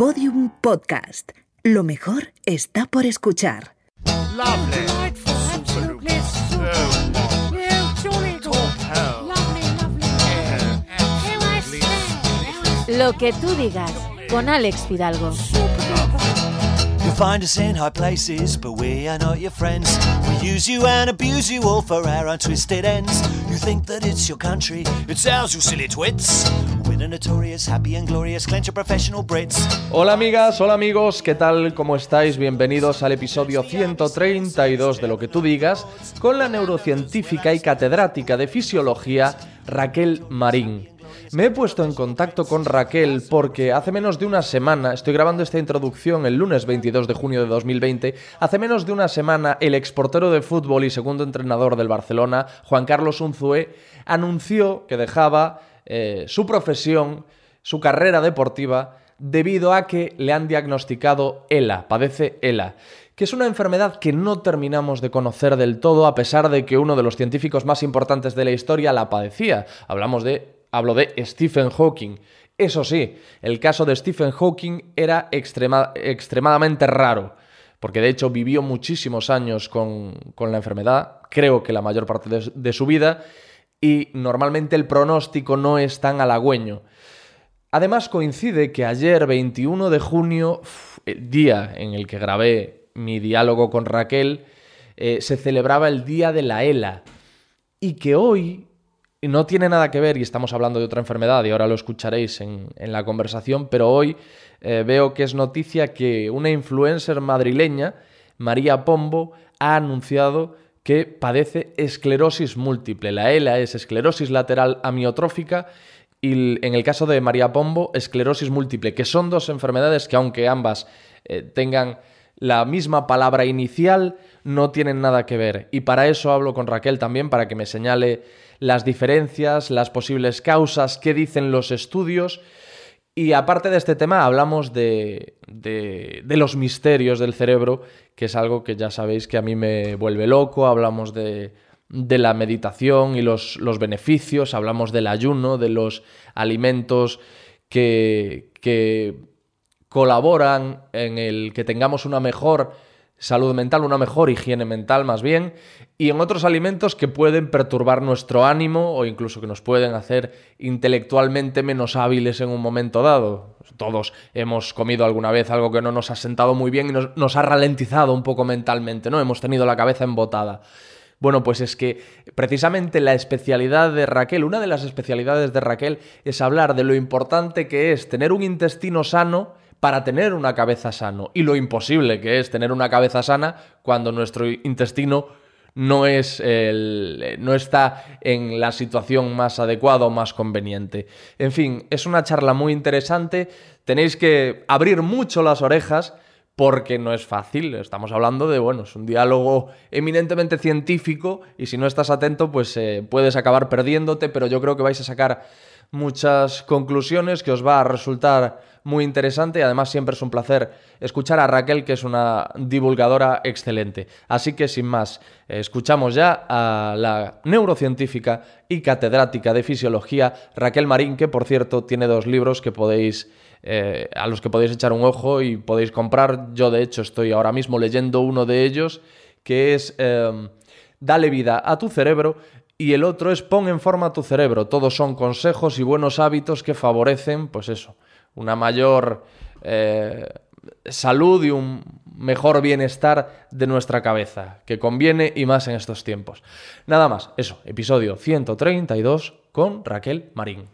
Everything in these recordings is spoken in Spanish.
Podium Podcast. Lo mejor está por escuchar. Lovely. Absolutely. Lo que tú digas con Alex Fidalgo. Find us in high places, but we are not your friends. We use you and abuse you all for our untwisted ends. You think that it's your country, it's ours, you silly twits. We're notorious, happy and glorious, clench of professional Brits. Hola amigas, hola amigos, ¿qué tal? ¿Cómo estáis? Bienvenidos al episodio 132 de Lo que tú digas con la neurocientífica y catedrática de fisiología Raquel Marín. Me he puesto en contacto con Raquel porque hace menos de una semana, estoy grabando esta introducción el lunes 22 de junio de 2020, hace menos de una semana el exportero de fútbol y segundo entrenador del Barcelona, Juan Carlos Unzué, anunció que dejaba eh, su profesión, su carrera deportiva, debido a que le han diagnosticado ELA, padece ELA, que es una enfermedad que no terminamos de conocer del todo a pesar de que uno de los científicos más importantes de la historia la padecía. Hablamos de hablo de Stephen Hawking. Eso sí, el caso de Stephen Hawking era extrema- extremadamente raro, porque de hecho vivió muchísimos años con, la enfermedad, creo que la mayor parte de, su vida, y normalmente el pronóstico no es tan halagüeño. Además coincide que ayer, 21 de junio, el día en el que grabé mi diálogo con Raquel, eh, se celebraba el Día de la ELA. Y que hoy no tiene nada que ver, y estamos hablando de otra enfermedad, y ahora lo escucharéis en, en la conversación, pero hoy eh, veo que es noticia que una influencer madrileña, María Pombo, ha anunciado que padece esclerosis múltiple. La ELA es esclerosis lateral amiotrófica y en el caso de María Pombo, esclerosis múltiple, que son dos enfermedades que aunque ambas eh, tengan la misma palabra inicial, no tienen nada que ver. Y para eso hablo con Raquel también, para que me señale las diferencias, las posibles causas, qué dicen los estudios. Y aparte de este tema, hablamos de, de- de los misterios del cerebro, que es algo que ya sabéis que a mí me vuelve loco. Hablamos de, de la meditación y los, los beneficios, hablamos del ayuno, de los alimentos que, que colaboran en el que tengamos una mejor salud mental, una mejor higiene mental más bien, y en otros alimentos que pueden perturbar nuestro ánimo o incluso que nos pueden hacer intelectualmente menos hábiles en un momento dado. Todos hemos comido alguna vez algo que no nos ha sentado muy bien y nos, nos ha ralentizado un poco mentalmente, ¿no? Hemos tenido la cabeza embotada. Bueno, pues es que precisamente la especialidad de Raquel, una de las especialidades de Raquel es hablar de lo importante que es tener un intestino sano para tener una cabeza sano y lo imposible que es tener una cabeza sana cuando nuestro intestino no es el, no está en la situación más adecuada o más conveniente. En fin, es una charla muy interesante. Tenéis que abrir mucho las orejas porque no es fácil. Estamos hablando de, bueno, es un diálogo eminentemente científico y si no estás atento, pues eh, puedes acabar perdiéndote, pero yo creo que vais a sacar muchas conclusiones que os va a resultar muy interesante y además siempre es un placer escuchar a Raquel, que es una divulgadora excelente. Así que sin más, escuchamos ya a la neurocientífica y catedrática de fisiología Raquel Marín, que por cierto tiene dos libros que podéis eh, a los que podéis echar un ojo y podéis comprar. Yo de hecho estoy ahora mismo leyendo uno de ellos que es eh, Dale vida a tu cerebro y el otro es Pon en forma tu cerebro. Todos son consejos y buenos hábitos que favorecen, pues eso, una mayor eh, salud y un mejor bienestar de nuestra cabeza, que conviene y más en estos tiempos. Nada más, eso, episodio 132 con Raquel Marín.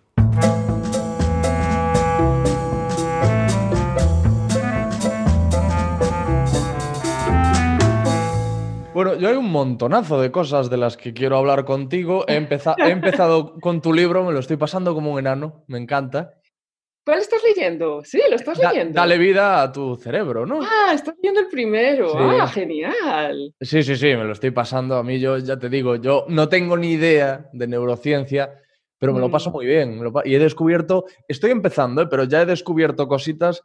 Bueno, yo hay un montonazo de cosas de las que quiero hablar contigo. He, empeza- he empezado con tu libro, me lo estoy pasando como un enano, me encanta. ¿Cuál estás leyendo? Sí, lo estás Da- leyendo. dale vida a tu cerebro, ¿no? Ah, estás leyendo el primero. Sí. Ah, genial. Sí, sí, sí, me lo estoy pasando. A mí yo ya te digo, yo no tengo ni idea de neurociencia, pero me lo Mm. paso muy bien. y he descubierto, estoy empezando, ¿eh? pero ya he descubierto cositas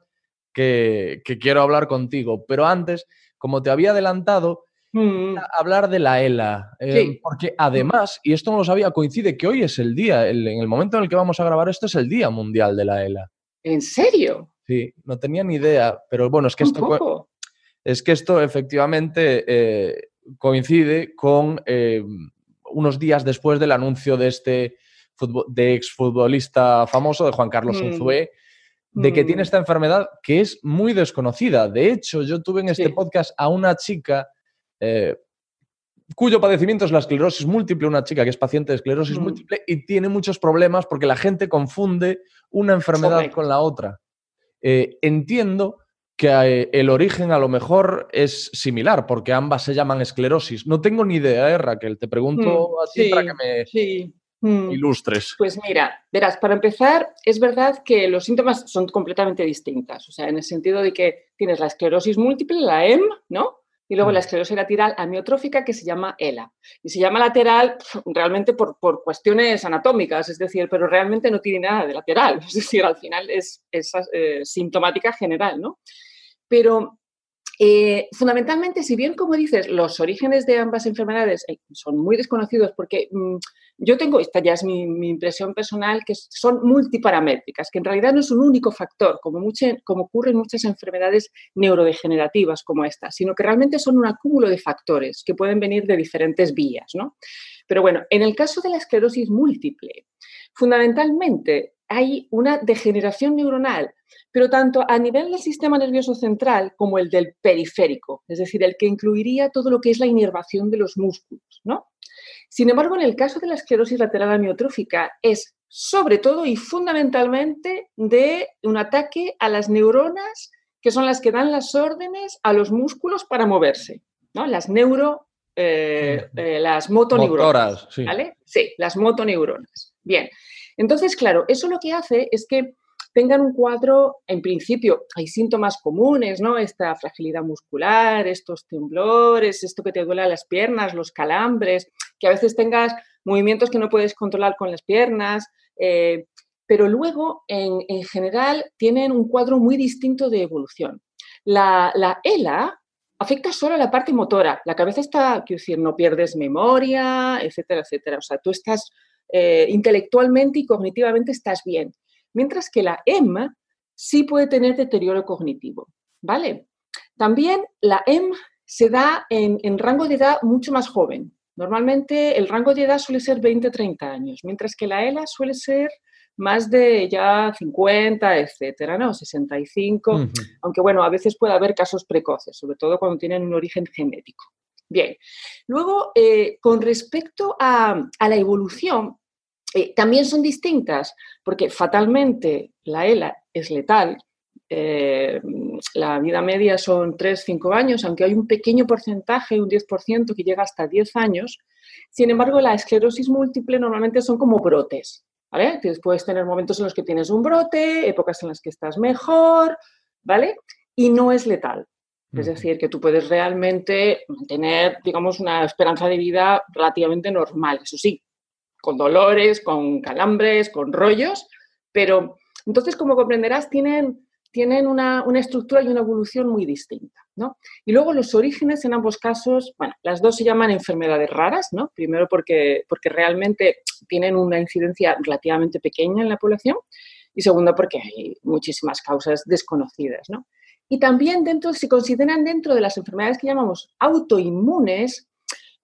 que, que quiero hablar contigo. Pero antes, como te había adelantado, Mm, hablar de la ELA. eh, Sí. Porque además, y esto no lo sabía, coincide que hoy es el día, el- en el momento en el que vamos a grabar esto es el Día Mundial de la ELA. ¿En serio? Sí, no tenía ni idea, pero bueno, es que esto, es que esto efectivamente eh, coincide con eh, unos días después del anuncio de este de exfutbolista famoso, de Juan Carlos Mm. Unzué, de que Mm. tiene esta enfermedad que es muy desconocida. De hecho, yo tuve en este Sí. podcast a una chica eh, cuyo padecimiento es la esclerosis múltiple, una chica que es paciente de esclerosis Mm. múltiple y tiene muchos problemas porque la gente confunde una enfermedad Correcto. con la otra. Eh, entiendo que eh, el origen a lo mejor es similar, porque ambas se llaman esclerosis. No tengo ni idea, ¿eh, Raquel? Te pregunto Mm, a ti sí, para que me Sí. Mm. ilustres. Pues mira, verás, para empezar, es verdad que los síntomas son completamente distintas. O sea, en el sentido de que tienes la esclerosis múltiple, la EM, ¿no? Y luego Mm. la esclerosis lateral amiotrófica que se llama ELA. Y se llama lateral realmente por, por cuestiones anatómicas, es decir, pero realmente no tiene nada de lateral. Es decir, al final es, es eh, sintomática general, ¿no? Pero eh, fundamentalmente, si bien, como dices, los orígenes de ambas enfermedades eh, son muy desconocidos porque mm, yo tengo, esta ya es mi, impresión personal, que son multiparamétricas, que en realidad no es un único factor, como, como ocurre en muchas enfermedades neurodegenerativas como esta, sino que realmente son un acúmulo de factores que pueden venir de diferentes vías, ¿no? Pero bueno, en el caso de la esclerosis múltiple, fundamentalmente hay una degeneración neuronal pero tanto a nivel del sistema nervioso central como el del periférico, es decir, el que incluiría todo lo que es la inervación de los músculos, ¿no? Sin embargo, en el caso de la esclerosis lateral amiotrófica es sobre todo y fundamentalmente de un ataque a las neuronas que son las que dan las órdenes a los músculos para moverse, ¿no? Las neuro, eh, eh, las motoneuronas. Motoras, sí. ¿Vale? Sí, las motoneuronas. Bien. Entonces, claro, eso lo que hace es que tengan un cuadro, en principio, hay síntomas comunes, ¿no? Esta fragilidad muscular, estos temblores, esto que te duele las piernas, los calambres, que a veces tengas movimientos que no puedes controlar con las piernas, eh, pero luego, en, en, general, tienen un cuadro muy distinto de evolución. La, la ELA afecta solo a la parte motora, la cabeza está, quiero decir, no pierdes memoria, etcétera, etcétera. O sea, tú estás eh, intelectualmente y cognitivamente estás bien mientras que la EM sí puede tener deterioro cognitivo, ¿vale? También la EM se da en, en, rango de edad mucho más joven. Normalmente el rango de edad suele ser 20-30 años, mientras que la ELA suele ser más de ya 50, etcétera, ¿no? 65, uh -huh. aunque bueno, a veces puede haber casos precoces, sobre todo cuando tienen un origen genético. Bien, luego, eh, con respecto a, a la evolución, eh, también son distintas, porque fatalmente la ELA es letal. Eh, la vida media son 3-5 años, aunque hay un pequeño porcentaje, un 10%, que llega hasta 10 años. Sin embargo, la esclerosis múltiple normalmente son como brotes. ¿vale? Puedes tener momentos en los que tienes un brote, épocas en las que estás mejor, ¿vale? Y no es letal. Es decir, que tú puedes realmente mantener, digamos, una esperanza de vida relativamente normal. Eso sí, con dolores, con calambres, con rollos, pero entonces, como comprenderás, tienen, tienen una, una, estructura y una evolución muy distinta. ¿no? Y luego los orígenes en ambos casos, bueno, las dos se llaman enfermedades raras, ¿no? primero porque, porque realmente tienen una incidencia relativamente pequeña en la población y segundo porque hay muchísimas causas desconocidas. ¿no? Y también dentro, se consideran dentro de las enfermedades que llamamos autoinmunes,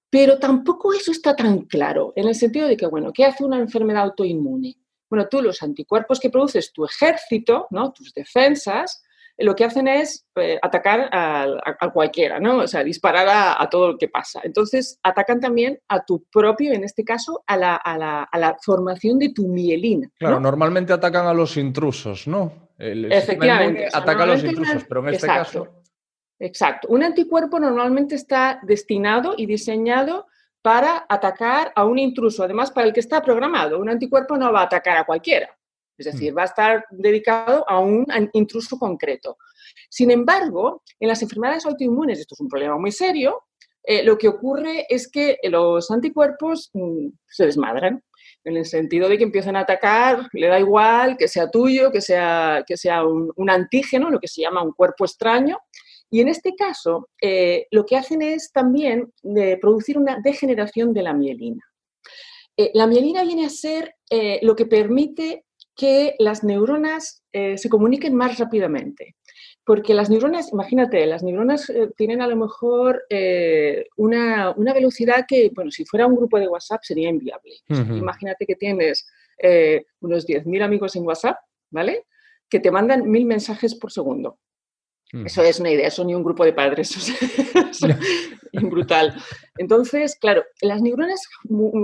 pero tampoco eso está tan claro, en el sentido de que, bueno, ¿qué hace una enfermedad autoinmune? Bueno, tú los anticuerpos que produces tu ejército, ¿no? tus defensas, lo que hacen es eh, atacar a, a, a, cualquiera, ¿no? O sea, disparar a, a, todo lo que pasa. Entonces, atacan también a tu propio, en este caso, a la, la, la formación de tu mielina. Claro, ¿no? normalmente atacan a los intrusos, ¿no? El Efectivamente. Ataca a los intrusos, pero en este Exacto. caso... Exacto. Un anticuerpo normalmente está destinado y diseñado para atacar a un intruso, además para el que está programado. Un anticuerpo no va a atacar a cualquiera, es decir, va a estar dedicado a un intruso concreto. Sin embargo, en las enfermedades autoinmunes, esto es un problema muy serio, eh, lo que ocurre es que los anticuerpos mmm, se desmadran, en el sentido de que empiezan a atacar, le da igual que sea tuyo, que sea, que sea un, un antígeno, lo que se llama un cuerpo extraño, y en este caso, eh, lo que hacen es también de producir una degeneración de la mielina. Eh, la mielina viene a ser eh, lo que permite que las neuronas eh, se comuniquen más rápidamente. Porque las neuronas, imagínate, las neuronas eh, tienen a lo mejor eh, una, una velocidad que, bueno, si fuera un grupo de WhatsApp sería inviable. Imagínate que tienes eh, unos 10.000 amigos en WhatsApp, ¿vale? Que te mandan mil mensajes por segundo. Mm. Eso es una idea, eso ni un grupo de padres. eso es brutal. Entonces, claro, las neuronas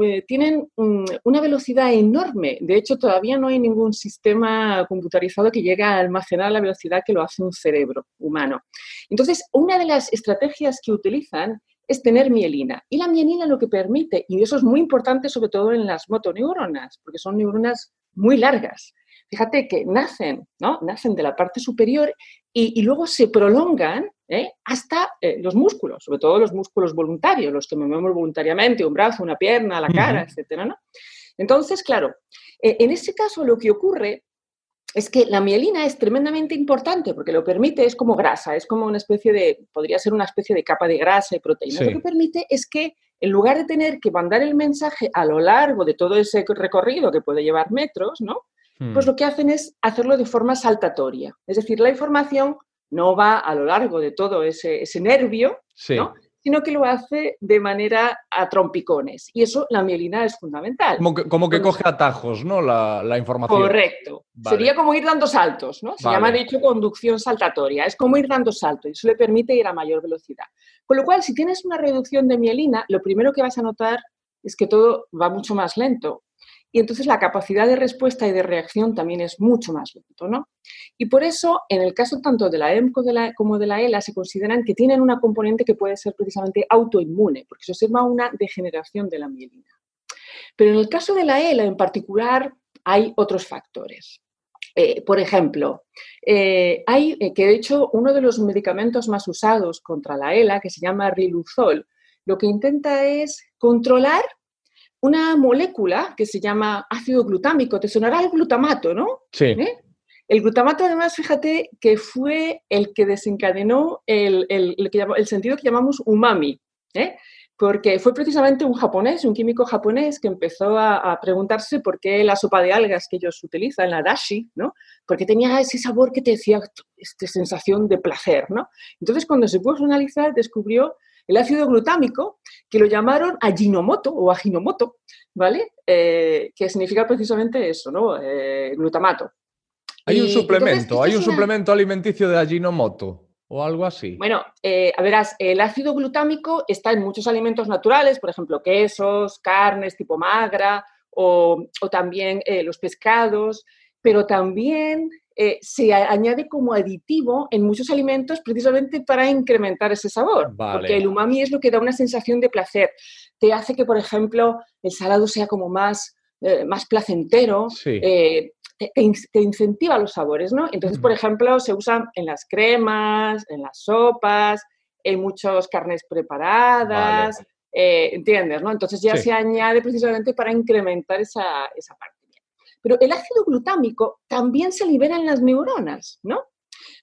eh, tienen mm, una velocidad enorme. De hecho, todavía no hay ningún sistema computarizado que llegue a almacenar la velocidad que lo hace un cerebro humano. Entonces, una de las estrategias que utilizan es tener mielina. Y la mielina lo que permite, y eso es muy importante sobre todo en las motoneuronas, porque son neuronas muy largas. Fíjate que nacen, ¿no? Nacen de la parte superior y, y luego se prolongan ¿eh? hasta eh, los músculos, sobre todo los músculos voluntarios, los que movemos voluntariamente, un brazo, una pierna, la cara, Ujú. etcétera, ¿no? Entonces, claro, eh, en ese caso lo que ocurre es que la mielina es tremendamente importante porque lo permite, es como grasa, es como una especie de, podría ser una especie de capa de grasa y proteína. Sí. Lo que permite es que en lugar de tener que mandar el mensaje a lo largo de todo ese recorrido que puede llevar metros, ¿no? Pues lo que hacen es hacerlo de forma saltatoria. Es decir, la información no va a lo largo de todo ese, ese nervio, Sí. ¿no? sino que lo hace de manera a trompicones. Y eso, la mielina es fundamental. Como que, como que Entonces- coge atajos, ¿no? La, la información. Correcto. Vale. Sería como ir dando saltos, ¿no? Se Vale. llama, de hecho, conducción saltatoria. Es como ir dando saltos y eso le permite ir a mayor velocidad. Con lo cual, si tienes una reducción de mielina, lo primero que vas a notar es que todo va mucho más lento. Y entonces la capacidad de respuesta y de reacción también es mucho más lento, ¿no? Y por eso, en el caso tanto de la EM como de la, ELA, se consideran que tienen una componente que puede ser precisamente autoinmune, porque se observa una degeneración de la mielina. Pero en el caso de la ELA en particular, hay otros factores. Eh, por ejemplo, eh, hay eh, que de hecho uno de los medicamentos más usados contra la ELA, que se llama Riluzol, lo que intenta es controlar una molécula que se llama ácido glutámico. Te sonará el glutamato, ¿no? Sí. ¿Eh? El glutamato, además, fíjate que fue el que desencadenó el, el- el que llama- el sentido que llamamos umami, ¿eh? porque fue precisamente un japonés, un químico japonés, que empezó a, a preguntarse por qué la sopa de algas que ellos utilizan, la dashi, ¿no? porque tenía ese sabor que te decía esta sensación de placer. ¿no? Entonces, cuando se puso a analizar, descubrió el ácido glutámico, que lo llamaron Ajinomoto o Ajinomoto, ¿vale? Eh, que significa precisamente eso, ¿no? Eh, glutamato. Hay un Y suplemento, entonces, hay un una- suplemento alimenticio de Ajinomoto o algo así. Bueno, eh, a verás, el ácido glutámico está en muchos alimentos naturales, por ejemplo, quesos, carnes tipo magra o, o también los pescados, pero también eh, se añade como aditivo en muchos alimentos precisamente para incrementar ese sabor, Vale. porque el umami es lo que da una sensación de placer. Te hace que, por ejemplo, el salado sea como más, eh, más placentero, Sí. eh, te, te in- te incentiva los sabores, ¿no? Entonces, por ejemplo, se usan en las cremas, en las sopas, en muchas carnes preparadas, Vale. ¿entiendes? ¿no? Entonces ya Sí. se añade precisamente para incrementar esa, esa parte. Pero el ácido glutámico también se libera en las neuronas, ¿no?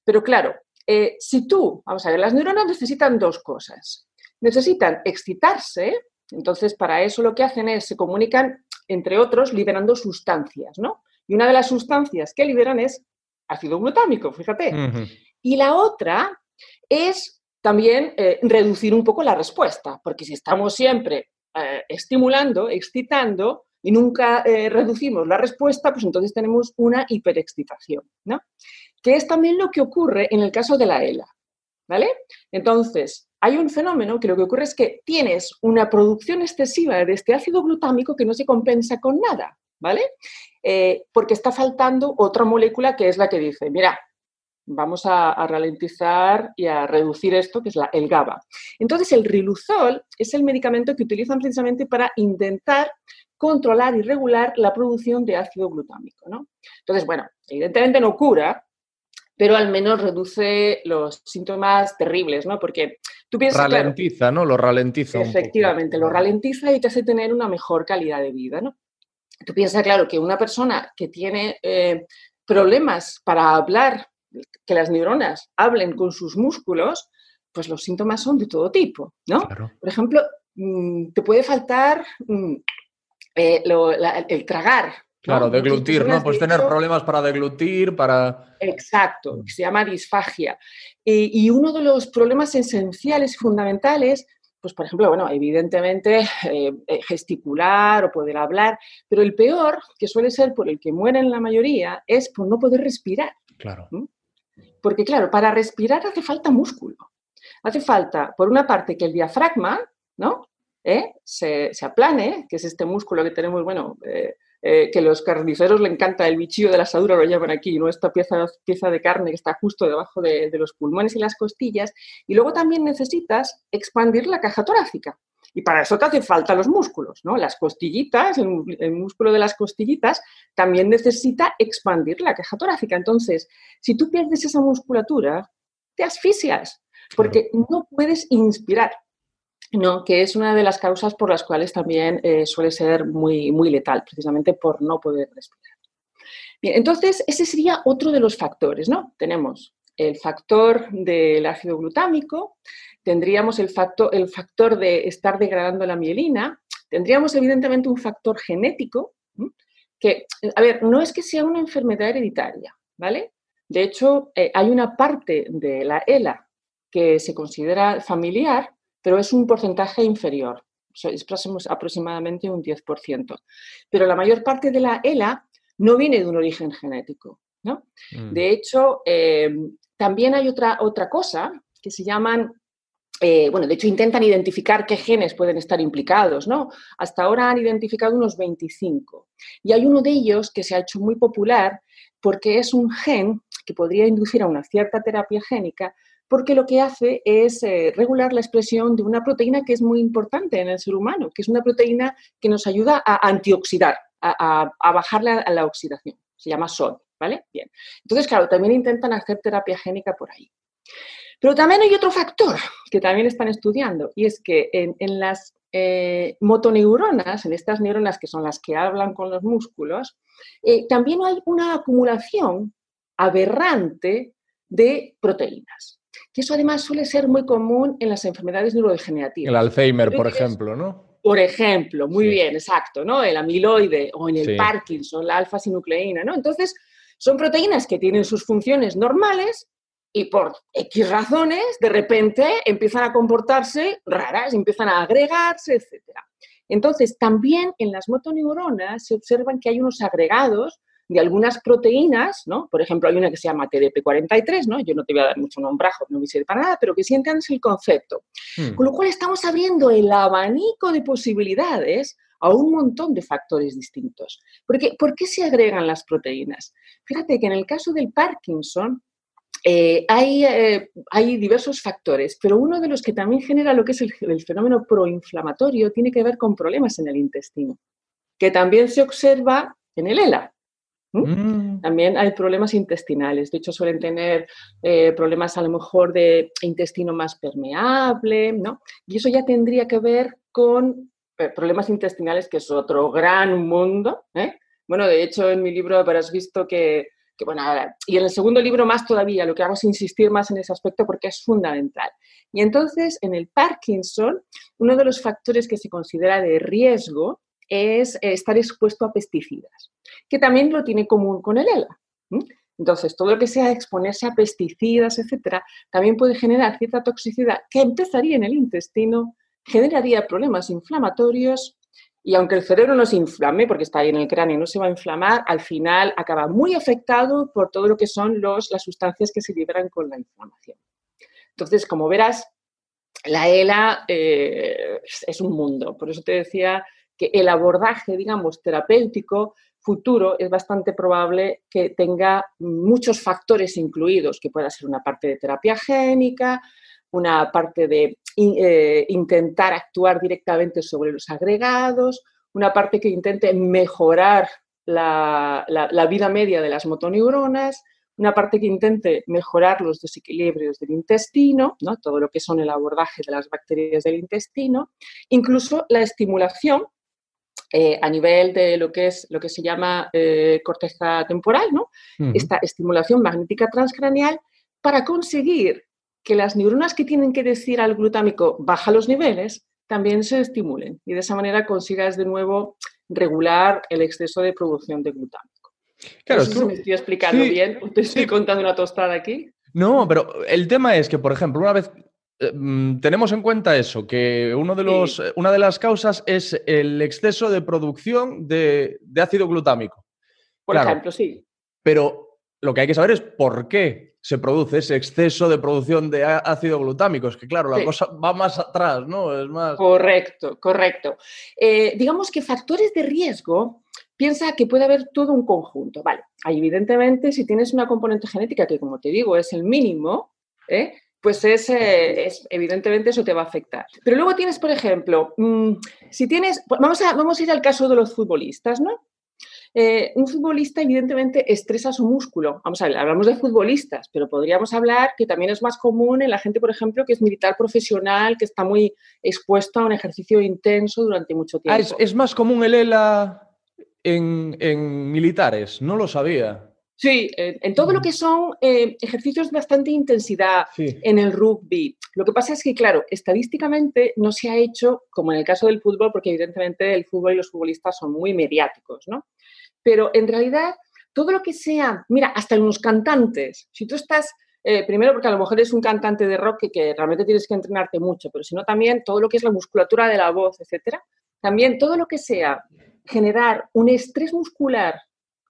Pero claro, eh, si tú, vamos a ver, las neuronas necesitan dos cosas. Necesitan excitarse, entonces para eso lo que hacen es, se comunican, entre otros, liberando sustancias, ¿no? Y una de las sustancias que liberan es ácido glutámico, fíjate. Y la otra es también eh, reducir un poco la respuesta, porque si estamos siempre eh, estimulando, excitando y nunca eh, reducimos la respuesta, pues entonces tenemos una hiperexcitación, ¿no? Que es también lo que ocurre en el caso de la ELA, ¿vale? Entonces, hay un fenómeno que lo que ocurre es que tienes una producción excesiva de este ácido glutámico que no se compensa con nada, ¿vale? Eh, porque está faltando otra molécula que es la que dice, mira, vamos a, ralentizar y a reducir esto, que es la, el GABA. Entonces, el riluzol es el medicamento que utilizan precisamente para intentar controlar y regular la producción de ácido glutámico. ¿no? Entonces, bueno, evidentemente no cura, pero al menos reduce los síntomas terribles, ¿no? Porque tú piensas, claro, Ralentiza, ¿no? Lo ralentiza. un poco. Efectivamente, lo ralentiza y te hace tener una mejor calidad de vida, ¿no? Tú piensas, claro, que una persona que tiene eh, problemas para hablar, que las neuronas hablen con sus músculos, pues los síntomas son de todo tipo, ¿no? Claro. Por ejemplo, mm, te puede faltar mm, eh, lo- la- el tragar, Claro, Muchas deglutir, ¿no? Pues tener problemas para deglutir, para... Exacto, que se llama disfagia. Eh, y uno de los problemas esenciales y fundamentales, pues por ejemplo, bueno, evidentemente eh, eh, gesticular o poder hablar, pero el peor, que suele ser por el que mueren la mayoría, es por no poder respirar. Claro. Porque claro, para respirar hace falta músculo. Hace falta, por una parte, que el diafragma, ¿no? ¿Eh? Se, se aplane, que es este músculo que tenemos, bueno, eh, eh, que los carniceros le encanta el bichillo de la asadura, lo llaman aquí, ¿no? Esta pieza, pieza de carne que está justo debajo de, de los pulmones y las costillas. Y luego también necesitas expandir la caja torácica. Y para eso te hace falta los músculos, ¿no? Las costillitas, el, el, músculo de las costillitas también necesita expandir la caja torácica. Entonces, si tú pierdes esa musculatura, te asfixias, porque no puedes inspirar. No, que es una de las causas por las cuales también eh, suele ser muy, muy letal, precisamente por no poder respirar. Bien, entonces ese sería otro de los factores, ¿no? Tenemos el factor del ácido glutámico, tendríamos el factor, el factor de estar degradando la mielina, tendríamos evidentemente un factor genético, que, a ver, no es que sea una enfermedad hereditaria, ¿vale? De hecho, eh, hay una parte de la ELA que se considera familiar, pero es un porcentaje inferior, es aproximadamente un 10%. Pero la mayor parte de la ELA no viene de un origen genético. ¿no? Mm. De hecho, eh, también hay otra, otra cosa que se llaman, eh, bueno, de hecho intentan identificar qué genes pueden estar implicados, ¿no? Hasta ahora han identificado unos 25. Y hay uno de ellos que se ha hecho muy popular porque es un gen que podría inducir a una cierta terapia génica, porque lo que hace es eh, regular la expresión de una proteína que es muy importante en el ser humano, que es una proteína que nos ayuda a antioxidar, a, a, a bajarle a la oxidación. Se llama SOD, ¿vale? Bien. Entonces, claro, también intentan hacer terapia génica por ahí. Pero también hay otro factor que también están estudiando, y es que en, en las eh, motoneuronas, en estas neuronas que son las que hablan con los músculos, eh, también hay una acumulación aberrante de proteínas que eso además suele ser muy común en las enfermedades neurodegenerativas. El Alzheimer, por ejemplo, ¿no? Por ejemplo, muy sí. bien, exacto, ¿no? El amiloide o en el sí. Parkinson, la alfa-sinucleína, ¿no? Entonces, son proteínas que tienen sus funciones normales y por X razones, de repente empiezan a comportarse raras, empiezan a agregarse, etc. Entonces, también en las motoneuronas se observan que hay unos agregados de algunas proteínas, ¿no? Por ejemplo, hay una que se llama TDP43, ¿no? Yo no te voy a dar mucho nombrajo, no me sirve para nada, pero que sientan el concepto. Hmm. Con lo cual estamos abriendo el abanico de posibilidades a un montón de factores distintos. Porque, ¿Por qué se agregan las proteínas? Fíjate que en el caso del Parkinson, eh, hay, eh, hay, diversos factores, pero uno de los que también genera lo que es el, el fenómeno proinflamatorio tiene que ver con problemas en el intestino, que también se observa en el ELA. Mm. También hay problemas intestinales, de hecho suelen tener eh, problemas a lo mejor de intestino más permeable, ¿no? Y eso ya tendría que ver con eh, problemas intestinales, que es otro gran mundo. ¿eh? Bueno, de hecho en mi libro habrás visto que, que, bueno, ahora, y en el segundo libro más todavía, lo que hago es insistir más en ese aspecto porque es fundamental. Y entonces en el Parkinson, uno de los factores que se considera de riesgo es estar expuesto a pesticidas, que también lo tiene común con el ELA. Entonces, todo lo que sea exponerse a pesticidas, etcétera, también puede generar cierta toxicidad que empezaría en el intestino, generaría problemas inflamatorios y aunque el cerebro no se inflame, porque está ahí en el cráneo, no se va a inflamar, al final acaba muy afectado por todo lo que son los, las sustancias que se liberan con la inflamación. Entonces, como verás, la ELA eh, es un mundo. Por eso te decía que el abordaje, digamos, terapéutico futuro es bastante probable que tenga muchos factores incluidos, que pueda ser una parte de terapia génica, una parte de eh, intentar actuar directamente sobre los agregados, una parte que intente mejorar la, la, la vida media de las motoneuronas, una parte que intente mejorar los desequilibrios del intestino, ¿no? todo lo que son el abordaje de las bacterias del intestino, incluso la estimulación eh, a nivel de lo que es lo que se llama eh, corteza temporal, ¿no? Uh -huh. Esta estimulación magnética transcraneal para conseguir que las neuronas que tienen que decir al glutámico baja los niveles también se estimulen y de esa manera consigas de nuevo regular el exceso de producción de glutámico. Claro, si me estoy explicando sí. bien o te estoy contando una tostada aquí. No, pero el tema es que, por ejemplo, una vez tenemos en cuenta eso, que uno de los, eh, una de las causas es el exceso de producción de, de ácido glutámico. Por Claro. ejemplo, sí. Pero lo que hay que saber es por qué se produce ese exceso de producción de ácido glutámico. Es que, claro, la Sí. cosa va más atrás, ¿no? Es más. Correcto, correcto. Eh, digamos que factores de riesgo, piensa que puede haber todo un conjunto. Vale, evidentemente, si tienes una componente genética que, como te digo, es el mínimo, ¿eh? Pues es, eh, es- evidentemente eso te va a afectar. Pero luego tienes, por ejemplo, mm, si tienes, vamos a, vamos a ir al caso de los futbolistas, ¿no? Eh, un futbolista evidentemente estresa su músculo. Vamos a ver, hablamos de futbolistas, pero podríamos hablar que también es más común en la gente, por ejemplo, que es militar profesional, que está muy expuesto a un ejercicio intenso durante mucho Ah, tiempo. es, es más común el ELA en, en militares, no lo sabía. Sí, en, en todo lo que son eh, ejercicios de bastante intensidad Sí. en el rugby. Lo que pasa es que, claro, estadísticamente no se ha hecho como en el caso del fútbol, porque evidentemente el fútbol y los futbolistas son muy mediáticos, ¿no? Pero en realidad, todo lo que sea, mira, hasta en los cantantes, si tú estás, eh, primero porque a lo mejor eres un cantante de rock que, que realmente tienes que entrenarte mucho, pero si no también todo lo que es la musculatura de la voz, etcétera, también todo lo que sea generar un estrés muscular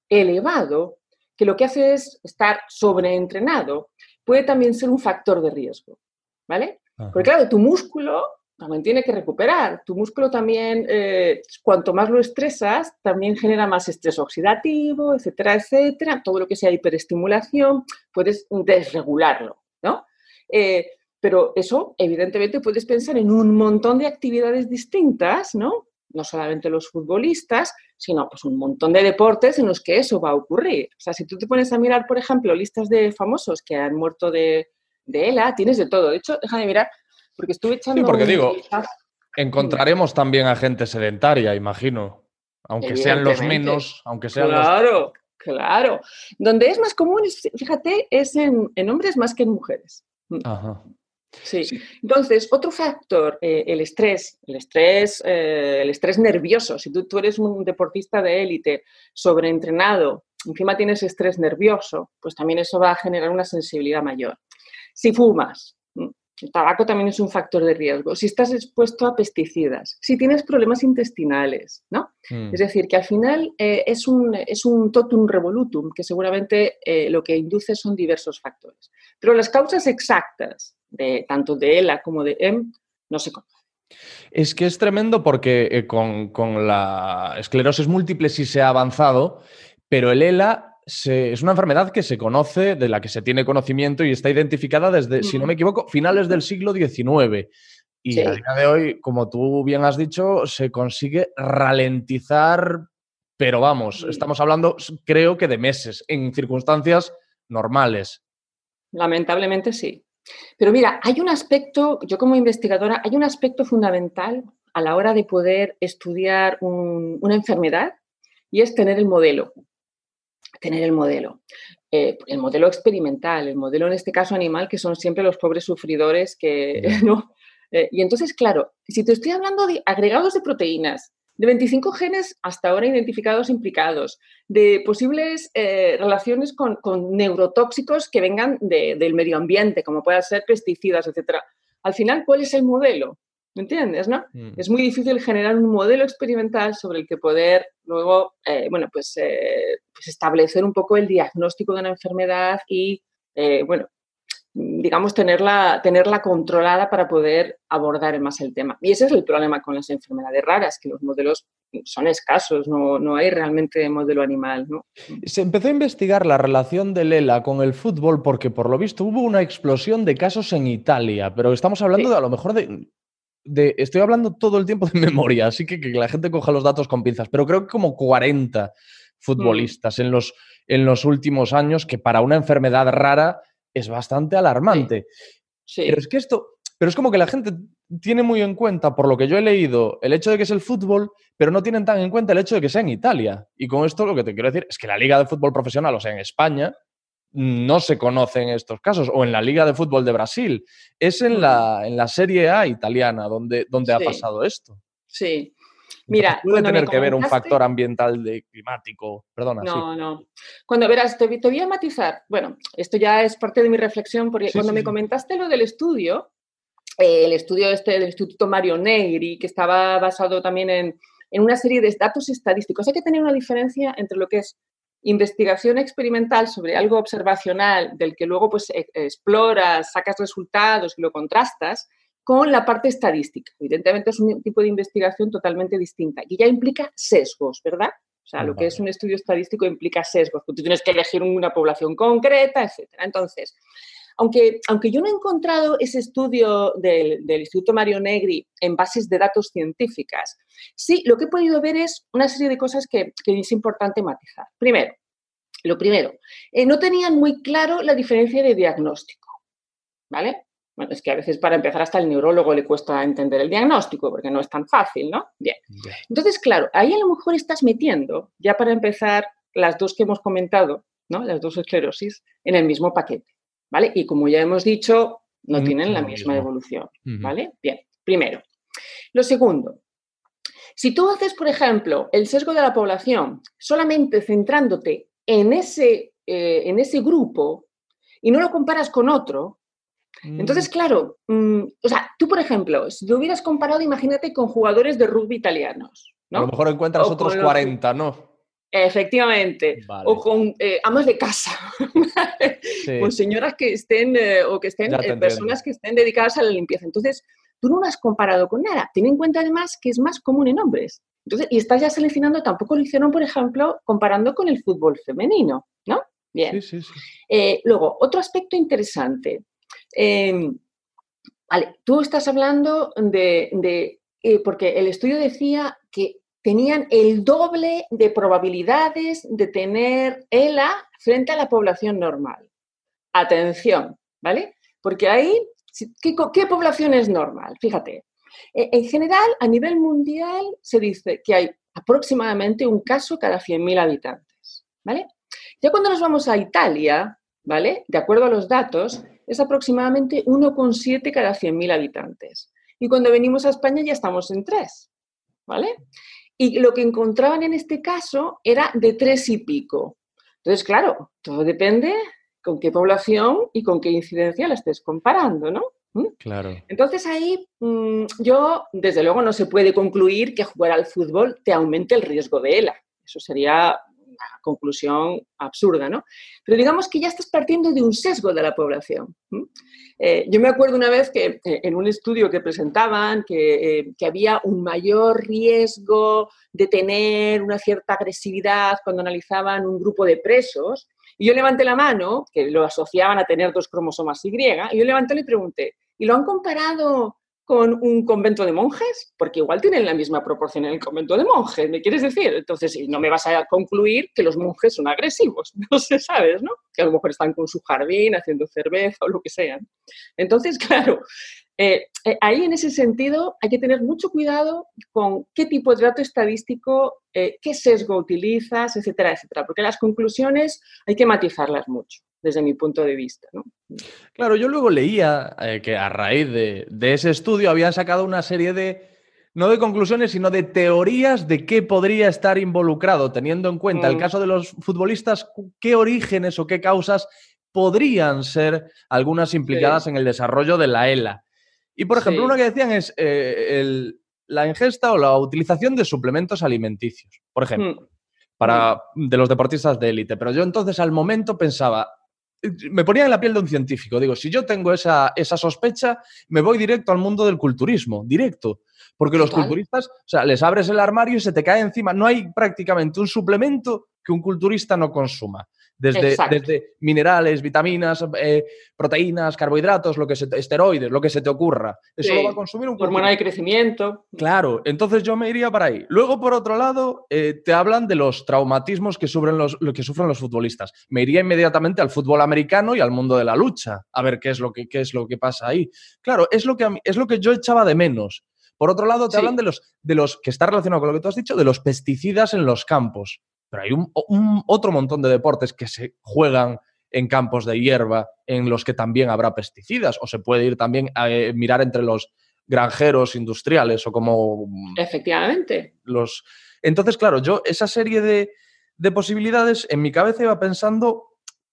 elevado, que lo que hace es estar sobreentrenado, puede también ser un factor de riesgo, ¿vale? Ajá. Porque claro, tu músculo también tiene que recuperar. Tu músculo también, eh, cuanto más lo estresas, también genera más estrés oxidativo, etcétera, etcétera. Todo lo que sea hiperestimulación, puedes desregularlo, ¿no? Eh, pero eso, evidentemente, puedes pensar en un montón de actividades distintas, ¿no? No solamente los futbolistas, sino pues un montón de deportes en los que eso va a ocurrir. O sea, si tú te pones a mirar, por ejemplo, listas de famosos que han muerto de, de ELA, tienes de todo. De hecho, déjame mirar, porque estuve echando... porque un digo. Encontraremos también a gente sedentaria, imagino. Aunque sean los menos, aunque sean los. Claro, claro. Donde es más común, fíjate, es en, en hombres más que en mujeres. Ajá. Sí. Entonces, otro factor, eh, el estrés, el estrés, eh, el estrés nervioso. Si tú, tú eres un deportista de élite, sobreentrenado, encima tienes estrés nervioso, pues también eso va a generar una sensibilidad mayor. Si fumas, el tabaco también es un factor de riesgo. Si estás expuesto a pesticidas, si tienes problemas intestinales, ¿no? Mm. Es decir, que al final eh, es, un, es un totum revolutum, que seguramente eh, lo que induce son diversos factores. Pero las causas exactas, de, tanto de ELA como de EM, no se conocen. Es que es tremendo porque eh, con, con la esclerosis múltiple sí se ha avanzado, pero el ELA se- es una enfermedad que se conoce, de la que se tiene conocimiento y está identificada desde, si no me equivoco, finales del siglo XIX. Y Sí. a día de hoy, como tú bien has dicho, se consigue ralentizar, pero vamos, Sí. estamos hablando, creo que de meses, en circunstancias normales. Lamentablemente sí. Pero mira, hay un aspecto, yo como investigadora, hay un aspecto fundamental a la hora de poder estudiar un- una enfermedad y es tener el modelo. Tener el modelo. Eh, el modelo experimental, el modelo en este caso animal, que son siempre los pobres sufridores que. ¿no? Eh, y entonces, claro, si te estoy hablando de agregados de proteínas, de 25 genes hasta ahora identificados implicados, de posibles eh, relaciones con, con neurotóxicos que vengan de- del medio ambiente, como puedan ser pesticidas, etc. Al final, ¿cuál es el modelo? ¿Me entiendes? ¿no? Mm. Es muy difícil generar un modelo experimental sobre el que poder luego, eh, bueno, pues, eh, pues establecer un poco el diagnóstico de una enfermedad y, eh, bueno, digamos, tenerla, tenerla controlada para poder abordar más el tema. Y ese es el problema con las enfermedades raras, que los modelos son escasos, no, no hay realmente modelo animal, ¿no? Se empezó a investigar la relación del ELA con el fútbol porque por lo visto hubo una explosión de casos en Italia, pero estamos hablando Sí. de a lo mejor de, de- Estoy hablando todo el tiempo de memoria, así que que la gente coja los datos con pinzas, pero creo que como 40 futbolistas en, los, en los últimos años, que para una enfermedad rara es bastante alarmante. Sí, Pero es que esto, pero es como que la gente tiene muy en cuenta, por lo que yo he leído, el hecho de que es el fútbol, pero no tienen tan en cuenta el hecho de que sea en Italia. Y con esto lo que te quiero decir es que la Liga de Fútbol Profesional, o sea, en España, no se conocen estos casos, o en la Liga de Fútbol de Brasil. Es en la, en la Serie A italiana donde, donde ha pasado esto. sí. Mira, puede tener que ver un factor ambiental de climático. Perdona, sí. No, no. Cuando verás, te, te voy a matizar. Bueno, esto ya es parte de mi reflexión, porque Sí, cuando sí, me comentaste lo del estudio, eh, el estudio este del Instituto Mario Negri, que estaba basado también en, en una serie de datos estadísticos, hay que tener una diferencia entre lo que es investigación experimental sobre algo observacional, del que luego pues e- exploras, sacas resultados y lo contrastas, con la parte estadística. Evidentemente es un tipo de investigación totalmente distinta y ya implica sesgos, ¿verdad? O sea, lo que es un estudio estadístico implica sesgos, porque tú tienes que elegir una población concreta, etc. Entonces, aunque, aunque yo no he encontrado ese estudio del, del Instituto Mario Negri en bases de datos científicas, sí, lo que he podido ver es una serie de cosas que, que es importante matizar. Primero, lo primero, eh, no tenían muy claro la diferencia de diagnóstico, ¿vale? Bueno, es que a veces para empezar hasta el neurólogo le cuesta entender el diagnóstico porque no es tan fácil, ¿no? Bien. Entonces, claro, ahí a lo mejor estás metiendo, ya para empezar, las dos que hemos comentado, ¿no? Las dos esclerosis, en el mismo paquete, ¿vale? Y como ya hemos dicho, no Mm, tienen la misma evolución. ¿vale? Bien, primero. Lo segundo, si tú haces, por ejemplo, el sesgo de la población solamente centrándote en ese, eh, en ese grupo y no lo comparas con otro, entonces, claro, mm, o sea, tú, por ejemplo, si te hubieras comparado, imagínate, con jugadores de rugby italianos, A lo ¿no? mejor encuentras O otros con los- 40, ¿no? Efectivamente. Vale. O con eh, amas de casa, Sí. con señoras que estén, eh, o que estén, eh, personas que estén dedicadas a la limpieza. Entonces, tú no lo has comparado con nada. Ten en cuenta además que es más común en hombres. Entonces, y estás ya seleccionando, tampoco lo hicieron, por ejemplo, comparando con el fútbol femenino, ¿no? Bien. Sí, sí, sí. Eh, luego, otro aspecto interesante. Vale, tú estás hablando de, eh, porque el estudio decía que tenían el doble de probabilidades de tener ELA frente a la población normal. Atención, ¿vale? Porque ahí, ¿qué, qué población es normal? Fíjate, eh, en general, a nivel mundial, se dice que hay aproximadamente un caso cada 100.000 habitantes, ¿vale? Ya cuando nos vamos a Italia, ¿vale? De acuerdo a los datos, es aproximadamente 1,7 cada 100.000 habitantes. Y cuando venimos a España ya estamos en 3, ¿vale? Y lo que encontraban en este caso era de 3 y pico. Entonces, claro, todo depende con qué población y con qué incidencia la estés comparando, ¿no? ¿Mm? Claro. Entonces ahí mm, yo, desde luego, no se puede concluir que jugar al fútbol te aumente el riesgo de ELA. Eso sería conclusión absurda, ¿no? Pero digamos que ya estás partiendo de un sesgo de la población. Eh, yo me acuerdo una vez que eh, en un estudio que presentaban que, eh, que había un mayor riesgo de tener una cierta agresividad cuando analizaban un grupo de presos. Y yo levanté la mano, que lo asociaban a tener dos cromosomas Y, y yo levanté y pregunté, ¿y lo han comparado con un convento de monjes? Porque igual tienen la misma proporción en el convento de monjes, ¿me quieres decir? Entonces, no me vas a concluir que los monjes son agresivos, no sé, ¿sabes? ¿no? Que a lo mejor están con su jardín haciendo cerveza o lo que sea. Entonces, claro, eh, eh, ahí en ese sentido hay que tener mucho cuidado con qué tipo de dato estadístico, eh, qué sesgo utilizas, etcétera, etcétera, porque las conclusiones hay que matizarlas mucho desde mi punto de vista. ¿no? Claro, yo luego leía eh, que a raíz de, de ese estudio habían sacado una serie de, no de conclusiones, sino de teorías de qué podría estar involucrado, teniendo en cuenta el Mm. caso de los futbolistas, qué orígenes o qué causas podrían ser algunas implicadas en el desarrollo de la ELA. Y, por ejemplo, Sí. una que decían es eh, el- la ingesta o la utilización de suplementos alimenticios, por ejemplo Mm. para de los deportistas de élite. Pero yo entonces al momento pensaba, me ponía en la piel de un científico. Digo, si yo tengo esa, esa sospecha, me voy directo al mundo del culturismo, directo. Porque los Total. culturistas, o sea, les abres el armario y se te cae encima. No hay prácticamente un suplemento que un culturista no consuma. Desde, desde minerales, vitaminas, eh, proteínas, carbohidratos, lo que se te- esteroides, lo que se te ocurra. Eso Sí. lo va a consumir un Hormona de crecimiento. Claro, entonces yo me iría para ahí. Luego, por otro lado, eh, te hablan de los traumatismos que sufren los, lo que sufren los futbolistas. Me iría inmediatamente al fútbol americano y al mundo de la lucha, a ver qué es lo que, qué es lo que pasa ahí. Claro, es lo que, a mí- es lo que yo echaba de menos. Por otro lado, te Sí. hablan de los, de los, que está relacionado con lo que tú has dicho, de los pesticidas en los campos. Pero hay un, un- otro montón de deportes que se juegan en campos de hierba en los que también habrá pesticidas. O se puede ir también a eh, mirar entre los granjeros industriales o como Efectivamente. los... Entonces, claro, yo esa serie de, de posibilidades en mi cabeza iba pensando,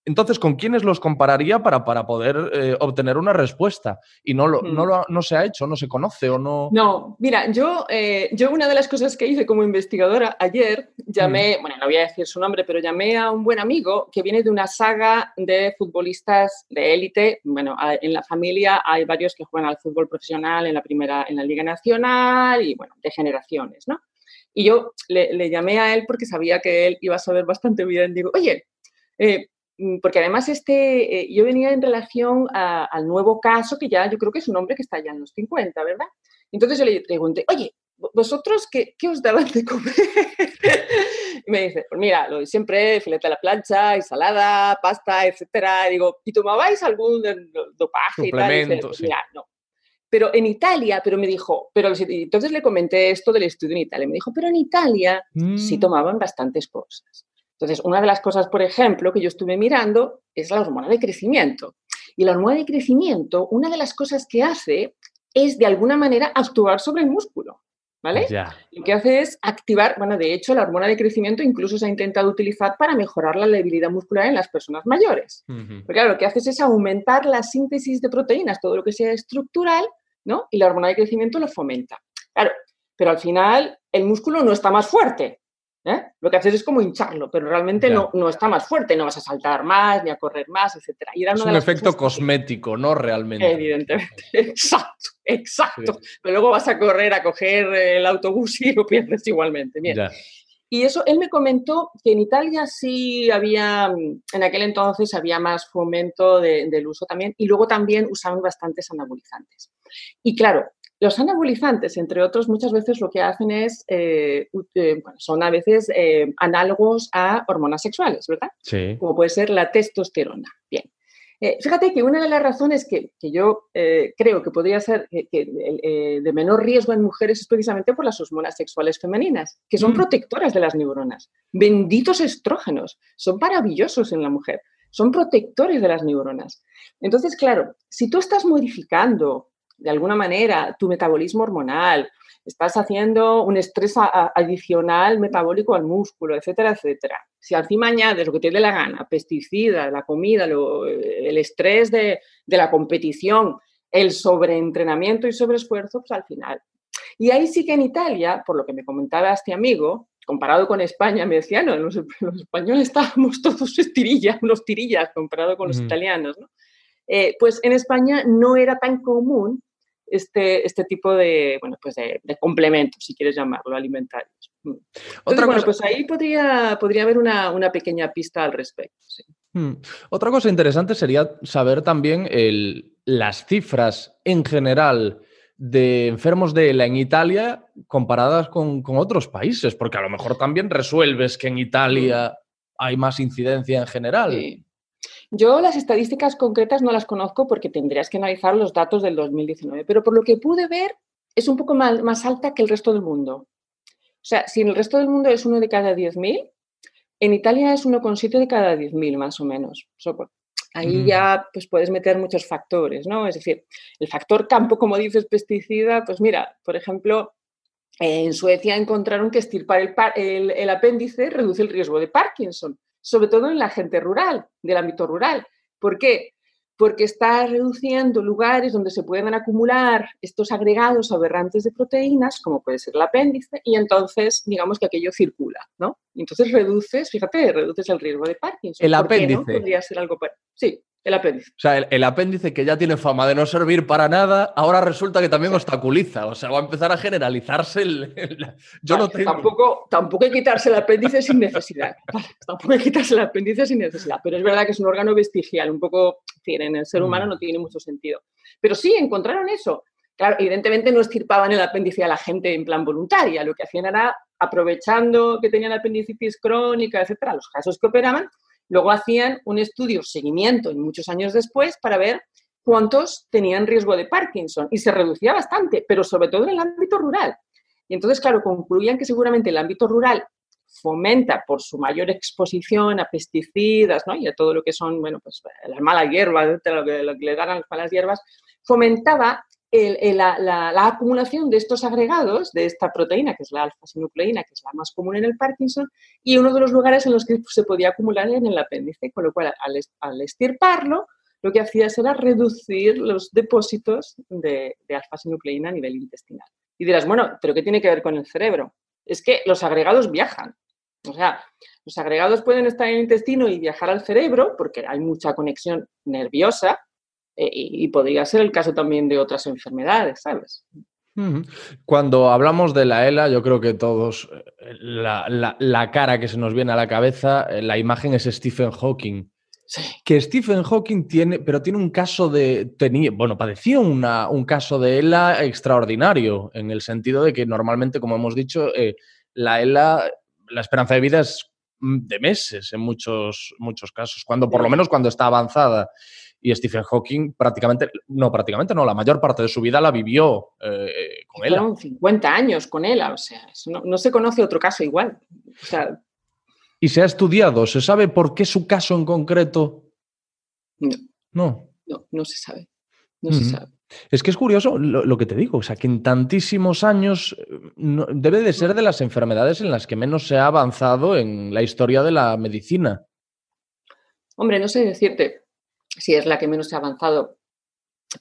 entonces, ¿con quiénes los compararía para, para poder eh, obtener una respuesta? Y no, lo, Mm. no, lo- no se ha hecho, no se conoce o no... No, mira, yo, eh, yo una de las cosas que hice como investigadora ayer, llamé, bueno, no voy a decir su nombre, pero llamé a un buen amigo que viene de una saga de futbolistas de élite. Bueno, en la familia hay varios que juegan al fútbol profesional en la primera, en la Liga Nacional y, bueno, de generaciones, ¿no? Y yo le, le llamé a él porque sabía que él iba a saber bastante bien. Digo, oye, eh, mm, porque además este, eh, yo venía en relación a- al nuevo caso, que ya yo creo que es un hombre que está ya en los 50, ¿verdad? Entonces yo le pregunté, oye, ¿vo- ¿vosotros qué, qué os daban de comer? y me dice, pues mira, lo de siempre, filete a la plancha, ensalada, pasta, etcétera. Y digo, ¿y tomabais algún dopaje y tal? Y dice, "Pues sí. mira, no. Pero en Italia, pero me dijo, pero entonces le comenté esto del estudio en Italia. Me dijo, pero en Italia sí Mm, tomaban bastantes cosas. Entonces, una de las cosas, por ejemplo, que yo estuve mirando es la hormona de crecimiento. Y la hormona de crecimiento, una de las cosas que hace es, de alguna manera, actuar sobre el músculo. ¿Vale? Ya. Lo que hace es activar, bueno, de hecho, la hormona de crecimiento incluso se ha intentado utilizar para mejorar la debilidad muscular en las personas mayores. Porque claro, lo que haces es aumentar la síntesis de proteínas, todo lo que sea estructural, ¿no? Y la hormona de crecimiento lo fomenta. Claro, pero al final el músculo no está más fuerte. ¿Eh? Lo que haces es como hincharlo, pero realmente no, no está más fuerte, no vas a saltar más, ni a correr más, etc. Y era Es un efecto cosas que- cosmético, ¿no? Realmente. Evidentemente, exacto, exacto. Sí. Pero luego vas a correr a coger el autobús y lo pierdes igualmente. Bien. Ya. Y eso, él me comentó que en Italia sí había, en aquel entonces había más fomento de- del uso también, y luego también usaban bastantes anabolizantes. Y claro, los anabolizantes, entre otros, muchas veces lo que hacen es, eh, eh, bueno, son a veces eh, análogos a hormonas sexuales, ¿verdad? Sí. como puede ser la testosterona. Bien. Fíjate que una de las razones que, que yo creo que podría ser que- que, de menor riesgo en mujeres es precisamente por las hormonas sexuales femeninas, que son Mm. protectoras de las neuronas. Benditos estrógenos, son maravillosos en la mujer, son protectores de las neuronas. Entonces, claro, si tú estás modificando de alguna manera tu metabolismo hormonal, estás haciendo un estrés adicional metabólico al músculo, etcétera, etcétera. Si encima añades lo que te dé la gana, pesticidas, la comida, lo- el estrés de, de la competición, el sobreentrenamiento y sobreesfuerzo, pues al final. Y ahí sí que en Italia, por lo que me comentaba este amigo, comparado con España, me decía, no, los, los españoles estábamos todos estirillas, unos tirillas comparado con los italianos, ¿no? Eh, pues en España no era tan común este, este tipo de, bueno, pues de, de complementos, si quieres llamarlo, alimentarios. Mm. Entonces, Otra bueno, cosa- pues ahí podría, podría haber una, una pequeña pista al respecto. sí. Hmm. Otra cosa interesante sería saber también el- las cifras en general de enfermos de ELA en Italia comparadas con, con otros países, porque a lo mejor también resuelves que en Italia hay más incidencia en general. Sí. Yo las estadísticas concretas no las conozco porque tendrías que analizar los datos del 2019, pero por lo que pude ver es un poco más, más alta que el resto del mundo. O sea, si en el resto del mundo es uno de cada 10.000, en Italia es 1,7 de cada 10.000 más o menos. O sea, pues, ahí Mm. ya pues, puedes meter muchos factores, ¿no? Es decir, el factor campo, como dices, pesticida, pues mira, por ejemplo, en Suecia encontraron que estirpar el, par- el- el apéndice reduce el riesgo de Parkinson, sobre todo en la gente rural, del ámbito rural. ¿Por qué? Porque está reduciendo lugares donde se pueden acumular estos agregados aberrantes de proteínas, como puede ser el apéndice, y entonces digamos que aquello circula, ¿no? Entonces reduces, fíjate, reduces el riesgo de Parkinson. El ¿Por qué no? apéndice. Podría ser algo. Sí, el apéndice. O sea, el, el apéndice que ya tiene fama de no servir para nada, ahora resulta que también obstaculiza. O sea, va a empezar a generalizarse el... el- yo no Vale, tengo... tampoco, tampoco hay que quitarse el apéndice sin necesidad. Vale, tampoco hay que quitarse el apéndice sin necesidad. Pero es verdad que es un órgano vestigial, un poco, en el ser humano Mm. no tiene mucho sentido. Pero sí, encontraron eso. Claro, evidentemente no estirpaban el apéndice a la gente en plan voluntaria. Lo que hacían era, aprovechando que tenían apendicitis crónica, etcétera, los casos que operaban, luego hacían un estudio, seguimiento, en muchos años después, para ver cuántos tenían riesgo de Parkinson. Y se reducía bastante, pero sobre todo en el ámbito rural. Y entonces, claro, concluían que seguramente el ámbito rural fomenta por su mayor exposición a pesticidas ¿no? y a todo lo que son, bueno, pues las malas hierbas, lo lo que le dan a las malas hierbas, fomentaba el- la, la- la acumulación de estos agregados, de esta proteína, que es la alfa-sinucleína, que es la más común en el Parkinson, y uno de los lugares en los que se podía acumular en el apéndice, con lo cual al, al estirparlo, lo que hacías era reducir los depósitos de, de alfa-sinucleína a nivel intestinal. Y dirás, bueno, ¿pero qué tiene que ver con el cerebro? Es que los agregados viajan. O sea, los agregados pueden estar en el intestino y viajar al cerebro, porque hay mucha conexión nerviosa, eh, y, y podría ser el caso también de otras enfermedades, ¿sabes? Cuando hablamos de la ELA, yo creo que todos, eh, la, la- la cara que se nos viene a la cabeza, eh, la imagen es Stephen Hawking. Sí. Que Stephen Hawking tiene, pero tiene un caso de, tenía, bueno, padeció una- un caso de ELA extraordinario, en el sentido de que normalmente, como hemos dicho, eh, la ELA, la esperanza de vida es mm, de meses en muchos, muchos casos, cuando por lo menos cuando está avanzada. Y Stephen Hawking prácticamente, no, prácticamente no, la mayor parte de su vida la vivió eh, con ELA. Fueron 50 años con él, o sea, no, no se conoce otro caso igual. O sea, ¿Y se ha estudiado? ¿Se sabe por qué su caso en concreto? No. No. no, no se sabe. No se sabe. Es que es curioso lo, lo que te digo, o sea, que en tantísimos años eh, no- debe de ser de las enfermedades en las que menos se ha avanzado en la historia de la medicina. Hombre, no sé decirte si es la que menos se ha avanzado,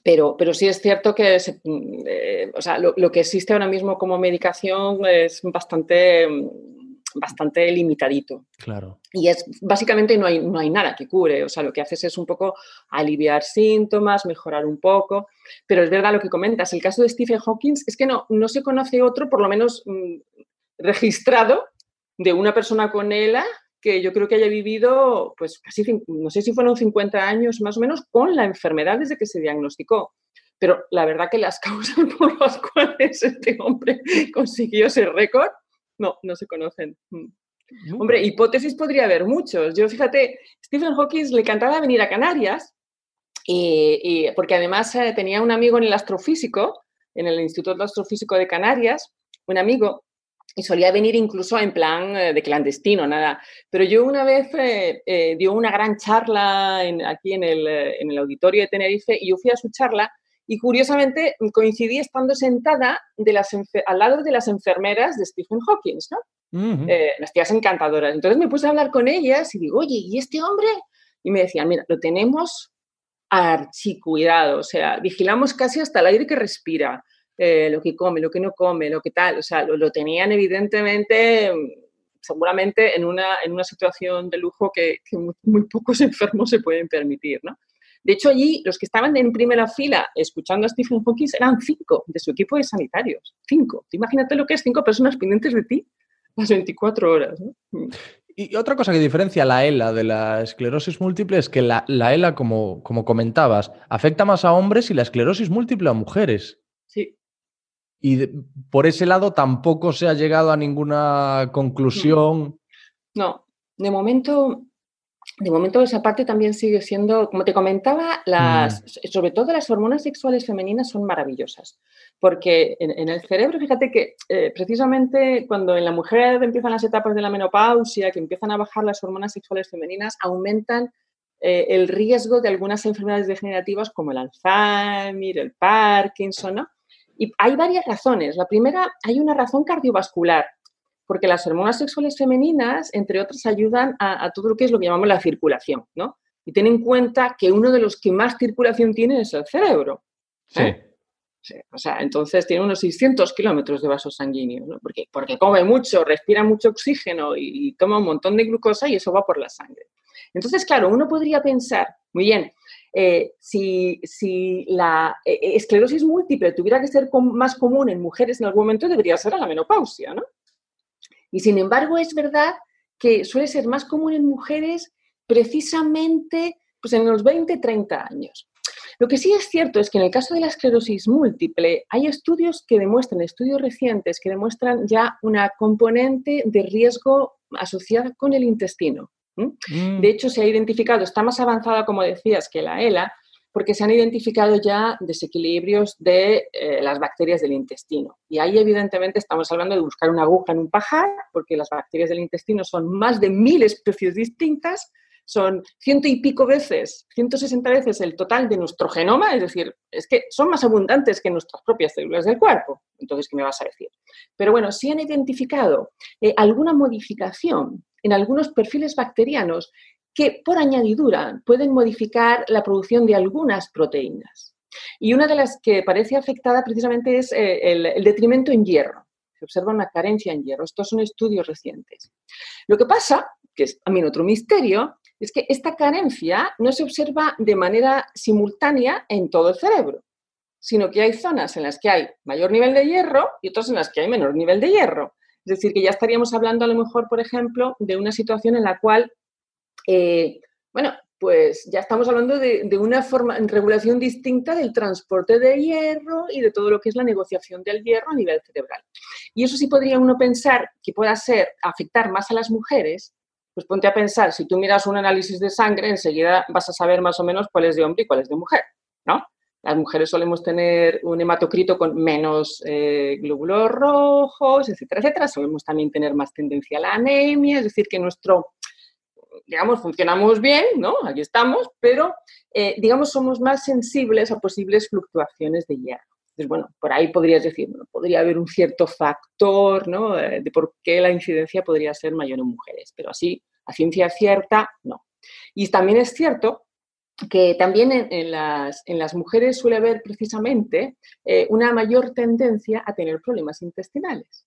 pero, pero sí es cierto que se- eh, o sea, lo, lo que existe ahora mismo como medicación es bastante, bastante limitadito. Claro. Y es básicamente no hay, no hay nada que cure, o sea, lo que haces es un poco aliviar síntomas, mejorar un poco, pero es verdad lo que comentas, el caso de Stephen Hawking es que no, no se conoce otro, por lo menos mm, registrado, de una persona con ELA que yo creo que haya vivido, pues casi, no sé si fueron 50 años más o menos, con la enfermedad desde que se diagnosticó. Pero la verdad que las causas por las cuales este hombre consiguió ese récord, no, no se conocen. Mm. Hombre, hipótesis podría haber muchos. Yo, fíjate, Stephen Hawking le encantaba venir a Canarias, y, y- porque además eh, tenía un amigo en el astrofísico, en el Instituto Astrofísico de Canarias, un amigo, y solía venir incluso en plan eh, de clandestino, nada. Pero yo una vez eh, eh, dio una gran charla en- aquí en el, en el auditorio de Tenerife y yo fui a su charla y curiosamente coincidí estando sentada de las al lado de las enfermeras de Stephen Hawking, ¿no? Eh, las tías encantadoras. Entonces me puse a hablar con ellas y digo, oye, ¿y este hombre? Y me decían, mira, lo tenemos archicuidado, o sea, vigilamos casi hasta el aire que respira, eh, lo que come, lo que no come, lo que tal, o sea, lo, lo tenían evidentemente, mm, seguramente en una, en una situación de lujo que, que muy, muy pocos enfermos se pueden permitir, ¿no? De hecho, allí los que estaban en primera fila escuchando a Stephen Hawking eran cinco de su equipo de sanitarios. Cinco. Imagínate lo que es cinco personas pendientes de ti las 24 horas. ¿no? Mm. Y otra cosa que diferencia la ELA de la esclerosis múltiple es que la, la ELA, como, como comentabas, afecta más a hombres y la esclerosis múltiple a mujeres. Sí. Y de- por ese lado tampoco se ha llegado a ninguna conclusión. No, de momento, de momento esa parte también sigue siendo, como te comentaba, las, sobre todo las hormonas sexuales femeninas son maravillosas, porque en, en el cerebro, fíjate que eh, precisamente cuando en la mujer empiezan las etapas de la menopausia, que empiezan a bajar las hormonas sexuales femeninas, aumentan eh, el riesgo de algunas enfermedades degenerativas como el Alzheimer, el Parkinson, ¿no? Y hay varias razones. La primera, hay una razón cardiovascular, porque las hormonas sexuales femeninas, entre otras, ayudan a, a todo lo que es lo que llamamos la circulación, ¿no? Y ten en cuenta que uno de los que más circulación tiene es el cerebro. Sí. ¿eh? Sí, O sea, entonces tiene unos 600 kilómetros de vasos sanguíneos, ¿no? Porque, porque come mucho, respira mucho oxígeno y, y toma un montón de glucosa y eso va por la sangre. Entonces, claro, uno podría pensar, muy bien, eh, si, la eh, esclerosis múltiple tuviera que ser más común en mujeres en algún momento, debería ser a la menopausia, ¿no? Y sin embargo, es verdad que suele ser más común en mujeres precisamente pues, en los 20, 30 años. Lo que sí es cierto es que en el caso de la esclerosis múltiple hay estudios que demuestran, estudios recientes, que demuestran ya una componente de riesgo asociada con el intestino. Mm, De hecho, se ha identificado, está más avanzada, como decías, que la ELA, porque se han identificado ya desequilibrios de eh, las bacterias del intestino. Y ahí, evidentemente, estamos hablando de buscar una aguja en un pajar, porque las bacterias del intestino son más de mil especies distintas, son ciento y pico veces, 160 veces el total de nuestro genoma, es decir, es que son más abundantes que nuestras propias células del cuerpo. Entonces, ¿qué me vas a decir? Pero bueno, si han identificado eh, alguna modificación en algunos perfiles bacterianos que por añadidura pueden modificar la producción de algunas proteínas. Y una de las que parece afectada precisamente es eh, el, detrimento en hierro. Se observa una carencia en hierro. Estos son estudios recientes. Lo que pasa, que es también otro misterio, es que esta carencia no se observa de manera simultánea en todo el cerebro, sino que hay zonas en las que hay mayor nivel de hierro y otras en las que hay menor nivel de hierro. Es decir, que ya estaríamos hablando a lo mejor, por ejemplo, de una situación en la cual, eh, bueno, pues ya estamos hablando de, una forma, regulación distinta del transporte de hierro y de todo lo que es la negociación del hierro a nivel cerebral. Y eso sí podría uno pensar que pueda ser afectar más a las mujeres, pues ponte a pensar, si tú miras un análisis de sangre, enseguida vas a saber más o menos cuál es de hombre y cuál es de mujer, ¿no? Las mujeres solemos tener un hematocrito con menos eh, glóbulos rojos, etcétera, etcétera. Solemos también tener más tendencia a la anemia, es decir, que nuestro digamos, funcionamos bien, ¿no? Aquí estamos, pero, eh, digamos, somos más sensibles a posibles fluctuaciones de hierro. Entonces, bueno, por ahí podrías decir, podría haber un cierto factor, ¿no? Eh, de por qué la incidencia podría ser mayor en mujeres, pero así, a ciencia cierta, no. Y también es cierto que también en, las, en, las, mujeres suele haber precisamente eh, una mayor tendencia a tener problemas intestinales.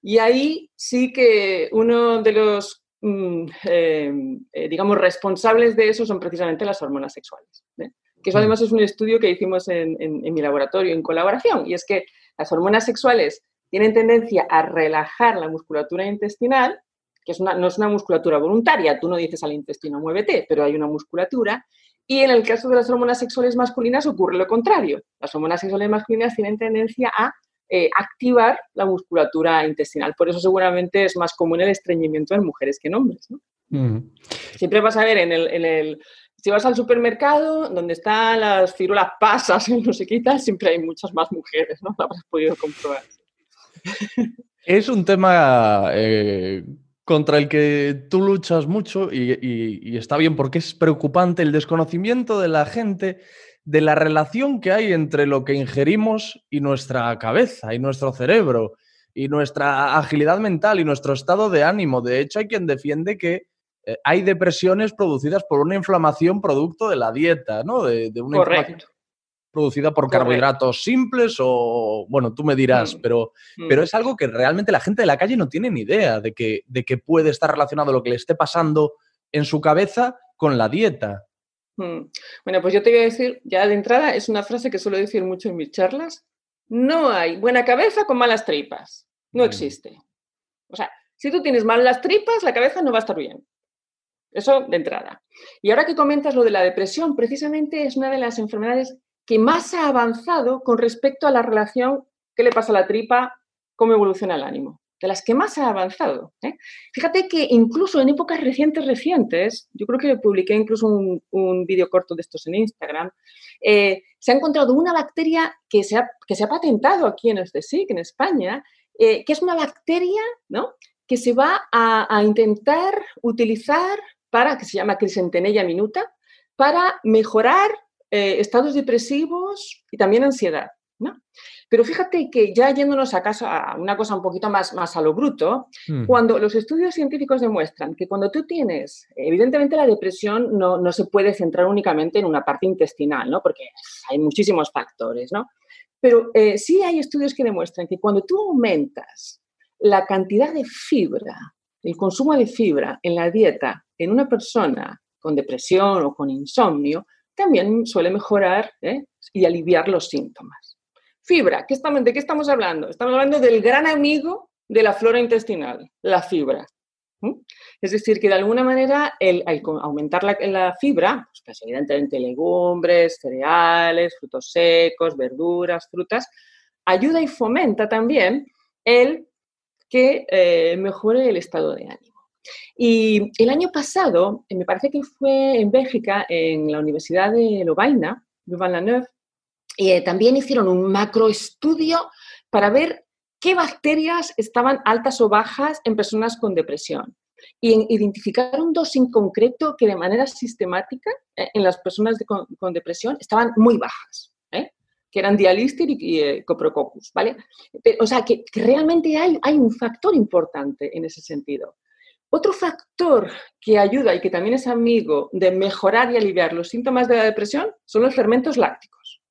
Y ahí sí que uno de los Mm, eh, eh, digamos, responsables de eso son precisamente las hormonas sexuales. ¿eh? Que eso mm. además es un estudio que hicimos en, mi laboratorio en colaboración, y es que las hormonas sexuales tienen tendencia a relajar la musculatura intestinal, que es una, no es una musculatura voluntaria, tú no dices al intestino muévete, pero hay una musculatura, y en el caso de las hormonas sexuales masculinas ocurre lo contrario. Las hormonas sexuales masculinas tienen tendencia a eh, activar la musculatura intestinal. Por eso seguramente es más común el estreñimiento en mujeres que en hombres. Siempre vas a ver en el, si vas al supermercado, donde están las ciruelas pasas, no sé qué tal, siempre hay muchas más mujeres, ¿no? Lo habrás podido comprobar. Es un tema eh, contra el que tú luchas mucho y, está bien porque es preocupante el desconocimiento de la gente de la relación que hay entre lo que ingerimos y nuestra cabeza y nuestro cerebro y nuestra agilidad mental y nuestro estado de ánimo. De hecho, hay quien defiende que eh, hay depresiones producidas por una inflamación producto de la dieta, ¿no? De, una Correcto. Producida por carbohidratos simples o, bueno, tú me dirás, mm. pero, mm. pero es algo que realmente la gente de la calle no tiene ni idea de que, de que puede estar relacionado lo que le esté pasando en su cabeza con la dieta. Mm. Bueno, pues yo te voy a decir, ya de entrada, es una frase que suelo decir mucho en mis charlas. No hay buena cabeza con malas tripas. No existe. O sea, si tú tienes malas tripas, la cabeza no va a estar bien. Eso de entrada. Y ahora que comentas lo de la depresión, precisamente es una de las enfermedades que más ha avanzado con respecto a la relación qué le pasa a la tripa, cómo evoluciona el ánimo de las que más ha avanzado. ¿eh? Fíjate que incluso en épocas recientes, recientes, yo creo que publiqué incluso un, un vídeo corto de estos en Instagram, eh, se ha encontrado una bacteria que se ha, que se ha patentado aquí en el CSIC, en España, eh, que es una bacteria ¿no? que se va a, a, intentar utilizar para, que se llama Crisentenella minuta, para mejorar estados depresivos y también ansiedad. ¿no? Pero fíjate que ya yéndonos a, a una cosa un poquito más, más a lo bruto, hmm. cuando los estudios científicos demuestran que cuando tú tienes, evidentemente la depresión no, no, se puede centrar únicamente en una parte intestinal, ¿no? Porque hay muchísimos factores, ¿no? Pero eh, sí hay estudios que demuestran que cuando tú aumentas la cantidad de fibra, el consumo de fibra en la dieta en una persona con depresión o con insomnio, también suele mejorar ¿eh? y aliviar los síntomas. Fibra, ¿qué estamos, ¿de qué estamos hablando? Estamos hablando del gran amigo de la flora intestinal, la fibra. Es decir, que de alguna manera el, aumentar la, fibra, pues, pues, evidentemente legumbres, cereales, frutos secos, verduras, frutas, ayuda y fomenta también el que eh, mejore el estado de ánimo. Y el año pasado, me parece que fue en Bélgica, en la Universidad de Lovaina, Louvain-la-Neuve, eh, también hicieron un macroestudio para ver qué bacterias estaban altas o bajas en personas con depresión. Y en- identificaron dos en concreto que de manera sistemática eh, en las personas de- con, con depresión estaban muy bajas, ¿eh? que eran Dialister y, y, eh, Coprococcus, ¿vale? Pero, o sea, que, que realmente hay, hay un factor importante en ese sentido. Otro factor que ayuda y que también es amigo de mejorar y aliviar los síntomas de la depresión son los fermentos lácticos.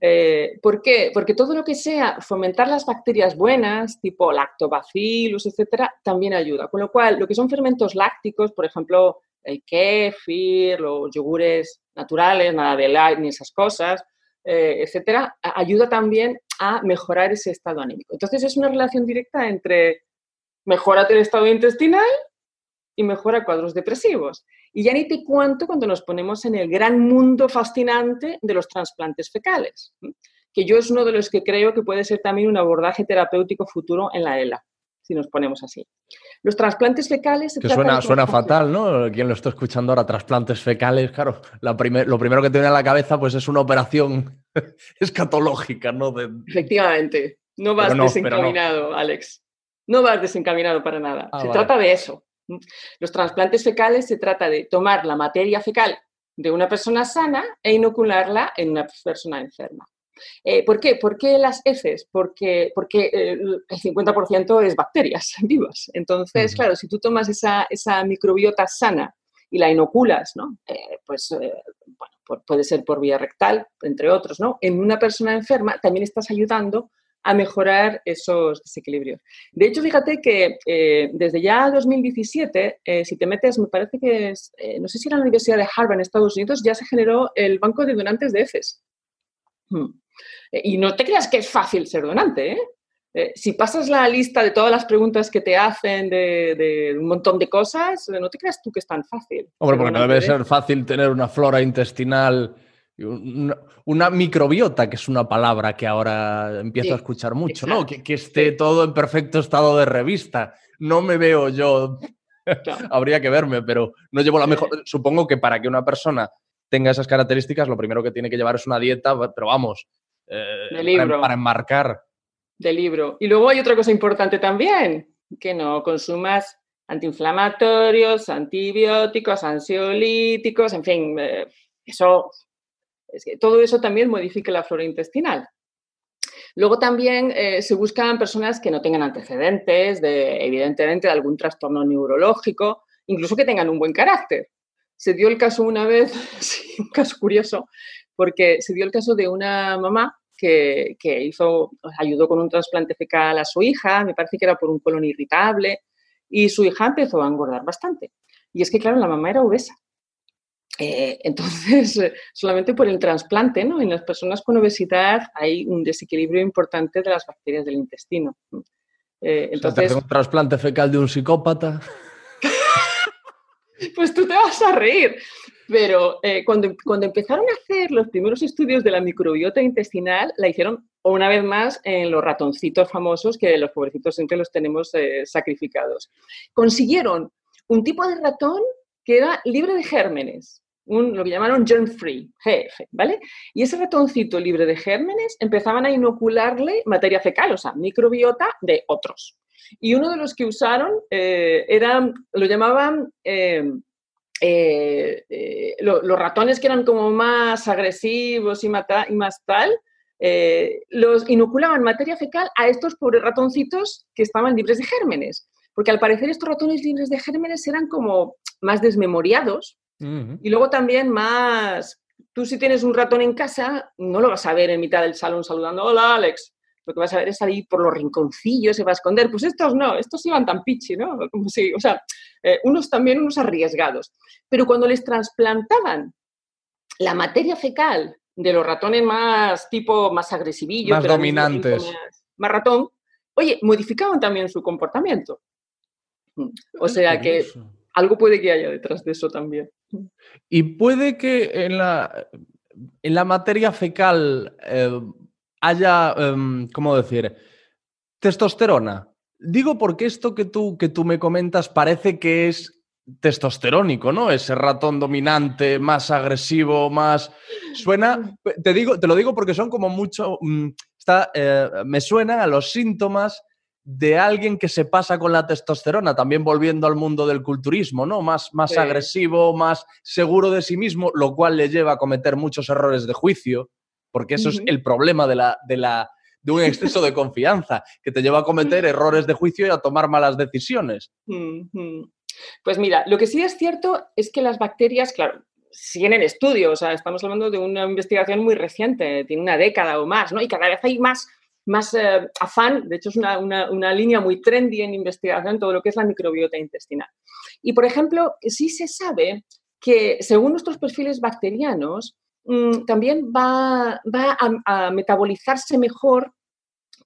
Eh, ¿Por qué? Porque todo lo que sea fomentar las bacterias buenas, tipo lactobacillus, etcétera, también ayuda. Con lo cual, lo que son fermentos lácticos, por ejemplo, el kéfir, los yogures naturales, nada de light ni esas cosas, eh, etcétera, ayuda también a mejorar ese estado anímico. Entonces, es una relación directa entre mejora el estado intestinal y mejora cuadros depresivos. Y ya ni te cuento cuando nos ponemos en el gran mundo fascinante de los trasplantes fecales, que yo es uno de los que creo que puede ser también un abordaje terapéutico futuro en la ELA, si nos ponemos así. Los trasplantes fecales... se Que suena, suena fatal, ¿no? Quien lo está escuchando ahora, trasplantes fecales, claro. La primer- lo primero que te viene a la cabeza pues es una operación escatológica, ¿no? De- Efectivamente, no vas no, no. desencaminado, Alex. No vas desencaminado para nada. Ah, se vale. trata de eso. Los trasplantes fecales se trata de tomar la materia fecal de una persona sana e inocularla en una persona enferma. Eh, ¿Por qué? ¿Por qué las heces? Porque, porque eh, el 50% es bacterias vivas. Entonces, claro, si tú tomas esa, esa microbiota sana y la inoculas, ¿no? Eh, pues eh, bueno, por- puede ser por vía rectal, entre otros, ¿no? En una persona enferma también estás ayudando a mejorar esos desequilibrios. De hecho, fíjate que eh, desde ya 2017, eh, si te metes, me parece que es, eh, no sé si era la Universidad de Harvard en Estados Unidos, ya se generó el banco de donantes de heces. Hmm. Eh, Y no te creas que es fácil ser donante, ¿eh? Eh, si pasas la lista de todas las preguntas que te hacen de, de un montón de cosas, no te creas tú que es tan fácil. Hombre, porque no debe de ser fácil tener una flora intestinal, una, una microbiota, que es una palabra que ahora empiezo Sí, a escuchar mucho, ¿no? Que, que esté todo en perfecto estado de revista. No me veo yo, habría que verme, pero no llevo la mejor. Supongo que para que una persona tenga esas características, lo primero que tiene que llevar es una dieta, pero vamos, eh, De para- libro. para enmarcar. de libro. Y luego hay otra cosa importante también, que no consumas antiinflamatorios, antibióticos, ansiolíticos, en fin, eh, eso, todo eso también modifica la flora intestinal. Luego también eh, se buscan personas que no tengan antecedentes, de, evidentemente, de algún trastorno neurológico, incluso que tengan un buen carácter. Se dio el caso una vez, sí, un caso curioso, porque se dio el caso de una mamá que, que hizo, ayudó con un trasplante fecal a su hija, me parece que era por un colon irritable, y su hija empezó a engordar bastante. Y es que, claro, la mamá era obesa. Eh, entonces, solamente por el trasplante, ¿no? En las personas con obesidad hay un desequilibrio importante de las bacterias del intestino. ¿no? Eh, O sea, te entonces, un trasplante fecal de un psicópata. pues tú te vas a reír. Pero eh, cuando, cuando empezaron a hacer los primeros estudios de la microbiota intestinal, la hicieron una vez más en los ratoncitos famosos, que los pobrecitos siempre los tenemos eh, sacrificados. Consiguieron un tipo de ratón que era libre de gérmenes, un, lo que llamaron germ-free, GF, ¿vale? Y ese ratoncito libre de gérmenes empezaban a inocularle materia fecal, o sea, microbiota de otros. Y uno de los que usaron eh, era, lo llamaban eh, eh, eh, lo, los ratones que eran como más agresivos y, mata, y más tal, eh, los inoculaban materia fecal a estos pobres ratoncitos que estaban libres de gérmenes. Porque al parecer estos ratones libres de gérmenes eran como más desmemoriados Uh -huh. y luego también más, tú si tienes un ratón en casa, no lo vas a ver en mitad del salón saludando, hola Alex, lo que vas a ver es salir por los rinconcillos, se va a esconder. Pues estos no, estos iban tan pichi, ¿no? Como si, o sea, eh, unos también, unos arriesgados. Pero cuando les trasplantaban la materia fecal de los ratones más tipo, más agresivillos, más dominantes, más, más, ratón, oye, modificaban también su comportamiento. O sea que algo puede que haya detrás de eso también. Y puede que en la, en la materia fecal eh, haya, um, ¿cómo decir? Testosterona. Digo porque esto que tú, que tú me comentas parece que es testosterónico, ¿no? Ese ratón dominante, más agresivo, más... Suena, te, digo, te lo digo porque son como mucho... Um, está, eh, me suena a los síntomas de alguien que se pasa con la testosterona, también volviendo al mundo del culturismo, ¿no? Más, más Sí. agresivo, más seguro de sí mismo, lo cual le lleva a cometer muchos errores de juicio, porque eso es el problema de, la, de, la, de un exceso de confianza, que te lleva a cometer errores de juicio y a tomar malas decisiones. Pues mira, lo que sí es cierto es que las bacterias, claro, siguen en estudio, o sea, estamos hablando de una investigación muy reciente, tiene una década o más, ¿no? Y cada vez hay más, más eh, afán, de hecho es una, una- línea muy trendy en investigación, todo lo que es la microbiota intestinal. Y, por ejemplo, sí se sabe que según nuestros perfiles bacterianos, mm, también va, va a, metabolizarse mejor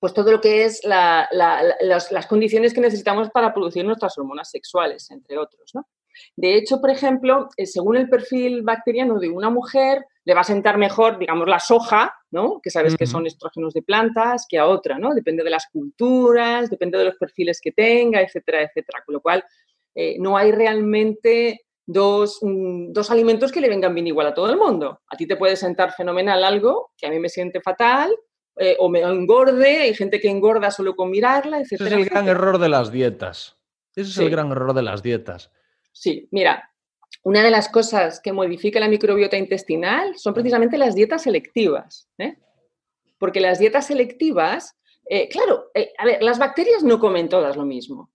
pues todo lo que es la- la- la- las, las condiciones que necesitamos para producir nuestras hormonas sexuales, entre otros. ¿no? De hecho, por ejemplo, eh, según el perfil bacteriano de una mujer, le va a sentar mejor, digamos, la soja, ¿no? que sabes que son estrógenos de plantas, que a otra, ¿no? Depende de las culturas, depende de los perfiles que tenga, etcétera, etcétera. Con lo cual, eh, no hay realmente dos, mm, dos alimentos que le vengan bien igual a todo el mundo. A ti te puede sentar fenomenal algo que a mí me siente fatal, eh, o me engorde, hay gente que engorda solo con mirarla, Ese etcétera. es el gran error de las dietas. Ese es Sí. el gran error de las dietas. Sí, mira, una de las cosas que modifica la microbiota intestinal son precisamente las dietas selectivas. ¿eh? Porque las dietas selectivas, eh, claro, eh, a ver, las bacterias no comen todas lo mismo.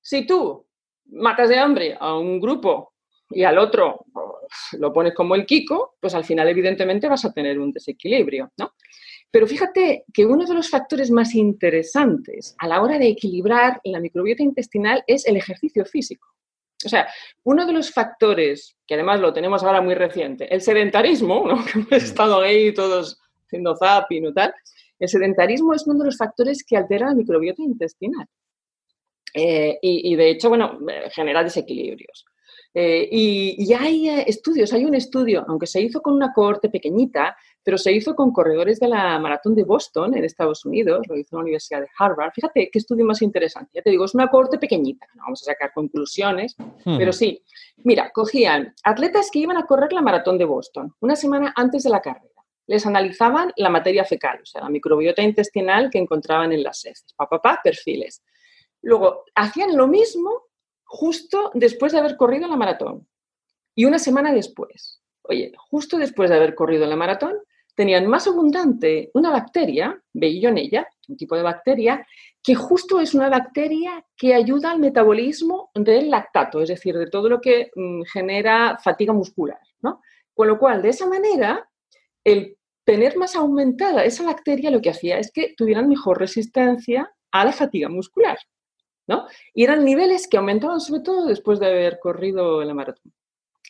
Si tú matas de hambre a un grupo y al otro pues, lo pones como el Kiko, pues al final evidentemente vas a tener un desequilibrio, ¿no? Pero fíjate que uno de los factores más interesantes a la hora de equilibrar la microbiota intestinal es el ejercicio físico. O sea, uno de los factores, que además lo tenemos ahora muy reciente, el sedentarismo, ¿no? que hemos estado ahí todos haciendo zapping o tal, el sedentarismo es uno de los factores que altera la microbiota intestinal. Eh, y, y, de hecho, bueno, eh, genera desequilibrios. Eh, y, y, hay estudios, hay un estudio, aunque se hizo con una cohorte pequeñita, pero se hizo con corredores de la maratón de Boston en Estados Unidos, lo hizo la Universidad de Harvard. Fíjate qué estudio más interesante. Ya te digo, es una cohorte pequeñita, no vamos a sacar conclusiones, hmm. pero sí. Mira, cogían atletas que iban a correr la maratón de Boston una semana antes de la carrera. Les analizaban la materia fecal, o sea, la microbiota intestinal que encontraban en las heces. Pa, pa, pa, perfiles. Luego, hacían lo mismo justo después de haber corrido la maratón. Y una semana después, oye, justo después de haber corrido la maratón, tenían más abundante una bacteria, Bellionella, un tipo de bacteria, que justo es una bacteria que ayuda al metabolismo del lactato, es decir, de todo lo que mm, genera fatiga muscular. ¿no? Con lo cual, de esa manera, el tener más aumentada esa bacteria lo que hacía es que tuvieran mejor resistencia a la fatiga muscular. ¿no? Y eran niveles que aumentaban sobre todo después de haber corrido la maratón.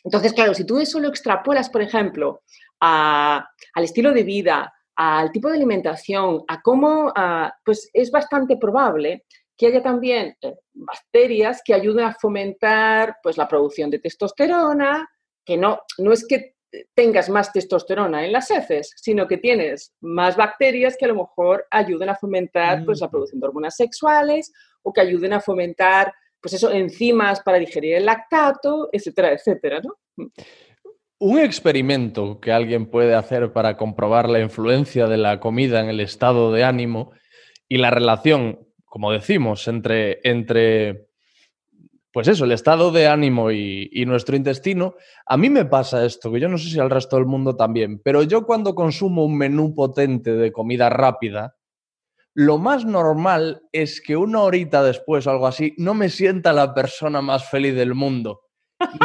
Entonces, claro, si tú eso lo extrapolas, por ejemplo, a, al estilo de vida, al tipo de alimentación, a cómo, a, pues es bastante probable que haya también eh, bacterias que ayuden a fomentar pues, la producción de testosterona, que no, no es que tengas más testosterona en las heces, sino que tienes más bacterias que a lo mejor ayuden a fomentar pues, la producción de hormonas sexuales o que ayuden a fomentar pues eso, enzimas para digerir el lactato, etcétera, etcétera, ¿no? Un experimento que alguien puede hacer para comprobar la influencia de la comida en el estado de ánimo y la relación, como decimos, entre, entre pues eso, el estado de ánimo y, y, nuestro intestino, a mí me pasa esto, que yo no sé si al resto del mundo también, pero yo cuando consumo un menú potente de comida rápida, lo más normal es que una horita después o algo así no me sienta la persona más feliz del mundo.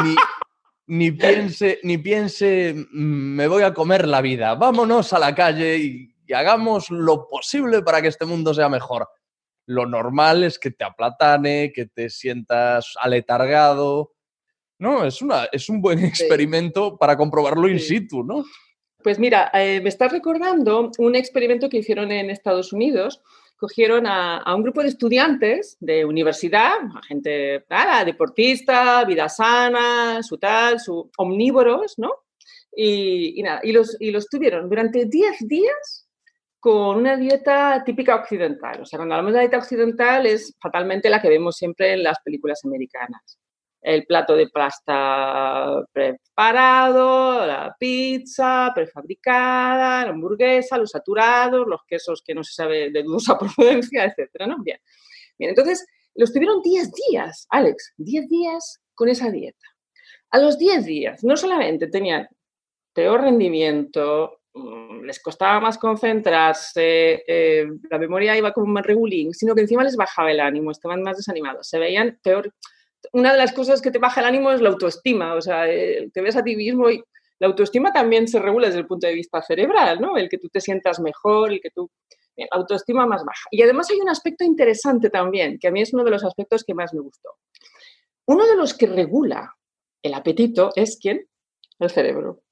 Ni, ni, piense, ni piense, me voy a comer la vida, vámonos a la calle y, y hagamos lo posible para que este mundo sea mejor lo normal es que te aplatane, que te sientas aletargado. No, es, una, es un buen experimento sí. para comprobarlo in situ, ¿no? Pues mira, eh, me estás recordando un experimento que hicieron en Estados Unidos. Cogieron a, un grupo de estudiantes de universidad, gente nada, deportista, vida sana, su tal, su omnívoros, ¿no? Y los, y los tuvieron durante 10 días con una dieta típica occidental. O sea, cuando hablamos de dieta occidental es fatalmente la que vemos siempre en las películas americanas. El plato de pasta preparado, la pizza prefabricada, la hamburguesa, los saturados, los quesos que no se sabe de dudosa procedencia, etc. ¿no? Bien. Bien, entonces los tuvieron 10 días, Alex, 10 días con esa dieta. A los 10 días, no solamente tenían peor rendimiento, mm, les costaba más concentrarse, eh, la memoria iba como más regulín, sino que encima les bajaba el ánimo, estaban más desanimados, se veían peor. Una de las cosas que te baja el ánimo es la autoestima, o sea, eh, te ves a ti mismo y la autoestima también se regula desde el punto de vista cerebral, ¿no? El que tú te sientas mejor, el que tú... Bien, autoestima más baja. Y además hay un aspecto interesante también, que a mí es uno de los aspectos que más me gustó. Uno de los que regula el apetito es quién? El cerebro.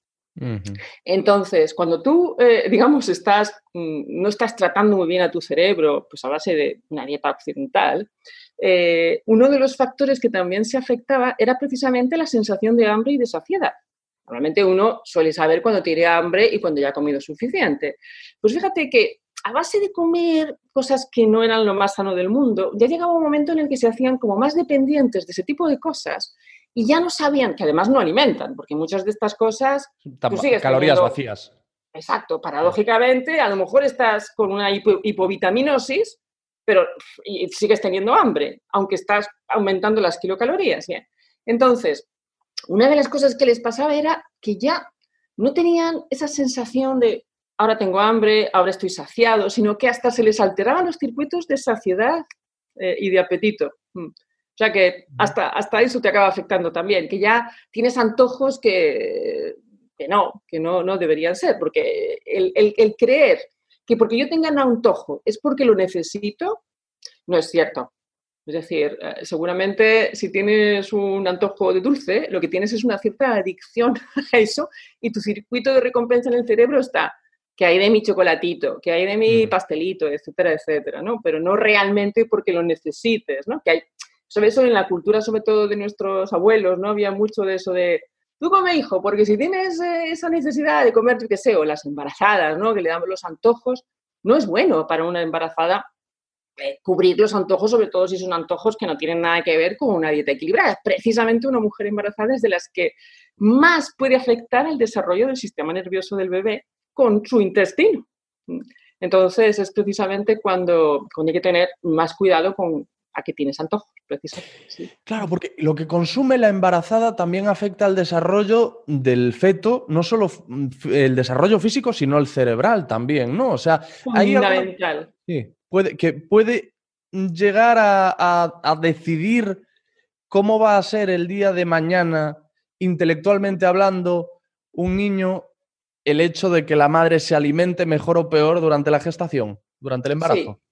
Entonces, cuando tú, eh, digamos, estás, mm, no estás tratando muy bien a tu cerebro, pues a base de una dieta occidental, eh, uno de los factores que también se afectaba era precisamente la sensación de hambre y de saciedad. Normalmente uno suele saber cuando tiene hambre y cuando ya ha comido suficiente. Pues fíjate que a base de comer cosas que no eran lo más sano del mundo, ya llegaba un momento en el que se hacían como más dependientes de ese tipo de cosas y ya no sabían, que además no alimentan, porque muchas de estas cosas... Tú sigues calorías vacías. Exacto, paradójicamente, a lo mejor estás con una hipovitaminosis, pero sigues teniendo hambre, aunque estás aumentando las kilocalorías. Bien. Entonces, una de las cosas que les pasaba era que ya no tenían esa sensación de ahora tengo hambre, ahora estoy saciado, sino que hasta se les alteraban los circuitos de saciedad eh, y de apetito. O sea que hasta, hasta eso te acaba afectando también, que ya tienes antojos que, no, que no, no deberían ser, porque el, el, creer que porque yo tenga un antojo es porque lo necesito, no es cierto. Es decir, eh, seguramente si tienes un antojo de dulce, lo que tienes es una cierta adicción a eso y tu circuito de recompensa en el cerebro está que hay de mi chocolatito, que hay de mi mm. pastelito, etcétera, etcétera, ¿no? Pero no realmente porque lo necesites, ¿no? Que hay, sobre eso en la cultura, sobre todo de nuestros abuelos, ¿no? Había mucho de eso de, tú come hijo, porque si tienes eh, esa necesidad de comer, yo qué sé, o las embarazadas, ¿no? Que le damos los antojos, no es bueno para una embarazada eh, cubrir los antojos, sobre todo si son antojos que no tienen nada que ver con una dieta equilibrada. Precisamente una mujer embarazada es de las que más puede afectar el desarrollo del sistema nervioso del bebé con su intestino. Entonces es precisamente cuando, cuando hay que tener más cuidado con, a que tienes antojos, precisamente. Claro, porque lo que consume la embarazada también afecta al desarrollo del feto, no solo el desarrollo físico, sino el cerebral también, ¿no? O sea, Fundamental. Sí, puede, que puede llegar a, decidir cómo va a ser el día de mañana, intelectualmente hablando, un niño, el hecho de que la madre se alimente mejor o peor durante la gestación, durante el embarazo. Sí,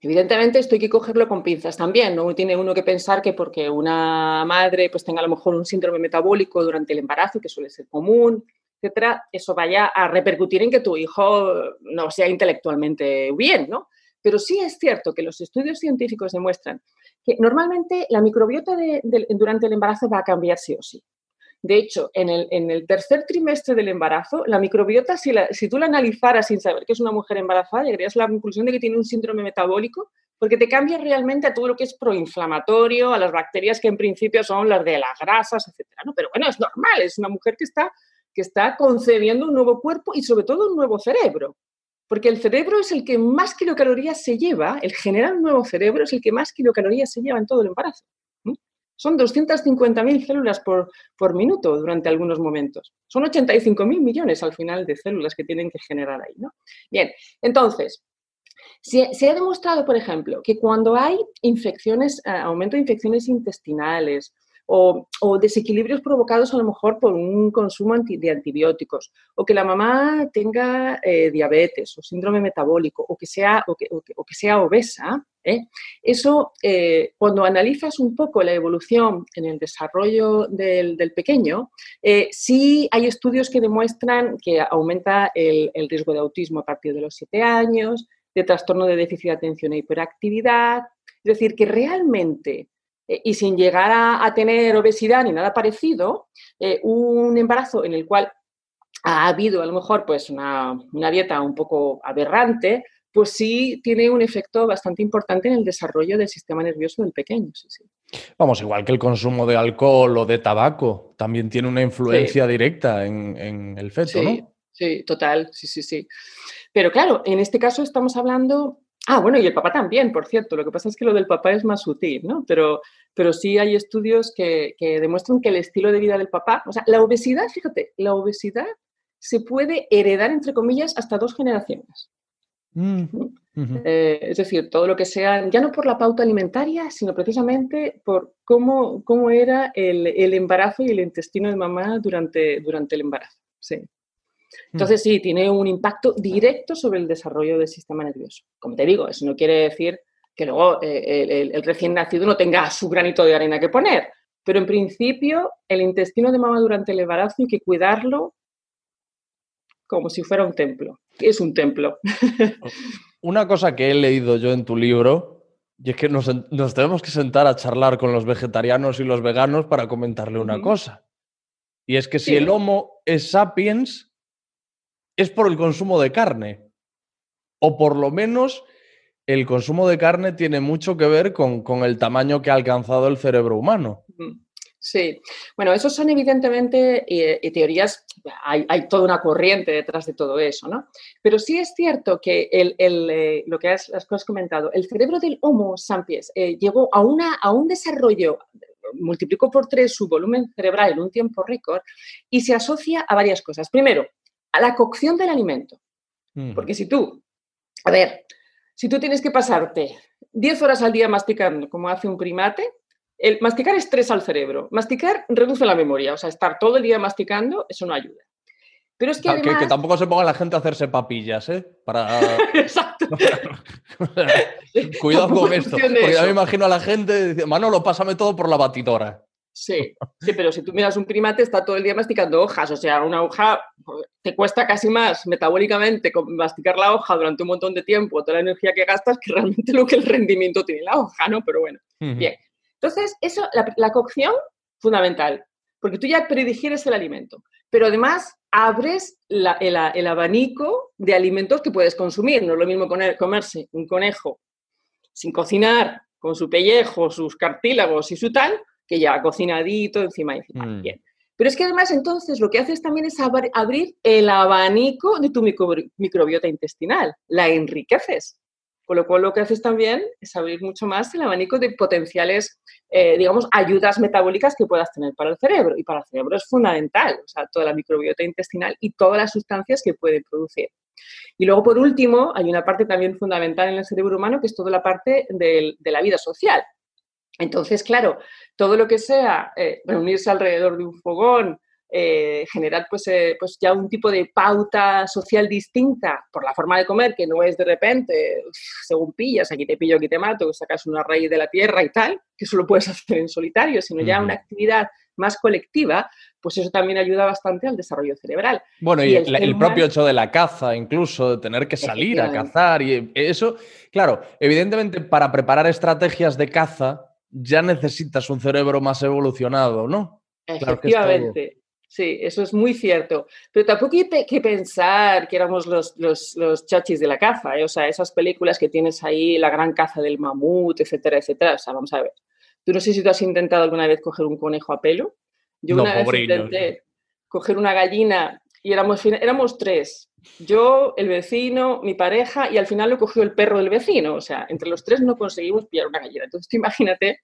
evidentemente esto hay que cogerlo con pinzas también. No tiene uno que pensar que porque una madre pues tenga a lo mejor un síndrome metabólico durante el embarazo, que suele ser común, etcétera, eso vaya a repercutir en que tu hijo no sea intelectualmente bien, ¿no? Pero sí es cierto que los estudios científicos demuestran que normalmente la microbiota durante el embarazo va a cambiar sí o sí. De hecho, en el, tercer trimestre del embarazo, la microbiota, si, si, tú la analizaras sin saber que es una mujer embarazada, llegarías a la conclusión de que tiene un síndrome metabólico, porque te cambia realmente a todo lo que es proinflamatorio, a las bacterias que en principio son las de las grasas, etc. ¿no? Pero bueno, es normal, es una mujer que está, que está concebiendo un nuevo cuerpo y sobre todo un nuevo cerebro. Porque el cerebro es el que más kilocalorías se lleva, el generar un nuevo cerebro es el que más kilocalorías se lleva en todo el embarazo. Son 250.000 células por, por, minuto durante algunos momentos. Son 85.000 millones al final de células que tienen que generar ahí. ¿no? Bien, entonces, se, se, ha demostrado, por ejemplo, que cuando hay infecciones, eh, aumento de infecciones intestinales o, desequilibrios provocados a lo mejor por un consumo de antibióticos, o que la mamá tenga eh, diabetes o síndrome metabólico, o que sea, o que, sea obesa, ¿eh? eso eh, cuando analizas un poco la evolución en el desarrollo del, pequeño, sí hay estudios que demuestran que aumenta el, el riesgo de autismo a partir de los 7 años, de trastorno de déficit de atención e hiperactividad. Es decir, que realmente eh, y sin llegar a, tener obesidad ni nada parecido, eh, un embarazo en el cual ha habido a lo mejor pues una, dieta un poco aberrante, pues sí tiene un efecto bastante importante en el desarrollo del sistema nervioso del pequeño. Vamos, igual que el consumo de alcohol o de tabaco, también tiene una influencia directa en, el feto, sí, ¿no? Sí, total, sí, sí, sí. Pero claro, en este caso estamos hablando Ah, bueno, y el papá también, por cierto. Lo que pasa es que lo del papá es más sutil, ¿no? Pero, pero sí hay estudios que, que demuestran que el estilo de vida del papá, o sea, la obesidad, fíjate, la obesidad se puede heredar, entre comillas, hasta dos generaciones. Mm. Eh, es decir, todo lo que sea, ya no por la pauta alimentaria, sino precisamente por cómo, cómo era el, el embarazo y el intestino de mamá durante, durante el embarazo. Sí. Entonces, sí, tiene un impacto directo sobre el desarrollo del sistema nervioso. Como te digo, eso no quiere decir que luego eh, el, recién nacido no tenga su granito de arena que poner. Pero en principio, el intestino de mamá durante el embarazo hay que cuidarlo como si fuera un templo. Es un templo. Una cosa que he leído yo en tu libro, y es que nos, en- nos tenemos que sentar a charlar con los vegetarianos y los veganos para comentarle una cosa. Y es que si Sí. el Homo es sapiens, es por el consumo de carne. O por lo menos el consumo de carne tiene mucho que ver con, con el tamaño que ha alcanzado el cerebro humano. Sí, bueno, esos son evidentemente teorías, hay, hay toda una corriente detrás de todo eso, ¿no? Pero sí es cierto que el, el, eh, lo que has, las que has comentado, el cerebro del Homo sapiens eh, llegó a, una, a un desarrollo, multiplicó por tres su volumen cerebral en un tiempo récord y se asocia a varias cosas. Primero, a la cocción del alimento. Mm. Porque si tú, a ver, si tú tienes que pasarte 10 horas al día masticando como hace un primate, el masticar estresa al cerebro. Masticar reduce la memoria. O sea, estar todo el día masticando, eso no ayuda. Pero es que Ta- que, que además... tampoco se ponga la gente a hacerse papillas, ¿eh? Para... Exacto. Cuidado con es esto. Porque ya me imagino a la gente diciendo, Manolo, pásame todo por la batidora. Sí, sí, pero si tú miras un primate, está todo el día masticando hojas. O sea, una hoja te cuesta casi más metabólicamente con- masticar la hoja durante un montón de tiempo, toda la energía que gastas, que realmente lo que el rendimiento tiene la hoja, ¿no? Pero bueno. Bien. Entonces, eso, la, la cocción, fundamental, porque tú ya predigieres el alimento, pero además abres la- el, el abanico de alimentos que puedes consumir. No es lo mismo comer- comerse un conejo sin cocinar, con su pellejo, sus cartílagos y su tal, que ya cocinadito encima y encima. Mm. Bien. Pero es que además entonces lo que haces también es abri- abrir el abanico de tu micro- microbiota intestinal, la enriqueces. Con lo cual lo que haces también es abrir mucho más el abanico de potenciales, eh, digamos, ayudas metabólicas que puedas tener para el cerebro. Y para el cerebro es fundamental, o sea, toda la microbiota intestinal y todas las sustancias que puede producir. Y luego, por último, hay una parte también fundamental en el cerebro humano que es toda la parte del- de la vida social. Entonces, claro, todo lo que sea eh, reunirse alrededor de un fogón, eh, generar pues, eh, pues ya un tipo de pauta social distinta por la forma de comer, que no es de repente, según pillas, aquí te pillo, aquí te mato, sacas una raíz de la tierra y tal, que eso lo puedes hacer en solitario, sino ya una actividad más colectiva, pues eso también ayuda bastante al desarrollo cerebral. Bueno, y, Y el, el propio hecho de la caza, incluso, de tener que salir a cazar y eso, claro, evidentemente para preparar estrategias de caza ya necesitas un cerebro más evolucionado, ¿no? Claro. Efectivamente. Sí, eso es muy cierto. Pero tampoco hay que pensar que éramos los, los, los chachis de la caza, ¿eh? O sea, esas películas que tienes ahí, la gran caza del mamut, etcétera, etcétera. O sea, vamos a ver. Tú no sé si tú has intentado alguna vez coger un conejo a pelo. Yo No, una vez intenté coger una gallina y éramos, éramos tres. Yo, el vecino, mi pareja y al final lo cogió el perro del vecino. O sea, entre los tres no conseguimos pillar una gallina. Entonces, tú imagínate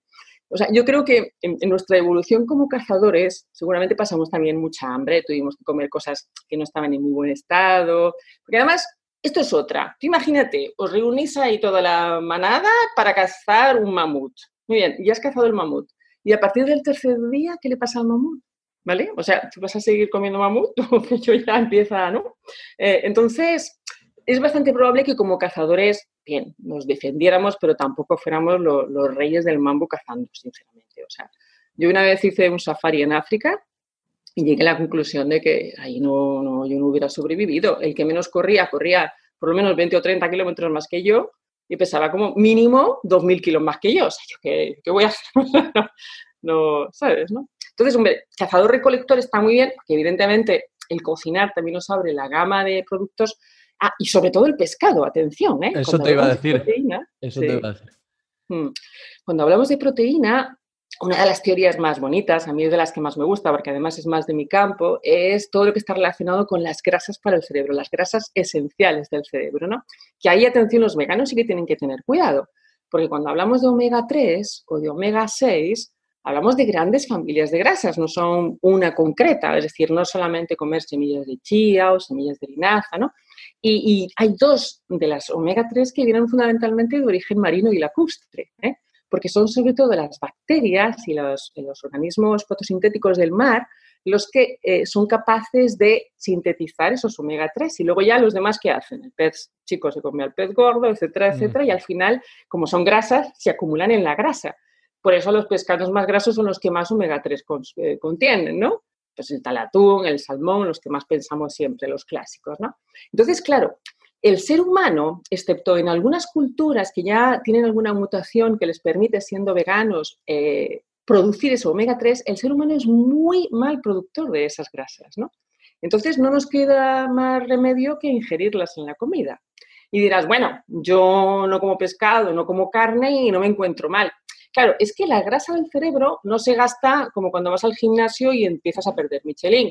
o sea, yo creo que en, nuestra evolución como cazadores seguramente pasamos también mucha hambre, tuvimos que comer cosas que no estaban en muy buen estado, porque además esto es otra. Imagínate, os reunís ahí toda la manada para cazar un mamut. Muy bien, ya has cazado el mamut. Y a partir del tercer día, ¿qué le pasa al mamut? ¿Vale? O sea, ¿tú vas a seguir comiendo mamut? Que yo ya empieza, ¿no? Eh, entonces, es bastante probable que como cazadores, bien, nos defendiéramos, pero tampoco fuéramos lo- los reyes del mambo cazando, sinceramente. O sea, yo una vez hice un safari en África y llegué a la conclusión de que ahí no, no, yo no hubiera sobrevivido. El que menos corría, corría por lo menos 20 o 30 kilómetros más que yo y pesaba como mínimo 2.000 kilos más que yo. O sea, yo qué, qué voy a hacer? no, ¿sabes? ¿no? Entonces, hombre, cazador-recolector está muy bien, porque evidentemente el cocinar también nos abre la gama de productos Ah, y sobre todo el pescado, atención, ¿eh? Eso Cuando te iba a hablamos de decir. proteína, Eso Sí. te iba a decir. mm, cuando hablamos de proteína, una de las teorías más bonitas, a mí es de las que más me gusta, porque además es más de mi campo, es todo lo que está relacionado con las grasas para el cerebro, las grasas esenciales del cerebro, ¿no? Que ahí, atención, los veganos sí que tienen que tener cuidado, porque cuando hablamos de omega 3 o de omega 6, hablamos de grandes familias de grasas, no son una concreta, es decir, no solamente comer semillas de chía o semillas de linaza, ¿no? Y, y hay dos de las omega 3 que vienen fundamentalmente de origen marino y lacustre, ¿eh? porque son sobre todo las bacterias y los, los organismos fotosintéticos del mar los que eh, son capaces de sintetizar esos omega 3 y luego ya los demás que hacen. El pez chico se come al pez gordo, etcétera, etcétera, y al final, como son grasas, se acumulan en la grasa. Por eso los pescados más grasos son los que más omega 3 eh, contienen, ¿no? Pues el talatún, el salmón, los que más pensamos siempre, los clásicos, ¿no? Entonces, claro, el ser humano, excepto en algunas culturas que ya tienen alguna mutación que les permite, siendo veganos, eh, producir ese omega 3, el ser humano es muy mal productor de esas grasas, ¿no? Entonces no nos queda más remedio que ingerirlas en la comida. Y dirás, bueno, yo no como pescado, no como carne y no me encuentro mal. Claro, es que la grasa del cerebro no se gasta como cuando vas al gimnasio y empiezas a perder Michelin.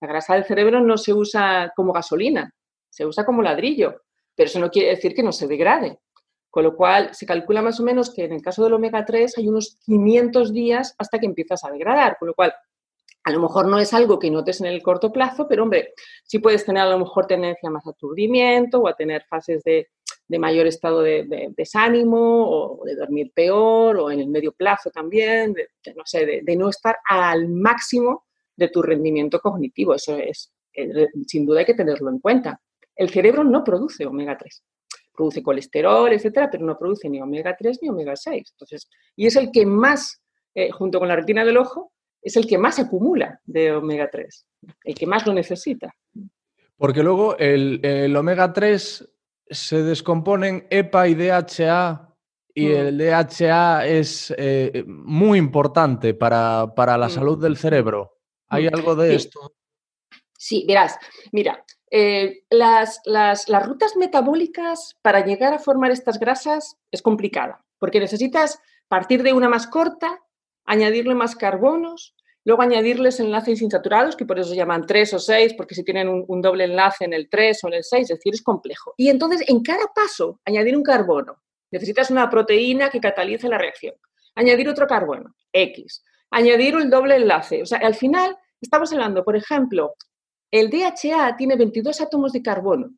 La grasa del cerebro no se usa como gasolina, se usa como ladrillo, pero eso no quiere decir que no se degrade. Con lo cual, se calcula más o menos que en el caso del omega 3 hay unos 500 días hasta que empiezas a degradar, con lo cual a lo mejor no es algo que notes en el corto plazo, pero hombre, sí puedes tener a lo mejor tendencia más a aturdimiento o a tener fases de, mayor estado de, desánimo o de dormir peor o en el medio plazo también, de, no sé, de, no estar al máximo de tu rendimiento cognitivo. Eso es, sin duda hay que tenerlo en cuenta. El cerebro no produce omega 3. Produce colesterol, etcétera, pero no produce ni omega 3 ni omega 6. Entonces, y es el que más, eh, junto con la retina del ojo, es el que más acumula de omega 3, el que más lo necesita. Porque luego el, omega 3 se descompone en EPA y DHA y Mm. el DHA es eh, muy importante para, para la Mm. salud del cerebro. ¿Hay Mm. algo de Sí. esto? Sí, verás, mira, eh, las, las- las rutas metabólicas para llegar a formar estas grasas es complicada, porque necesitas partir de una más corta, añadirle más carbonos, luego añadirles enlaces insaturados, que por eso se llaman 3 o 6, porque si tienen un, un doble enlace en el 3 o en el 6, es decir, es complejo. Y entonces, en cada paso, añadir un carbono. Necesitas una proteína que catalice la reacción. Añadir otro carbono, X. Añadir el doble enlace. O sea, al final estamos hablando, por ejemplo, el DHA tiene 22 átomos de carbono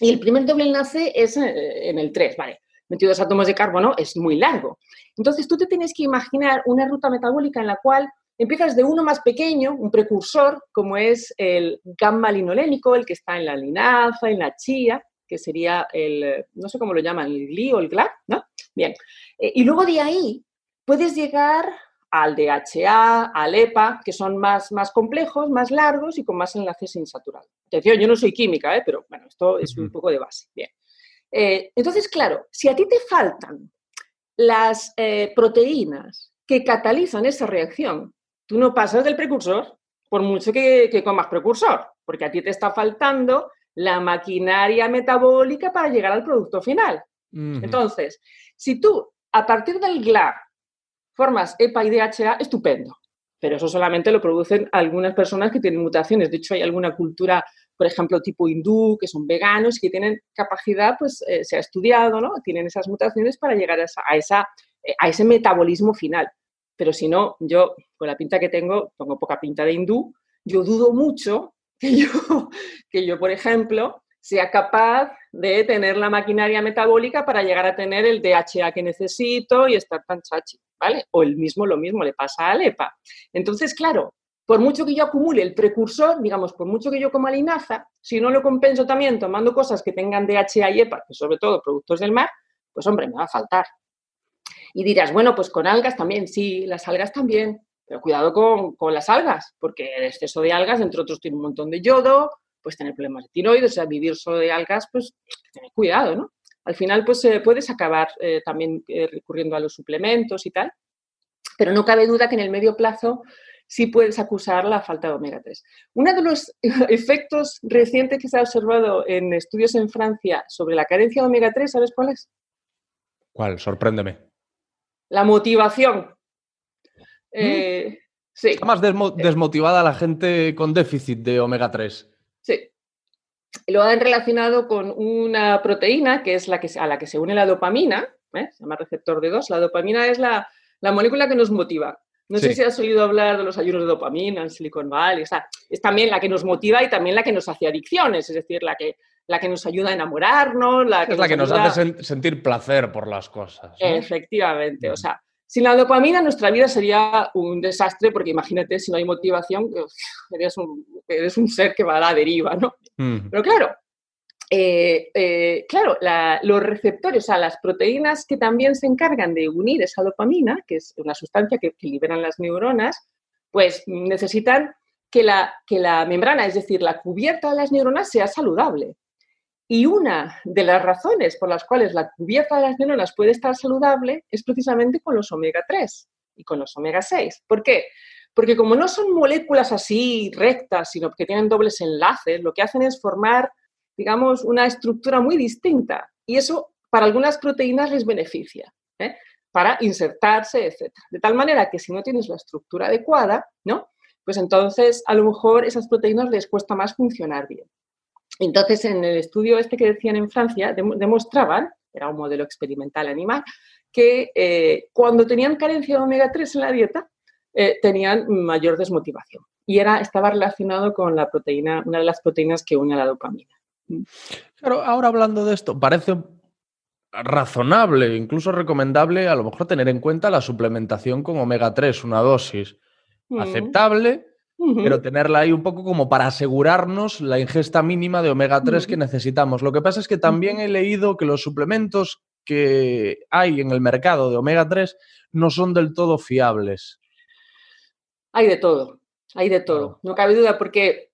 y el primer doble enlace es eh, en el 3, ¿vale? 22 átomos de carbono es muy largo. Entonces tú te tienes que imaginar una ruta metabólica en la cual empiezas de uno más pequeño, un precursor, como es el gamma linolénico, el que está en la linaza, en la chía, que sería el, no sé cómo lo llaman, el GLI o el GLA, ¿no? Bien. Eh, y luego de ahí puedes llegar al DHA, al EPA, que son más, más complejos, más largos y con más enlaces insaturados. Atención, yo no soy química, ¿eh? pero bueno, esto es un poco de base. Bien. Eh, entonces, claro, si a ti te faltan las eh, proteínas que catalizan esa reacción, tú no pasas del precursor, por mucho que, que comas precursor, porque a ti te está faltando la maquinaria metabólica para llegar al producto final. Entonces, si tú a partir del GLA formas EPA y DHA, estupendo. Pero eso solamente lo producen algunas personas que tienen mutaciones. De hecho, hay alguna cultura, por ejemplo, tipo hindú, que son veganos que tienen capacidad, pues eh, se ha estudiado, ¿no? Tienen esas mutaciones para llegar a, esa, a, esa, eh, a ese metabolismo final. Pero si no, yo, con la pinta que tengo, tengo poca pinta de hindú, yo dudo mucho que yo, que yo por ejemplo, sea capaz de tener la maquinaria metabólica para llegar a tener el DHA que necesito y estar tan chachi, ¿vale? O el mismo, lo mismo le pasa al EPA. Entonces, claro, por mucho que yo acumule el precursor, digamos, por mucho que yo coma linaza, si no lo compenso también tomando cosas que tengan DHA y EPA, que sobre todo productos del mar, pues hombre, me va a faltar. Y dirás, bueno, pues con algas también, sí, las algas también, pero cuidado con, con las algas, porque el exceso de algas, entre otros, tiene un montón de yodo, pues tener problemas de tiroides, o sea, vivir solo de algas, pues tener cuidado, ¿no? Al final, pues eh, puedes acabar eh, también eh, recurriendo a los suplementos y tal, pero no cabe duda que en el medio plazo sí puedes acusar la falta de omega 3. Uno de los efectos recientes que se ha observado en estudios en Francia sobre la carencia de omega 3, ¿sabes cuál es? ¿Cuál? Sorpréndeme. La motivación. Eh, sí, Está más desmo- desmotivada la gente con déficit de omega 3. sí. Lo han relacionado con una proteína que es la que, a la que se une la dopamina, ¿eh? se llama receptor de 2. La dopamina es la, la molécula que nos motiva. No sé si has oído hablar de los ayunos de dopamina en Silicon Valley. o sea, es también la que nos motiva y también la que nos hace adicciones, es decir, la que, la que nos ayuda a enamorarnos, la que Es la que nos ayuda- hace sen- sentir placer por las cosas. ¿no? Efectivamente, Mm. o sea, sin la dopamina nuestra vida sería un desastre porque imagínate si no hay motivación, eres un, eres un ser que va a la deriva, ¿no? Mm. Pero claro, eh, eh, claro, la- los receptores, o sea, las proteínas que también se encargan de unir esa dopamina, que es una sustancia que, que liberan las neuronas, pues necesitan que la, que la membrana, es decir, la cubierta de las neuronas sea saludable. Y una de las razones por las cuales la cubierta de las neuronas puede estar saludable es precisamente con los omega 3 y con los omega 6. ¿Por qué? Porque como no son moléculas así rectas, sino que tienen dobles enlaces, lo que hacen es formar, digamos, una estructura muy distinta. Y eso para algunas proteínas les beneficia, ¿eh? para insertarse, etc. De tal manera que si no tienes la estructura adecuada, ¿no? Pues entonces a lo mejor esas proteínas les cuesta más funcionar bien. Entonces, en el estudio este que decían en Francia, dem- demostraban, era un modelo experimental animal, que eh, cuando tenían carencia de omega 3 en la dieta, eh, tenían mayor desmotivación. Y era, estaba relacionado con la proteína, una de las proteínas que une a la dopamina. Claro, ahora hablando de esto, parece razonable, incluso recomendable, a lo mejor tener en cuenta la suplementación con omega 3, una dosis Mm. aceptable, pero tenerla ahí un poco como para asegurarnos la ingesta mínima de omega 3 que Ujú. necesitamos. Lo que pasa es que también he leído que los suplementos que hay en el mercado de omega 3 no son del todo fiables. Hay de todo, hay de todo, no cabe duda, porque,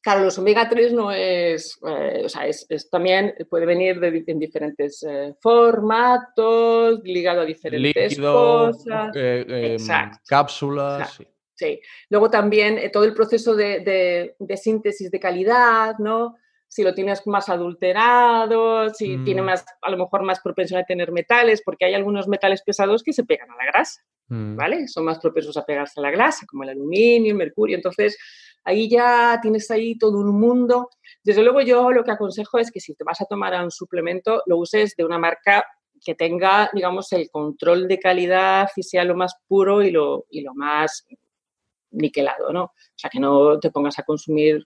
claro, los omega 3 no es, eh, o sea, es, es también puede venir de, en diferentes eh, formatos, ligado a diferentes Líquido, cosas. eh, em, Exacto. cápsulas. Exacto. sí. Sí. Luego también todo el proceso de, de- de síntesis de calidad, ¿no? Si lo tienes más adulterado, si tiene Mm. más, a lo mejor más propensión a tener metales, porque hay algunos metales pesados que se pegan a la grasa. Mm. ¿vale? Son más propensos a pegarse a la grasa, como el aluminio, el mercurio. Entonces, ahí ya tienes ahí todo un mundo. Desde luego, yo lo que aconsejo es que si te vas a tomar a un suplemento, lo uses de una marca que tenga, digamos, el control de calidad y sea lo más puro y lo, y lo más niquelado, ¿no? O sea, que no te pongas a consumir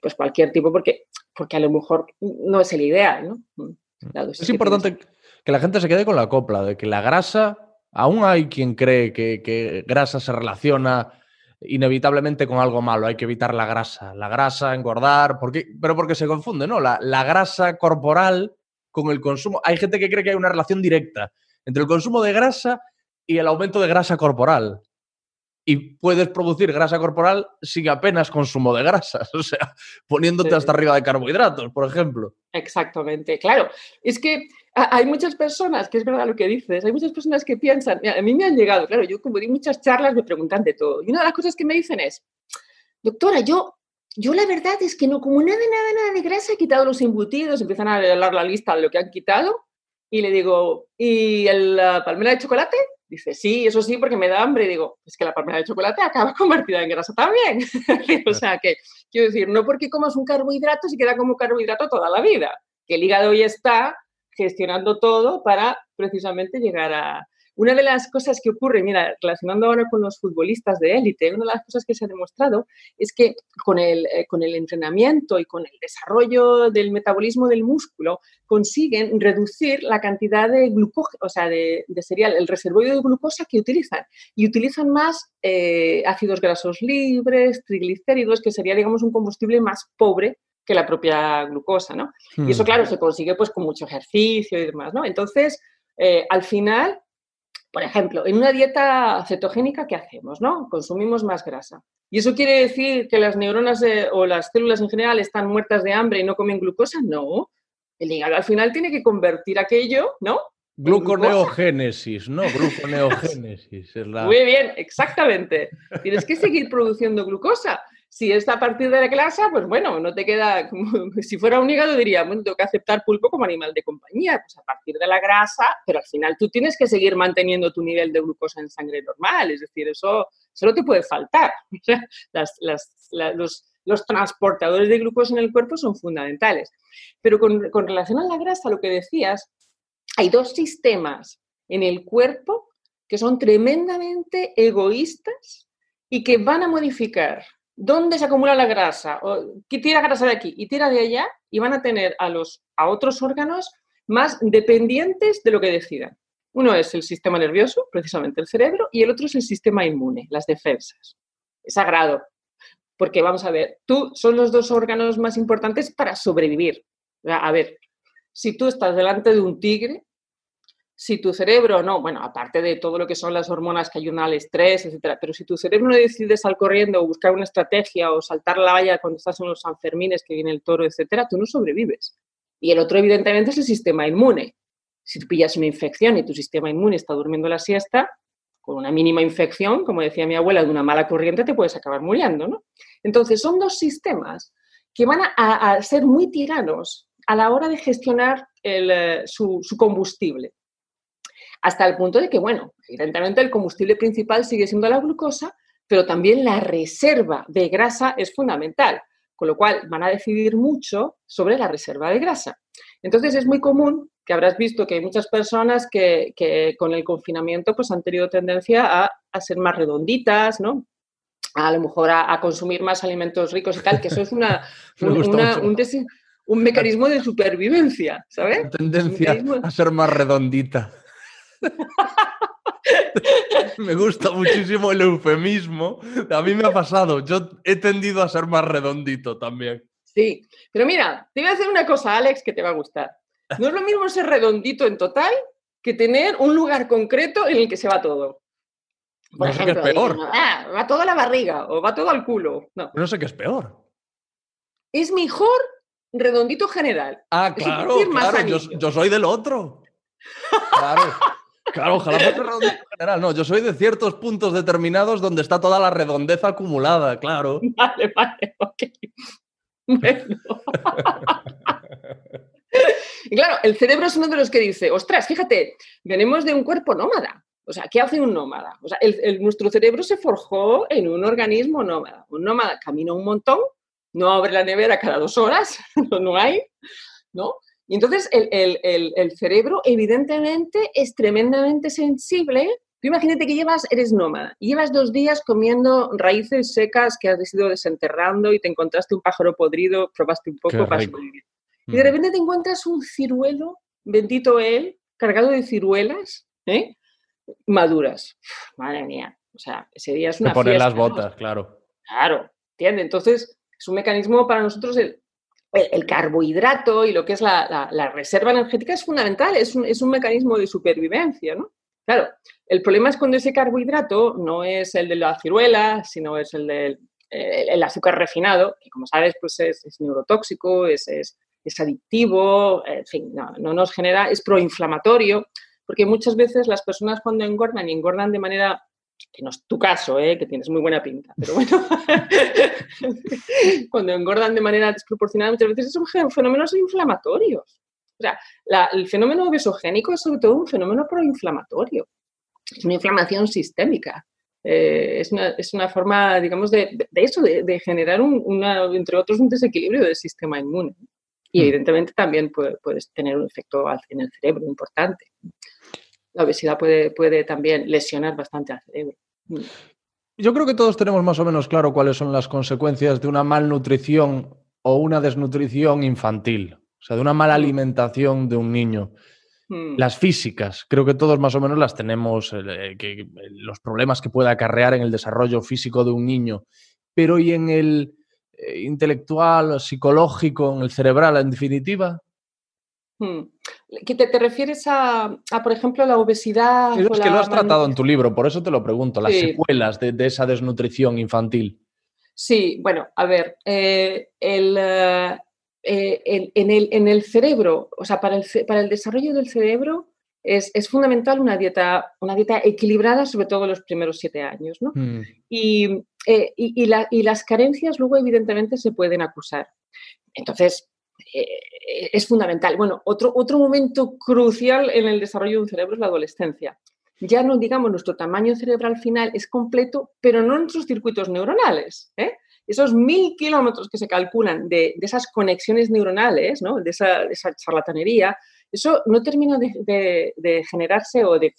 pues cualquier tipo porque, porque a lo mejor no es el ideal, ¿no? La dosis Es importante que la gente se quede con la copla de que la grasa, aún hay quien cree que, que grasa se relaciona inevitablemente con algo malo, hay que evitar la grasa, la grasa, engordar, porque, pero porque se confunde, ¿no? La, la grasa corporal con el consumo, hay gente que cree que hay una relación directa entre el consumo de grasa y el aumento de grasa corporal. Y puedes producir grasa corporal sin apenas consumo de grasas, o sea, poniéndote Sí. hasta arriba de carbohidratos, por ejemplo. Exactamente, claro. Es que ha- hay muchas personas, que es verdad lo que dices, hay muchas personas que piensan, a mí me han llegado, claro, yo como di muchas charlas me preguntan de todo. Y una de las cosas que me dicen es, doctora, yo, yo la verdad es que no como nada, nada, nada de grasa, he quitado los embutidos, empiezan a hablar la lista de lo que han quitado y le digo, ¿y el, la palmera de chocolate? Dice, sí, eso sí, porque me da hambre. Y digo, es que la palmera de chocolate acaba convertida en grasa también. o sea, que quiero decir, no porque comas un carbohidrato se queda como carbohidrato toda la vida. Que el hígado ya está gestionando todo para precisamente llegar a... Una de las cosas que ocurre, mira, relacionando ahora con los futbolistas de élite, una de las cosas que se ha demostrado es que con el, eh, con el entrenamiento y con el desarrollo del metabolismo del músculo consiguen reducir la cantidad de glucógeno, o sea, de, de cereal, el reservorio de glucosa que utilizan. Y utilizan más eh, ácidos grasos libres, triglicéridos, que sería, digamos, un combustible más pobre que la propia glucosa, ¿no? Y eso, Hmm. claro, se consigue pues con mucho ejercicio y demás, ¿no? Entonces, eh, al final, por ejemplo, en una dieta cetogénica, ¿qué hacemos, no? Consumimos más grasa. ¿Y eso quiere decir que las neuronas eh, o las células en general están muertas de hambre y no comen glucosa? No. El hígado al final tiene que convertir aquello, ¿no? Gluconeogénesis, ¿no? Gluconeogénesis. Es la... Muy bien, exactamente. Tienes que seguir produciendo glucosa. Si es a partir de la grasa, pues bueno, no te queda, si fuera un hígado diría, bueno, tengo que aceptar pulpo como animal de compañía, pues a partir de la grasa, pero al final tú tienes que seguir manteniendo tu nivel de glucosa en sangre normal, es decir, eso, eso no te puede faltar. Los transportadores de glucosa en el cuerpo son fundamentales. Pero con, con relación a la grasa, lo que decías, hay dos sistemas en el cuerpo que son tremendamente egoístas y que van a modificar dónde se acumula la grasa, o que tira grasa de aquí y tira de allá, y van a tener a, los, a otros órganos más dependientes de lo que decidan. Uno es el sistema nervioso, precisamente el cerebro, y el otro es el sistema inmune, las defensas. Es sagrado, porque vamos a ver, tú son los dos órganos más importantes para sobrevivir. A ver, si tú estás delante de un tigre, si tu cerebro no, bueno, aparte de todo lo que son las hormonas que ayudan al estrés, etcétera, pero si tu cerebro no decide salir corriendo o buscar una estrategia o saltar la valla cuando estás en los Sanfermines que viene el toro, etcétera, tú no sobrevives. Y el otro, evidentemente, es el sistema inmune. Si tú pillas una infección y tu sistema inmune está durmiendo la siesta, con una mínima infección, como decía mi abuela, de una mala corriente te puedes acabar muriendo, ¿no? Entonces, son dos sistemas que van a, ser muy tiranos a la hora de gestionar el, eh, su combustible. Hasta el punto de que, bueno, evidentemente el combustible principal sigue siendo la glucosa, pero también la reserva de grasa es fundamental, con lo cual van a decidir mucho sobre la reserva de grasa. Entonces es muy común que habrás visto que hay muchas personas que, que con el confinamiento pues, han tenido tendencia a, a ser más redonditas, ¿no? A lo mejor a, a consumir más alimentos ricos y tal, que eso es una, un, una- mecanismo de supervivencia, ¿sabes? Tendencia mecanismo- a ser más redondita. me gusta muchísimo el eufemismo. A mí me ha pasado. Yo he tendido a ser más redondito también. Sí, pero mira, te voy a hacer una cosa, Alex, que te va a gustar. No es lo mismo ser redondito en total que tener un lugar concreto en el que se va todo. Por No sé qué es peor. dicen, "Ah, va todo a la barriga o va todo al culo. No, No sé qué es peor. es mejor redondito general. Ah, claro, claro. Yo, yo soy del otro. Claro. Claro, ojalá fuese redondito en general. No, yo soy de ciertos puntos determinados donde está toda la redondeza acumulada, claro. Vale, vale, ok. Bueno. Claro, el cerebro es uno de los que dice, ostras, fíjate, venimos de un cuerpo nómada. O sea, ¿qué hace un nómada? O sea, el- nuestro cerebro se forjó en un organismo nómada. Un nómada camina un montón, no abre la nevera cada dos horas, no hay, ¿no? Y entonces el, el- el- el cerebro evidentemente es tremendamente sensible. Tú imagínate que llevas, eres nómada, y llevas dos días comiendo raíces secas que has ido desenterrando y te encontraste un pájaro podrido, probaste un poco Qué para. Y de repente te encuentras un ciruelo, bendito él, cargado de ciruelas, ¿eh? maduras. Uf, Madre mía, o sea, ese día es una ponen las botas, claro. Claro, ¿entiendes? Entonces, es un mecanismo para nosotros, el, el- carbohidrato y lo que es la, reserva energética es fundamental, es un, es un mecanismo de supervivencia, ¿no? Claro, el problema es cuando ese carbohidrato no es el de la ciruela, sino es el del el, el azúcar refinado, que como sabes, pues es, es neurotóxico, es, es, es adictivo, en fin, no, no nos genera, es proinflamatorio, porque muchas veces las personas cuando engordan y engordan de manera que no es tu caso, ¿eh? que tienes muy buena pinta, pero bueno, cuando engordan de manera desproporcionada muchas veces son fenómenos inflamatorios. O sea, la- el fenómeno obesogénico es sobre todo un fenómeno proinflamatorio, es una inflamación sistémica. Eh, es, una, es una forma, digamos, de, de- de eso, de, de generar, un, una, entre otros, un desequilibrio del sistema inmune. Y Mm. evidentemente también puede, puedes tener un efecto en el cerebro importante. La obesidad puede, puede también lesionar bastante al cerebro. Mm. Yo creo que todos tenemos más o menos claro cuáles son las consecuencias de una malnutrición o una desnutrición infantil, o sea, de una mala Mm. alimentación de un niño. Mm. Las físicas, creo que todos más o menos las tenemos, eh, que, que los problemas que puede acarrear en el desarrollo físico de un niño, pero ¿y en el eh, intelectual, psicológico, en el cerebral, en definitiva? ¿Que te, te refieres a, a, por ejemplo, la obesidad? Es o que lo has tratado en tu libro, por eso te lo pregunto, las Sí. secuelas de, de esa desnutrición infantil. Sí, bueno, a ver, eh, el, eh, eh, el- en, el, en el cerebro, o sea, para el, ce- para el desarrollo del cerebro es, es fundamental una dieta, una dieta equilibrada, sobre todo los primeros siete años, ¿no? Mm. Y, eh, y, y la- y las carencias luego evidentemente se pueden acusar. Entonces, eh, es fundamental. Bueno, otro, otro momento crucial en el desarrollo de un cerebro es la adolescencia. Ya no digamos, nuestro tamaño cerebral final es completo, pero no nuestros circuitos neuronales. ¿eh? Esos mil kilómetros que se calculan de, esas conexiones neuronales, ¿no? de, esa, charlatanería, eso no termina de, generarse o de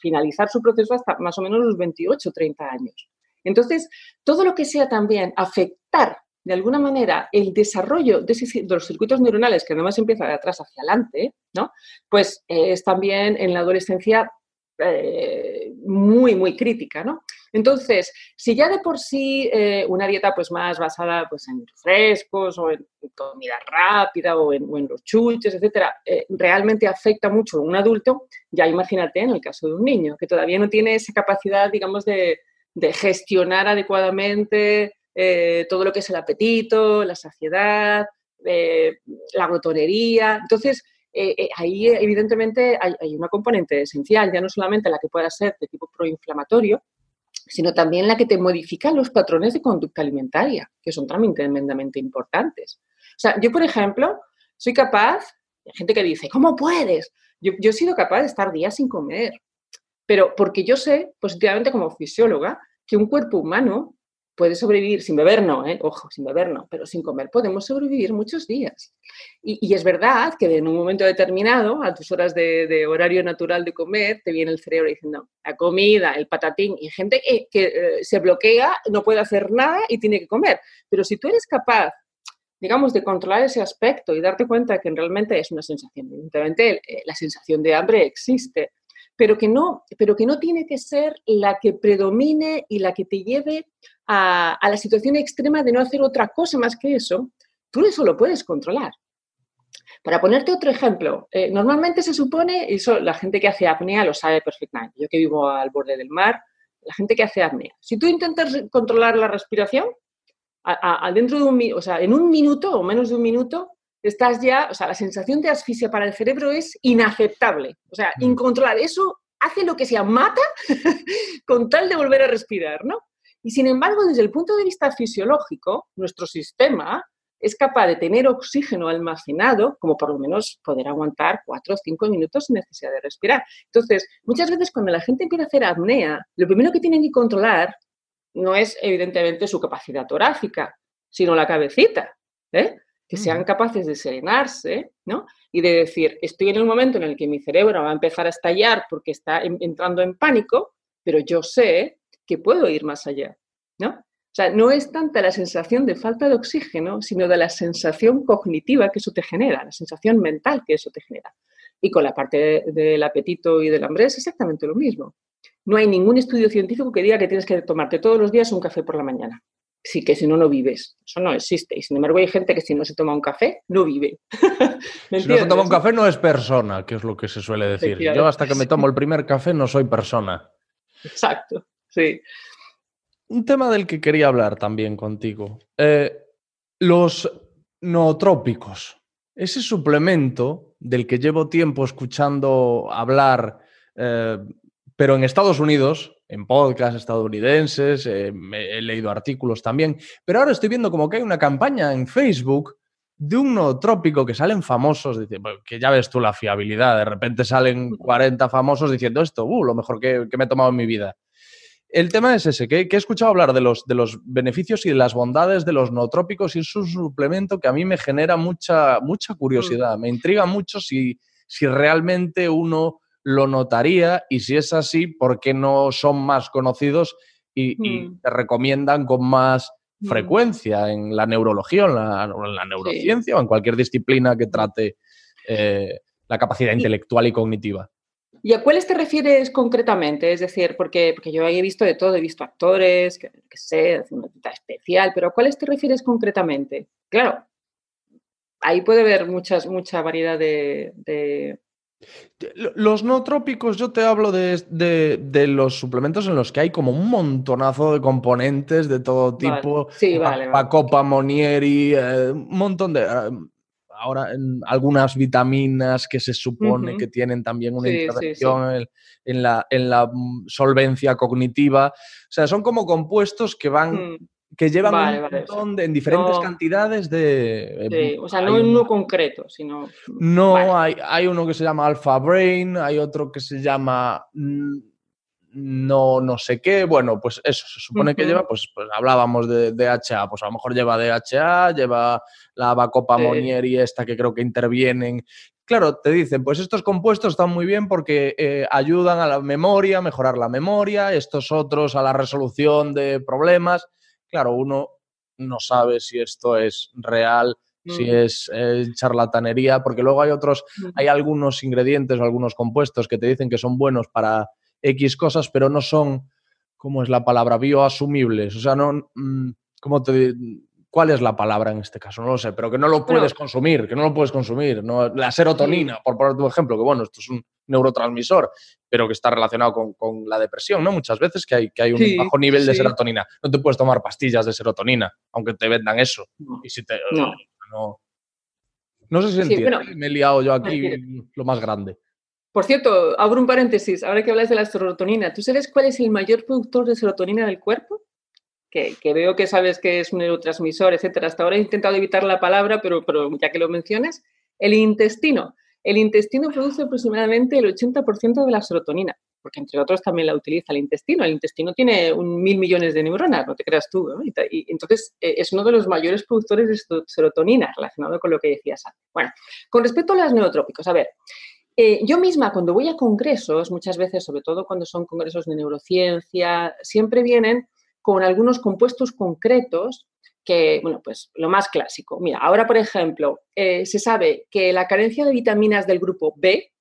finalizar su proceso hasta más o menos los 28 o 30 años. Entonces, todo lo que sea también afectar de alguna manera el desarrollo de, los circuitos neuronales, que además empieza de atrás hacia adelante, ¿no? pues eh, es también en la adolescencia eh, muy, muy crítica. ¿no? Entonces, si ya de por sí eh, una dieta pues, más basada pues, en frescos o en comida rápida o en, los chuches, etcétera, realmente afecta mucho a un adulto, ya imagínate en el caso de un niño que todavía no tiene esa capacidad, digamos, de, de gestionar adecuadamente eh, todo lo que es el apetito, la saciedad, eh, la glotonería. Entonces, eh, ahí evidentemente hay, una componente esencial, ya no solamente la que pueda ser de tipo proinflamatorio, sino también la que te modifica los patrones de conducta alimentaria, que son también tremendamente importantes. O sea, yo, por ejemplo, soy capaz, hay gente que dice, ¿cómo puedes? Yo he sido capaz de estar días sin comer, pero porque yo sé, positivamente como fisióloga, que un cuerpo humano puede sobrevivir sin beber, no, ¿eh? ojo, sin beber no, pero sin comer podemos sobrevivir muchos días. Y, y es verdad que en un momento determinado, a tus horas de, de horario natural de comer, te viene el cerebro diciendo la comida, el patatín, y gente que, que eh, se bloquea, no puede hacer nada y tiene que comer. Pero si tú eres capaz digamos, de controlar ese aspecto y darte cuenta que realmente es una sensación. Evidentemente, eh, la sensación de hambre existe, pero que, no, pero que no tiene que ser la que predomine y la que te lleve a, a la situación extrema de no hacer otra cosa más que eso. Tú eso lo puedes controlar. Para ponerte otro ejemplo, eh, normalmente se supone, y eso la gente que hace apnea lo sabe perfectamente, yo que vivo al borde del mar, la gente que hace apnea, si tú intentas controlar la respiración, a, dentro de un, o sea, en un minuto o menos de un minuto, estás ya, o sea, la sensación de asfixia para el cerebro es inaceptable, o sea, Mm. Eso hace lo que sea, mata con tal de volver a respirar, ¿no? Y sin embargo, desde el punto de vista fisiológico, nuestro sistema es capaz de tener oxígeno almacenado, como por lo menos poder aguantar cuatro o cinco minutos sin necesidad de respirar. Entonces, muchas veces cuando la gente empieza a hacer apnea, lo primero que tienen que controlar no es evidentemente su capacidad torácica, sino la cabecita, ¿eh? Que sean capaces de serenarse, ¿no? Y de decir, estoy en el momento en el que mi cerebro va a empezar a estallar porque está en- entrando en pánico, pero yo sé que puedo ir más allá, ¿no? O sea, no es tanta la sensación de falta de oxígeno, sino de la sensación cognitiva que eso te genera, la sensación mental que eso te genera. Y con la parte de- del apetito y del hambre es exactamente lo mismo. No hay ningún estudio científico que diga que tienes que tomarte todos los días un café por la mañana. Sí, que si no, no vives. Eso no existe. Y sin embargo, hay gente que si no se toma un café, no vive. ¿Me Si no se toma un café no es persona, que es lo que se suele decir. Yo hasta que me tomo el primer café no soy persona. Exacto, sí. Un tema del que quería hablar también contigo. Eh, los nootrópicos. Ese suplemento del que llevo tiempo escuchando hablar, eh, pero en Estados Unidos, en podcasts estadounidenses, eh, he leído artículos también, pero ahora estoy viendo como que hay una campaña en Facebook de un nootrópico que salen famosos, dice, "Bueno, que ya ves tú la fiabilidad, de repente salen 40 famosos diciendo esto, uh, lo mejor que, que me he tomado en mi vida. El tema es ese, que, que he escuchado hablar de los, de los beneficios y de las bondades de los nootrópicos y es un suplemento que a mí me genera mucha, mucha curiosidad. Me intriga mucho si, si realmente uno lo notaría y si es así, ¿por qué no son más conocidos y, y Mm. te recomiendan con más Mm. frecuencia en la neurología, o en la, en la neurociencia o en cualquier disciplina que trate eh, la capacidad intelectual y cognitiva? ¿Y a cuáles te refieres concretamente? Es decir, porque, porque yo he visto de todo, he visto actores, que, que sé, una dieta especial, pero ¿a cuáles te refieres concretamente? Claro, ahí puede haber muchas, mucha variedad de, Los no trópicos, yo te hablo de, de- de los suplementos en los que hay como un montonazo de componentes de todo Vale. tipo. Sí, vale, vale. Pacopa, Monieri, eh, un montón de. eh, ahora en algunas vitaminas que se supone que tienen también una Sí, sí, intervención en, en la, en la mm, solvencia cognitiva. O sea, son como compuestos que van, Mm, que llevan Vale, un vale, o sea, montón de, en diferentes no- cantidades de... eh, sí, o sea, hay no en uno concreto, sino... no, Vale. hay, hay uno que se llama Alpha Brain, hay otro que se llama mm, no, no sé qué. Bueno, pues eso, se supone que lleva, pues, pues hablábamos de DHA, pues a lo mejor lleva DHA, lleva la Bacopa Sí. Monier y esta que creo que intervienen. Claro, te dicen, pues estos compuestos están muy bien porque eh, ayudan a la memoria, mejorar la memoria, estos otros a la resolución de problemas. Claro, uno no sabe si esto es real, si Mm. es eh, charlatanería, porque luego hay otros Mm. hay algunos ingredientes o algunos compuestos que te dicen que son buenos para X cosas, pero no son, ¿cómo es la palabra? Bioasumibles. O sea, no, mm, ¿cómo te ¿Cuál es la palabra en este caso? No lo sé, pero que no lo puedes consumir, que no lo puedes consumir. ¿no? La serotonina, por poner tu ejemplo, que bueno, esto es un neurotransmisor, pero que está relacionado con, con la depresión, ¿no? Muchas veces que hay, que hay un Sí, bajo nivel de serotonina. No te puedes tomar pastillas de serotonina, aunque te vendan eso. No. Y si te, No. no. No sé si Sí, entiendes, bueno. me he liado yo aquí lo más grande. Por cierto, abro un paréntesis, ahora que hablas de la serotonina, ¿tú sabes cuál es el mayor productor de serotonina del cuerpo? Que, que veo que sabes que es un neurotransmisor, etcétera. Hasta ahora he intentado evitar la palabra, pero, pero ya que lo mencionas, el intestino. El intestino produce aproximadamente el 80% de la serotonina, porque entre otros también la utiliza el intestino. El intestino tiene un mil millones de neuronas, no te creas tú. ¿no? Y, entonces eh, es uno de los mayores productores de sero- serotonina, relacionado con lo que decías antes. Bueno, con respecto a los neotrópicos, a ver, eh, yo misma, cuando voy a congresos, muchas veces, sobre todo cuando son congresos de neurociencia, siempre vienen con algunos compuestos concretos que, bueno, pues lo más clásico. Mira, ahora, por ejemplo, eh, se sabe que la carencia de vitaminas del grupo B,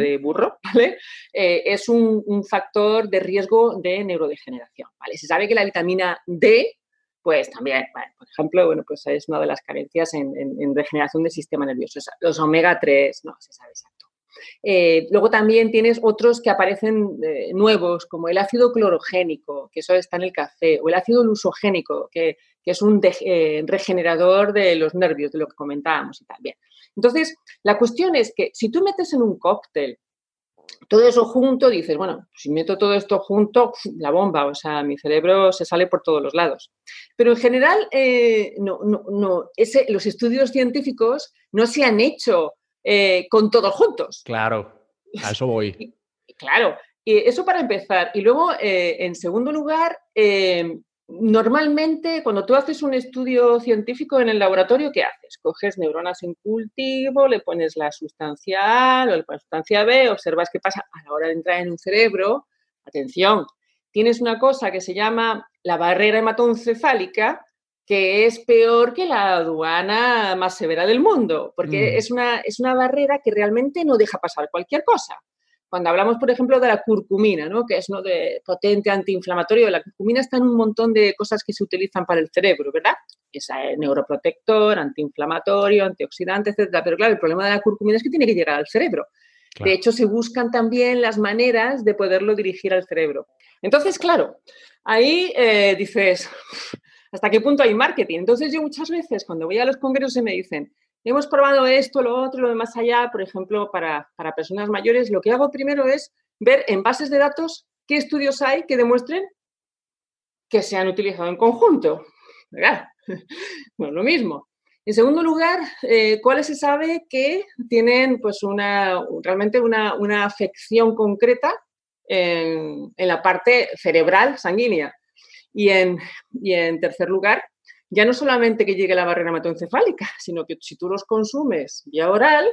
de, burro, ¿vale? Eh, es un, un factor de riesgo de neurodegeneración, ¿vale? Se sabe que la vitamina D, pues también, bueno, por ejemplo, bueno, pues es una de las carencias en, en- en regeneración del sistema nervioso. Los omega 3, no se sabe exacto. Eh, luego también tienes otros que aparecen eh, nuevos, como el ácido clorogénico, que eso está en el café, o el ácido lusogénico, que, que es un eh, regenerador de los nervios, de lo que comentábamos y tal. Entonces, la cuestión es que si tú metes en un cóctel todo eso junto, dices, bueno, si meto todo esto junto, la bomba, o sea, mi cerebro se sale por todos los lados. Pero en general, no, no, no, los estudios científicos no se han hecho eh, con todos juntos. Claro, a eso voy. Claro, y eso para empezar. Y luego, eh, en segundo lugar, eh, normalmente cuando tú haces un estudio científico en el laboratorio, ¿qué haces? Coges neuronas en cultivo, le pones la sustancia A, o la sustancia B, observas qué pasa a la hora de entrar en un cerebro. Atención, tienes una cosa que se llama la barrera hematoencefálica, que es peor que la aduana más severa del mundo, porque Mm. es, una, es una barrera que realmente no deja pasar cualquier cosa. Cuando hablamos, por ejemplo, de la curcumina, ¿no? que es uno de potente antiinflamatorio, la curcumina está en un montón de cosas que se utilizan para el cerebro, ¿verdad? Es neuroprotector, antiinflamatorio, antioxidante, etcétera. Pero claro, el problema de la curcumina es que tiene que llegar al cerebro. Claro. De hecho, se buscan también las maneras de poderlo dirigir al cerebro. Entonces, claro, ahí eh, dices, ¿hasta qué punto hay marketing? Entonces, yo muchas veces cuando voy a los congresos y me dicen, hemos probado esto, lo otro, lo de más allá, por ejemplo, para, para personas mayores, lo que hago primero es ver en bases de datos qué estudios hay que demuestren que se han utilizado en conjunto. ¿Verdad? No lo mismo. En segundo lugar, eh, ¿cuáles se sabe que tienen pues una, realmente una, una afección concreta en, en la parte cerebral sanguínea? Y en, y en tercer lugar, ya no solamente que llegue la barrera hematoencefálica, sino que si tú los consumes vía oral,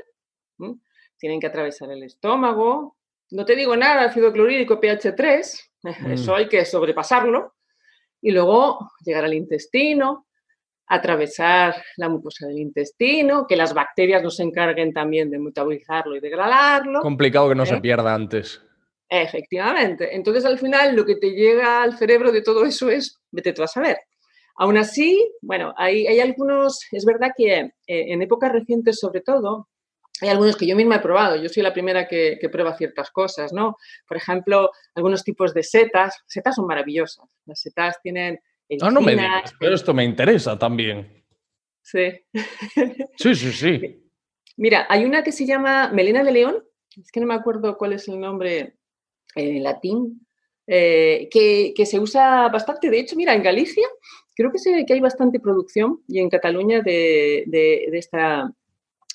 ¿m? tienen que atravesar el estómago. No te digo nada, ácido clorhídrico pH 3, eso hay que sobrepasarlo. Y luego llegar al intestino, atravesar la mucosa del intestino, que las bacterias no se encarguen también de metabolizarlo y degradarlo. Complicado que no se ¿Eh? pierda antes. Efectivamente. Entonces, al final, lo que te llega al cerebro de todo eso es, vete tú a saber. Aún así, bueno, hay, hay algunos, es verdad que eh, en épocas recientes sobre todo, hay algunos que yo misma he probado. Yo soy la primera que, que prueba ciertas cosas, ¿no? Por ejemplo, algunos tipos de setas. Setas son maravillosas. Las setas tienen Ah, no me digas, pero esto me interesa también. Sí. Sí, sí, sí. Mira, hay una que se llama Melena de León, es que no me acuerdo cuál es el nombre en latín, eh, que, que se usa bastante. De hecho, mira, en Galicia creo que, se, que hay bastante producción y en Cataluña de, de- de esta...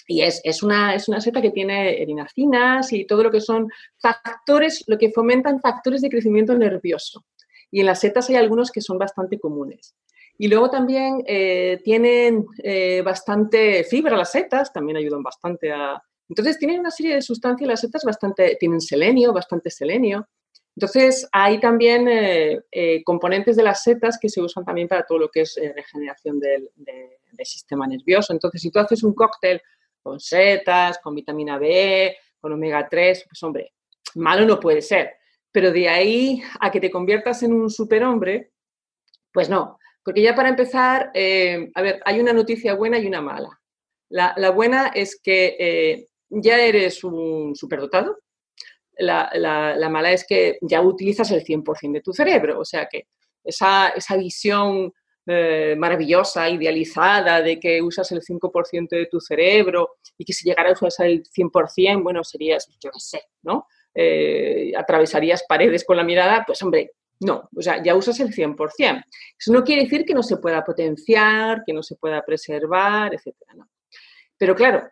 Y es, es, una, es una seta que tiene erinacinas y todo lo que son factores, lo que fomentan factores de crecimiento nervioso. Y en las setas hay algunos que son bastante comunes. Y luego también eh, tienen eh, bastante fibra las setas, también ayudan bastante a... Entonces tienen una serie de sustancias las setas bastante, tienen selenio, bastante selenio. Entonces hay también eh, eh, componentes de las setas que se usan también para todo lo que es eh, regeneración del, de- del sistema nervioso. Entonces si tú haces un cóctel con setas, con vitamina B, con omega 3, pues hombre, malo no puede ser. Pero de ahí a que te conviertas en un superhombre, pues no. Porque ya para empezar, a ver, hay una noticia buena y una mala. La, la buena es que ya eres un superdotado. La, la- la mala es que ya utilizas el 100% de tu cerebro. O sea que esa, esa visión eh, maravillosa, idealizada de que usas el 5% de tu cerebro y que si llegara a usar el 100%, bueno, serías, yo qué sé, ¿no? Eh, atravesarías paredes con la mirada, pues hombre, no, o sea, ya usas el 100%. Eso no quiere decir que no se pueda potenciar, que no se pueda preservar, etcétera, ¿no? Pero claro,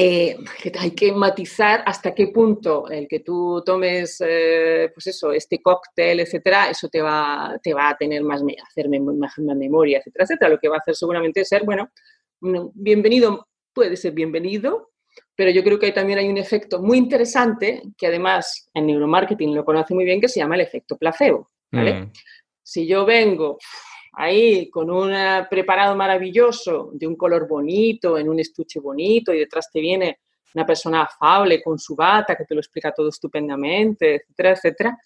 eh, hay que matizar hasta qué punto el que tú tomes, eh, pues eso, este cóctel, etcétera, eso te va, te va a tener más, hacer más, más memoria, etcétera, etcétera. Lo que va a hacer seguramente es ser, bueno, bienvenido, puede ser bienvenido, pero yo creo que también hay un efecto muy interesante que además en neuromarketing lo conoce muy bien, que se llama el efecto placebo. ¿vale? Mm. Si yo vengo ahí con un preparado maravilloso, de un color bonito, en un estuche bonito, y detrás te viene una persona afable con su bata que te lo explica todo estupendamente, etcétera, etcétera,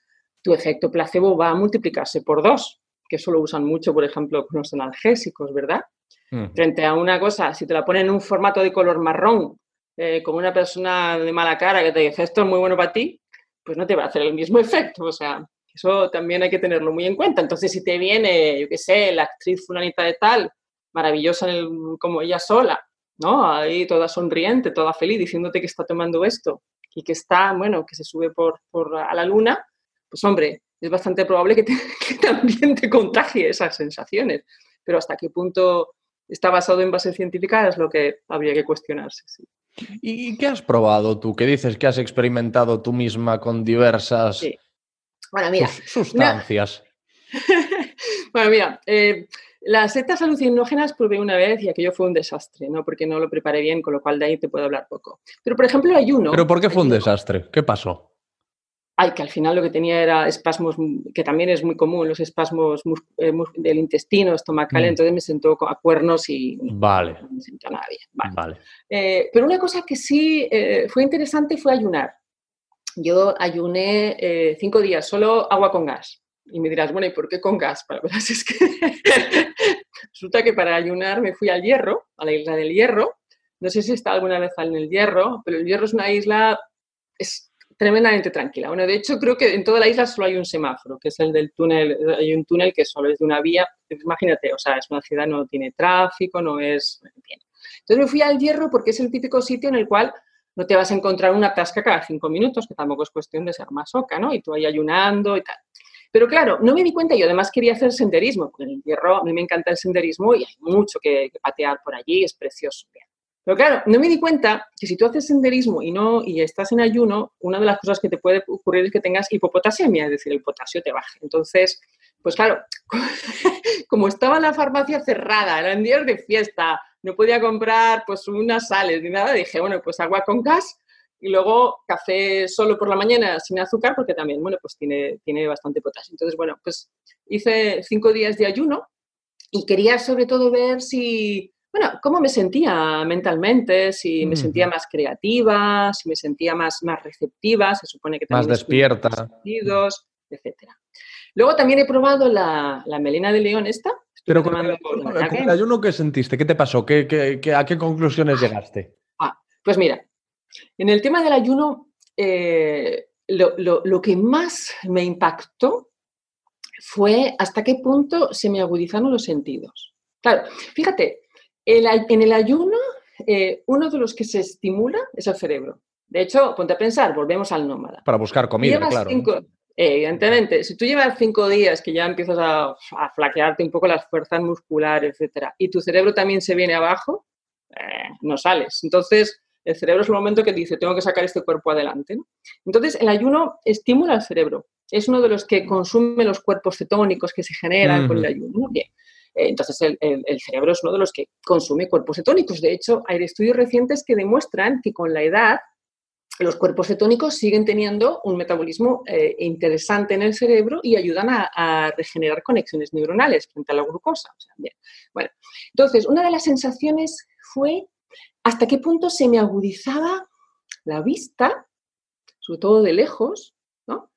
tu efecto placebo va a multiplicarse por dos, que eso lo usan mucho, por ejemplo, con los analgésicos, ¿verdad? Mm. frente a una cosa, si te la ponen en un formato de color marrón, eh, como una persona de mala cara que te dice esto es muy bueno para ti, pues no te va a hacer el mismo efecto. O sea, eso también hay que tenerlo muy en cuenta. Entonces, si te viene, yo qué sé, la actriz fulanita de tal, maravillosa en el- como ella sola, ¿no? Ahí toda sonriente, toda feliz, diciéndote que está tomando esto y que está, bueno, que se sube por, por a la luna, pues hombre, es bastante probable que, te- que también te contagie esas sensaciones. Pero hasta qué punto está basado en base científica es lo que habría que cuestionarse. sí. ¿Y qué has probado tú? ¿Qué dices que has experimentado tú misma con diversas Sí. Bueno, mira, sus- sustancias? bueno, mira, eh, las setas alucinógenas probé una vez y aquello fue un desastre, ¿no? Porque no lo preparé bien, con lo cual de ahí te puedo hablar poco. Pero, por ejemplo, hay uno... ¿Pero por qué fue un desastre? ¿Qué pasó? Ay, que al final lo que tenía era espasmos, que también es muy común, los espasmos eh, del intestino estomacal, Mm. entonces me sentó a cuernos y Vale, no me sentó nada bien. Vale. vale. Eh, pero una cosa que sí eh, fue interesante fue ayunar. Yo ayuné eh, cinco días, solo agua con gas. Y me dirás, bueno, ¿y por qué con gas? Para es que resulta que para ayunar me fui al Hierro, a la isla del Hierro. No sé si está alguna vez en el Hierro, pero el Hierro es una isla es tremendamente tranquila. Bueno, de hecho creo que en toda la isla solo hay un semáforo, que es el del túnel. Hay un túnel que solo es de una vía. Imagínate, o sea, es una ciudad, no tiene tráfico, no es... Entonces me fui al Hierro porque es el típico sitio en el cual no te vas a encontrar una tasca cada cinco minutos, que tampoco es cuestión de ser masoca, ¿no? Y tú ahí ayunando y tal. Pero claro, no me di cuenta, yo además quería hacer senderismo, porque el hierro a mí me encanta el senderismo y hay mucho que, patear por allí, es precioso. Pero claro, no me di cuenta que si tú haces senderismo y no y estás en ayuno, una de las cosas que te puede ocurrir es que tengas hipopotasemia, es decir, el potasio te baje. Entonces, pues claro, como estaba la farmacia cerrada, eran días de fiesta, no podía comprar pues unas sales ni nada, dije, bueno, pues agua con gas y luego café solo por la mañana sin azúcar porque también, bueno, pues tiene, tiene bastante potasio. Entonces, bueno, pues hice cinco días de ayuno y quería sobre todo ver si, bueno, cómo me sentía mentalmente, si me sentía más creativa, si me sentía más, más receptiva, se supone que Más también en despierta. sentidos, etcétera. Luego también he probado la, la melena de león esta. Pero con el, con ayuno, ¿qué sentiste? ¿Qué te pasó? ¿Qué, qué- qué- a qué conclusiones llegaste? Pues mira, en el tema del ayuno, eh, lo, lo- lo que más me impactó fue hasta qué punto se me agudizaron los sentidos. Claro, fíjate, El en el ayuno, eh, uno de los que se estimula es el cerebro. De hecho, ponte a pensar, volvemos al nómada. Para buscar comida, Llevas claro. Eh, evidentemente, si tú llevas cinco días que ya empiezas a, a flaquearte un poco las fuerzas musculares, etcétera, y tu cerebro también se viene abajo, eh, no sales. Entonces, el cerebro es el momento que dice, tengo que sacar este cuerpo adelante. ¿no? Entonces, el ayuno estimula al cerebro. Es uno de los que consume los cuerpos cetónicos que se generan con el ayuno. Eh, Entonces, el, el- el cerebro es uno de los que consume cuerpos cetónicos. De hecho, hay estudios recientes que demuestran que con la edad los cuerpos cetónicos siguen teniendo un metabolismo eh, interesante en el cerebro y ayudan a, regenerar conexiones neuronales frente a la glucosa. Bueno, entonces, una de las sensaciones fue hasta qué punto se me agudizaba la vista, sobre todo de lejos, ¿no?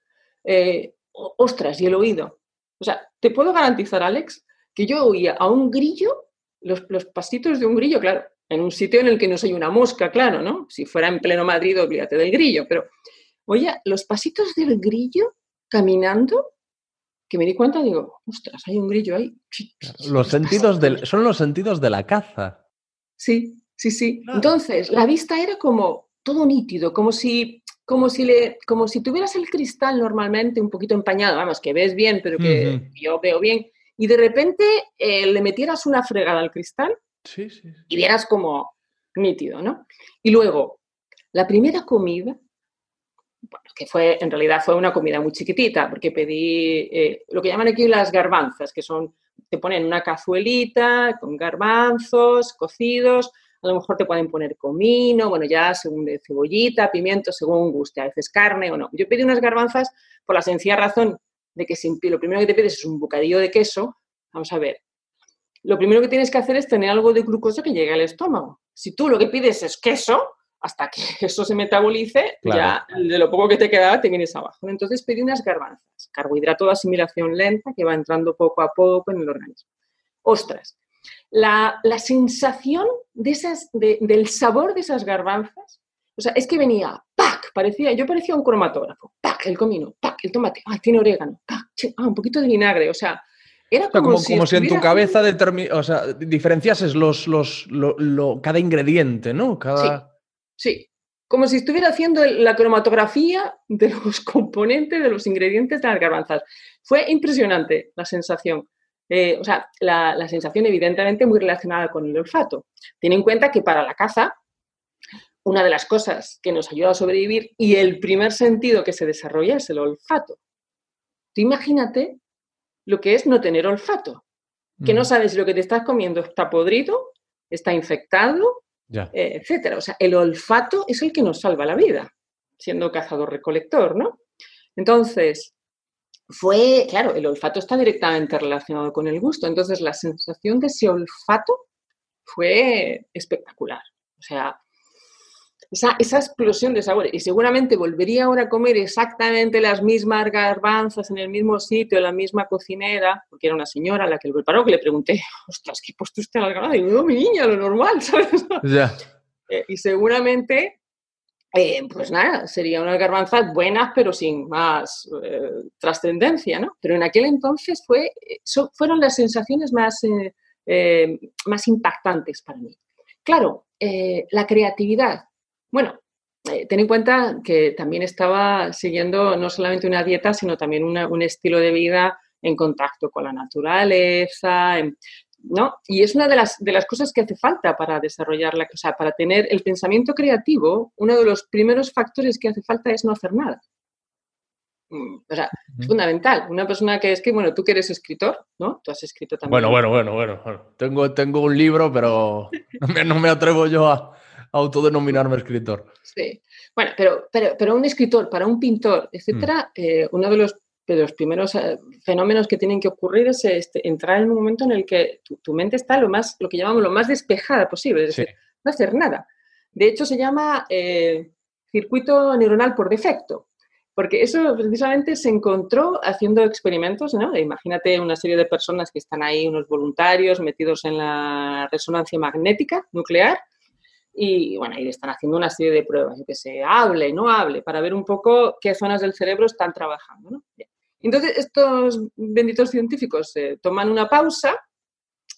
Eh, ostras, y el oído. O sea, te puedo garantizar, Alex, que yo oía a un grillo, los pasitos de un grillo, claro, en un sitio en el que no soy una mosca, claro, ¿no? Si fuera en pleno Madrid, olvídate del grillo, pero oye, los pasitos del grillo caminando, que me di cuenta, digo, ostras, hay un grillo ahí. Los sentidos del, son los sentidos de la caza. Sí, sí, sí. Claro. Entonces, la vista era como todo nítido, como si, como si, le, como si tuvieras el cristal normalmente un poquito empañado, vamos, que ves bien, pero que yo veo bien, y de repente eh, le metieras una fregada al cristal Y vieras como nítido, ¿no? Y luego, la primera comida, que fue, en realidad fue una comida muy chiquitita, porque pedí eh, lo que llaman aquí las garbanzas, que son, te ponen una cazuelita con garbanzos cocidos, a lo mejor te pueden poner comino, bueno, ya según de cebollita, pimiento, según guste, a veces carne o no. Yo pedí unas garbanzas por la sencilla razón de que si lo primero que te pides es un bocadillo de queso, vamos a ver, lo primero que tienes que hacer es tener algo de glucosa que llegue al estómago. Si tú lo que pides es queso, hasta que eso se metabolice, Claro. ya de lo poco que te quedaba te vienes abajo. Entonces pedí unas garbanzas, carbohidrato de asimilación lenta que va entrando poco a poco en el organismo. Ostras, la, la sensación de esas, de- del sabor de esas garbanzas, o sea, es que venía, ¡pac! Parecía, yo parecía un cromatógrafo, ¡pac! El comino, ¡pac! El tomate, ¡ah! Tiene orégano, ¡pac! ¡ah! Un poquito de vinagre, o sea, era O sea, como, como, como si en tu cabeza determi- o sea, diferenciases los, los, lo- lo- cada ingrediente, ¿no? Cada... Sí, como si estuviera haciendo la cromatografía de los componentes, de los ingredientes de las garbanzas. Fue impresionante la sensación. Eh, o sea, la, la sensación evidentemente muy relacionada con el olfato. Ten en cuenta que para la caza, una de las cosas que nos ayuda a sobrevivir y el primer sentido que se desarrolla es el olfato. Tú imagínate lo que es no tener olfato, que no Mm, sabes si lo que te estás comiendo está podrido, está infectado Ya. eh, etcétera. O sea, el olfato es el que nos salva la vida, siendo cazador-recolector, ¿no? Entonces, fue, claro, el olfato está directamente relacionado con el gusto, entonces la sensación de ese olfato fue espectacular. O sea, esa, esa explosión de sabores. Y seguramente volvería ahora a comer exactamente las mismas garbanzas en el mismo sitio, la misma cocinera, porque era una señora la que lo preparó, que le pregunté, ostras, ¿qué puesto usted las garbanzas? Y no, mi niña, lo normal, ¿sabes? Eh, y seguramente, eh, pues nada, serían unas garbanzas buenas, pero sin más eh, trascendencia, ¿no? Pero en aquel entonces fue, eh, so- fueron las sensaciones más, más impactantes para mí. Claro, la creatividad. Bueno, eh, ten en cuenta que también estaba siguiendo no solamente una dieta, sino también una- un estilo de vida en contacto con la naturaleza, en- ¿no? Y es una de las, de las cosas que hace falta para desarrollar la cosa, para tener el pensamiento creativo, uno de los primeros factores que hace falta es no hacer nada. Mm, O sea, es fundamental. Una persona que es que, bueno, tú que eres escritor, ¿no? Tú has escrito también. Bueno, bueno, bueno, bueno, bueno. Tengo, tengo un libro, pero no me, no me atrevo yo a autodenominarme escritor. Sí. Bueno, pero, pero, pero un escritor, para un pintor, etcétera, eh, uno de los, de los primeros eh, fenómenos que tienen que ocurrir es este, entrar en un momento en el que tu, tu mente está lo más, lo que llamamos lo más despejada posible, es Sí. decir, no hacer nada. De hecho, se llama eh, circuito neuronal por defecto, porque eso precisamente se encontró haciendo experimentos, ¿no? Imagínate una serie de personas que están ahí, unos voluntarios metidos en la resonancia magnética nuclear, y bueno, ahí están haciendo una serie de pruebas, que sé, hable, no hable, para ver un poco qué zonas del cerebro están trabajando. ¿no? Entonces, estos benditos científicos eh, toman una pausa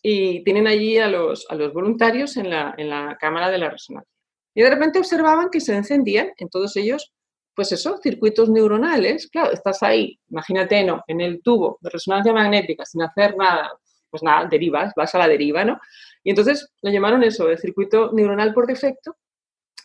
y tienen allí a los, a los voluntarios en la, en la cámara de la resonancia. Y de repente observaban que se encendían en todos ellos, pues eso, circuitos neuronales. Claro, estás ahí, imagínate, ¿no? En el tubo de resonancia magnética, sin hacer nada, pues nada, derivas, vas a la deriva, ¿no? Y entonces lo llamaron eso, el circuito neuronal por defecto,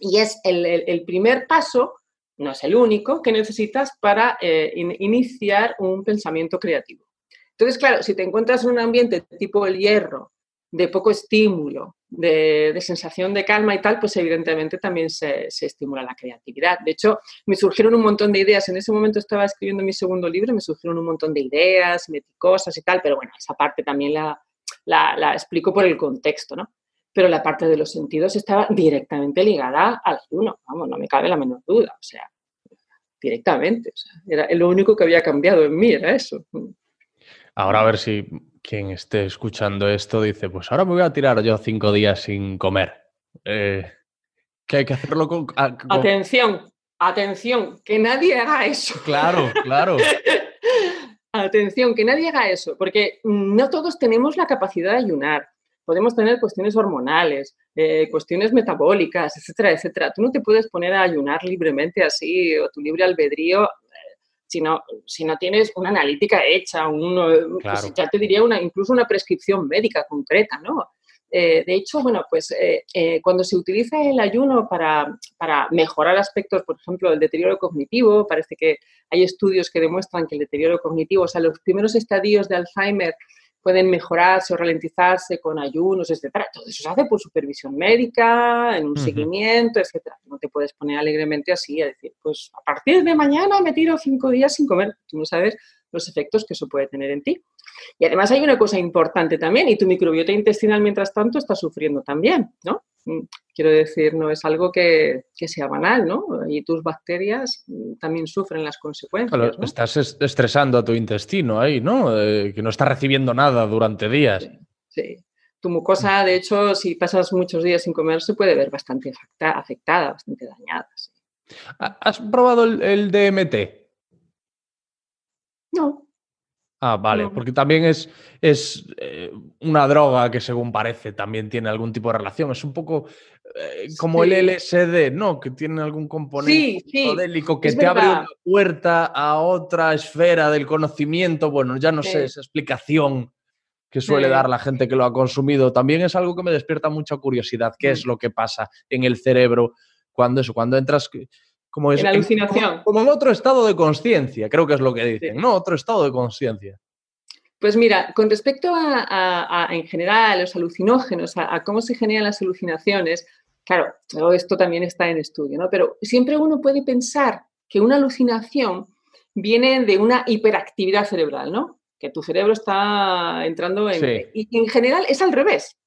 y es el, primer paso, no es el único, que necesitas para eh, in- iniciar un pensamiento creativo. Entonces, claro, si te encuentras en un ambiente tipo el hierro, de poco estímulo, de, de sensación de calma y tal, pues evidentemente también se, se estimula la creatividad. De hecho, me surgieron un montón de ideas. En ese momento estaba escribiendo mi segundo libro, me surgieron un montón de ideas, metí cosas y tal, pero bueno, esa parte también la, la, la explico por el contexto, ¿no? Pero la parte de los sentidos estaba directamente ligada al ayuno, vamos, no me cabe la menor duda, o sea, directamente. O sea, era lo único que había cambiado en mí, era eso. Ahora a ver si quien esté escuchando esto dice, pues ahora me voy a tirar yo cinco días sin comer. Eh, que hay que hacerlo con... a- con- Atención, atención, que nadie haga eso. Claro, claro. Atención, que nadie haga eso, porque no todos tenemos la capacidad de ayunar. Podemos tener cuestiones hormonales, eh, cuestiones metabólicas, etcétera, etcétera. Tú no te puedes poner a ayunar libremente así o tu libre albedrío eh, si no, si no tienes una analítica hecha, un, pues ya te diría una, incluso una prescripción médica concreta, ¿no? Eh, de hecho, bueno, pues eh, eh, cuando se utiliza el ayuno para, para mejorar aspectos, por ejemplo, el deterioro cognitivo, parece que hay estudios que demuestran que el deterioro cognitivo, o sea, los primeros estadios de Alzheimer pueden mejorarse o ralentizarse con ayunos, etcétera. Todo eso se hace por supervisión médica, en un seguimiento, etcétera. No te puedes poner alegremente así a decir, pues a partir de mañana me tiro cinco días sin comer. Tú no sabes los efectos que eso puede tener en ti. Y además hay una cosa importante también, y tu microbiota intestinal mientras tanto está sufriendo también, ¿no? Mm, Quiero decir, no es algo que, que sea banal, ¿no? Y tus bacterias mm, también sufren las consecuencias. Claro, ¿no? Estás es- estresando a tu intestino ahí, ¿no? Eh, que no está recibiendo nada durante días. Sí. Tu mucosa, de hecho, si pasas muchos días sin comer, se puede ver bastante afecta- afectada, bastante dañada. sí. ¿Ha- ¿Has probado el, el DMT? No, Ah, vale, No. porque también es, es eh, una droga que según parece también tiene algún tipo de relación. Es un poco eh, como el. LSD, ¿no? Que tiene algún componente Sí, sí, que es te abre una puerta a otra esfera del conocimiento. Bueno, ya no sé, esa explicación que suele dar la gente que lo ha consumido. También es algo que me despierta mucha curiosidad. ¿Qué es Mm. lo que pasa en el cerebro cuando eso, cuando entras como es En alucinación. como, como en otro estado de conciencia, creo que es lo que dicen, Sí. ¿no? Otro estado de conciencia. Pues mira, con respecto a, a- a, en general, los alucinógenos, a, a cómo se generan las alucinaciones, claro, todo esto también está en estudio, ¿no? Pero siempre uno puede pensar que una alucinación viene de una hiperactividad cerebral, ¿no? Que tu cerebro está entrando en... Sí. Y en general es al revés.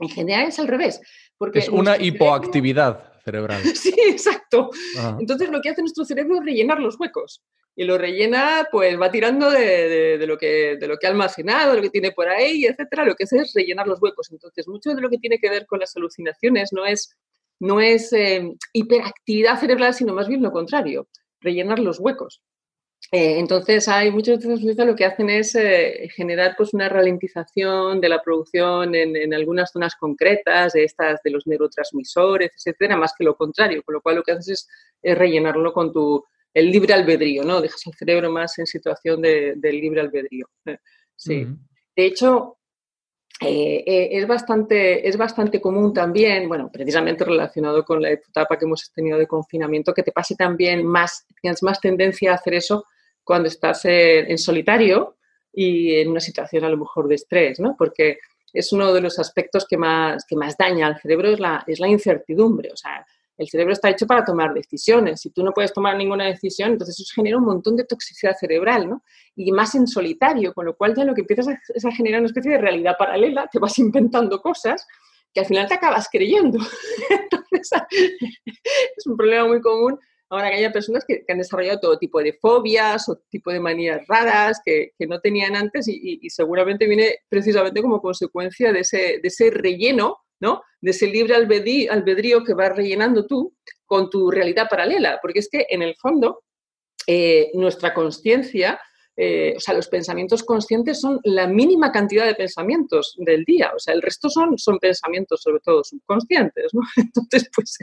En general es al revés. Porque Es una cerebro- hipoactividad cerebral. Sí, exacto. Entonces lo que hace nuestro cerebro es rellenar los huecos. Y lo rellena, pues va tirando de, de- de lo, que, de lo que ha almacenado, de lo que tiene por ahí, etcétera. Lo que hace es rellenar los huecos. Entonces, mucho de lo que tiene que ver con las alucinaciones no es, no es eh, hiperactividad cerebral, sino más bien lo contrario, rellenar los huecos. Eh, entonces, hay estas sustancias lo que hacen es eh, generar pues, una ralentización de la producción en, en algunas zonas concretas de estas de los neurotransmisores, etcétera, más que lo contrario, con lo cual lo que haces es, es rellenarlo con tu el libre albedrío, ¿no? Dejas al cerebro más en situación de, libre albedrío. Eh, Sí. De hecho, eh, eh, es, bastante, es bastante común también, bueno, precisamente relacionado con la etapa que hemos tenido de confinamiento, que te pase también más, tienes más tendencia a hacer eso cuando estás en, en solitario y en una situación a lo mejor de estrés, ¿no? Porque es uno de los aspectos que más, que más daña al cerebro, es la, es la incertidumbre. O sea, el cerebro está hecho para tomar decisiones. Si tú no puedes tomar ninguna decisión, entonces eso genera un montón de toxicidad cerebral, ¿no? Y más en solitario, con lo cual ya lo que empiezas a, es a generar una especie de realidad paralela, te vas inventando cosas que al final te acabas creyendo. Entonces, es un problema muy común ahora que haya personas que, han desarrollado todo tipo de fobias o tipo de manías raras que, no tenían antes y, seguramente viene precisamente como consecuencia de ese, de ese relleno, ¿no? De ese libre albedrío que vas rellenando tú con tu realidad paralela. Porque es que en el fondo eh, nuestra conciencia eh, o sea, los pensamientos conscientes son la mínima cantidad de pensamientos del día, o sea, el resto son, son pensamientos sobre todo subconscientes, ¿no? Entonces, pues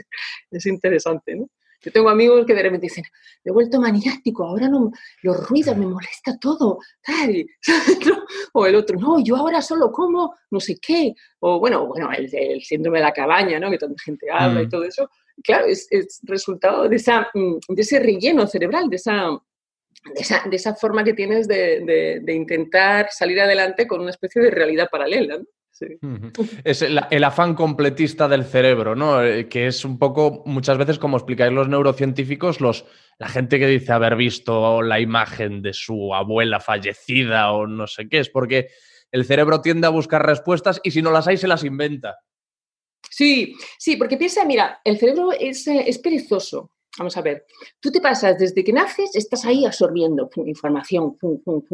es interesante, ¿no? Yo tengo amigos que de repente dicen, me he vuelto maniático, ahora no, los ruidos me molesta todo, tal. o el otro, no, yo ahora solo como no sé qué, o bueno, bueno, el, el síndrome de la cabaña, ¿no? Que tanta gente habla y Mm. todo eso, claro, es, es resultado de, esa, mm, de ese relleno cerebral, de esa, de esa, de esa forma que tienes de, de- de intentar salir adelante con una especie de realidad paralela. ¿no? Sí. Es el, el afán completista del cerebro, ¿no? Eh, Que es un poco, muchas veces, como explicáis los neurocientíficos, los, la gente que dice haber visto la imagen de su abuela fallecida o no sé qué, es porque el cerebro tiende a buscar respuestas y si no las hay, se las inventa. Sí, sí, porque piensa, mira, el cerebro es, eh, es perezoso. Vamos a ver, tú te pasas desde que naces, estás ahí absorbiendo información,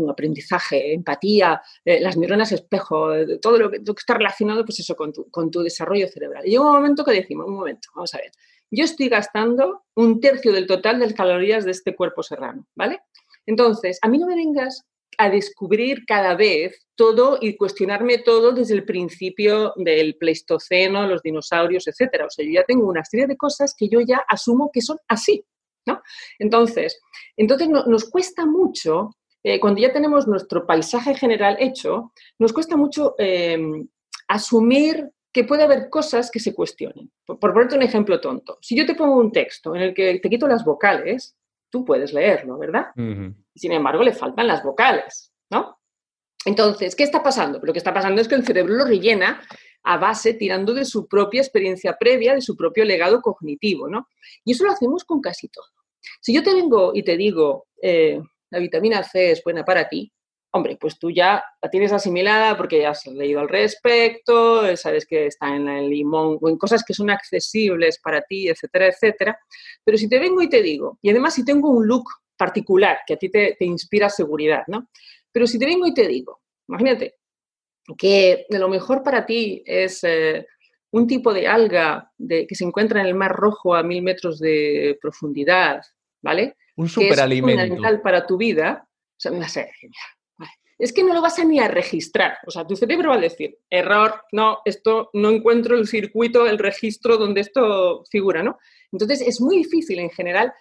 aprendizaje, empatía, eh, las neuronas espejo, todo lo que, lo que está relacionado pues eso, con, tu, con tu desarrollo cerebral. Y llega un momento que decimos, un momento, vamos a ver, yo estoy gastando un tercio del total de las calorías de este cuerpo serrano, ¿vale? Entonces, a mí no me vengas a descubrir cada vez todo y cuestionarme todo desde el principio del Pleistoceno, los dinosaurios, etcétera. O sea, yo ya tengo una serie de cosas que yo ya asumo que son así, ¿no? Entonces, entonces no- nos cuesta mucho, eh, cuando ya tenemos nuestro paisaje general hecho, nos cuesta mucho eh, asumir que puede haber cosas que se cuestionen. Por, por ponerte un ejemplo tonto, si yo te pongo un texto en el que te quito las vocales, tú puedes leerlo, ¿verdad? Sin embargo, le faltan las vocales, ¿no? Entonces, ¿qué está pasando? Lo que está pasando es que el cerebro lo rellena a base tirando de su propia experiencia previa, de su propio legado cognitivo, ¿no? Y eso lo hacemos con casi todo. Si yo te vengo y te digo, eh, la vitamina C es buena para ti, hombre, pues tú ya la tienes asimilada porque ya has leído al respecto, eh, sabes que está en el limón o en cosas que son accesibles para ti, etcétera, etcétera. Pero si te vengo y te digo, y además si tengo un look particular que a ti te, te inspira seguridad, ¿no? Pero si te vengo y te digo, imagínate, que lo mejor para ti es eh, un tipo de alga de, que se encuentra en el Mar Rojo a mil metros de profundidad, ¿vale? Un que es superalimento. fundamental para tu vida, o sea, me vas a decir, "Vale, es que no lo vas a ni a registrar. O sea, tu cerebro va a decir, error, no, esto no encuentro el circuito, el registro donde esto figura, ¿no? Entonces es muy difícil en general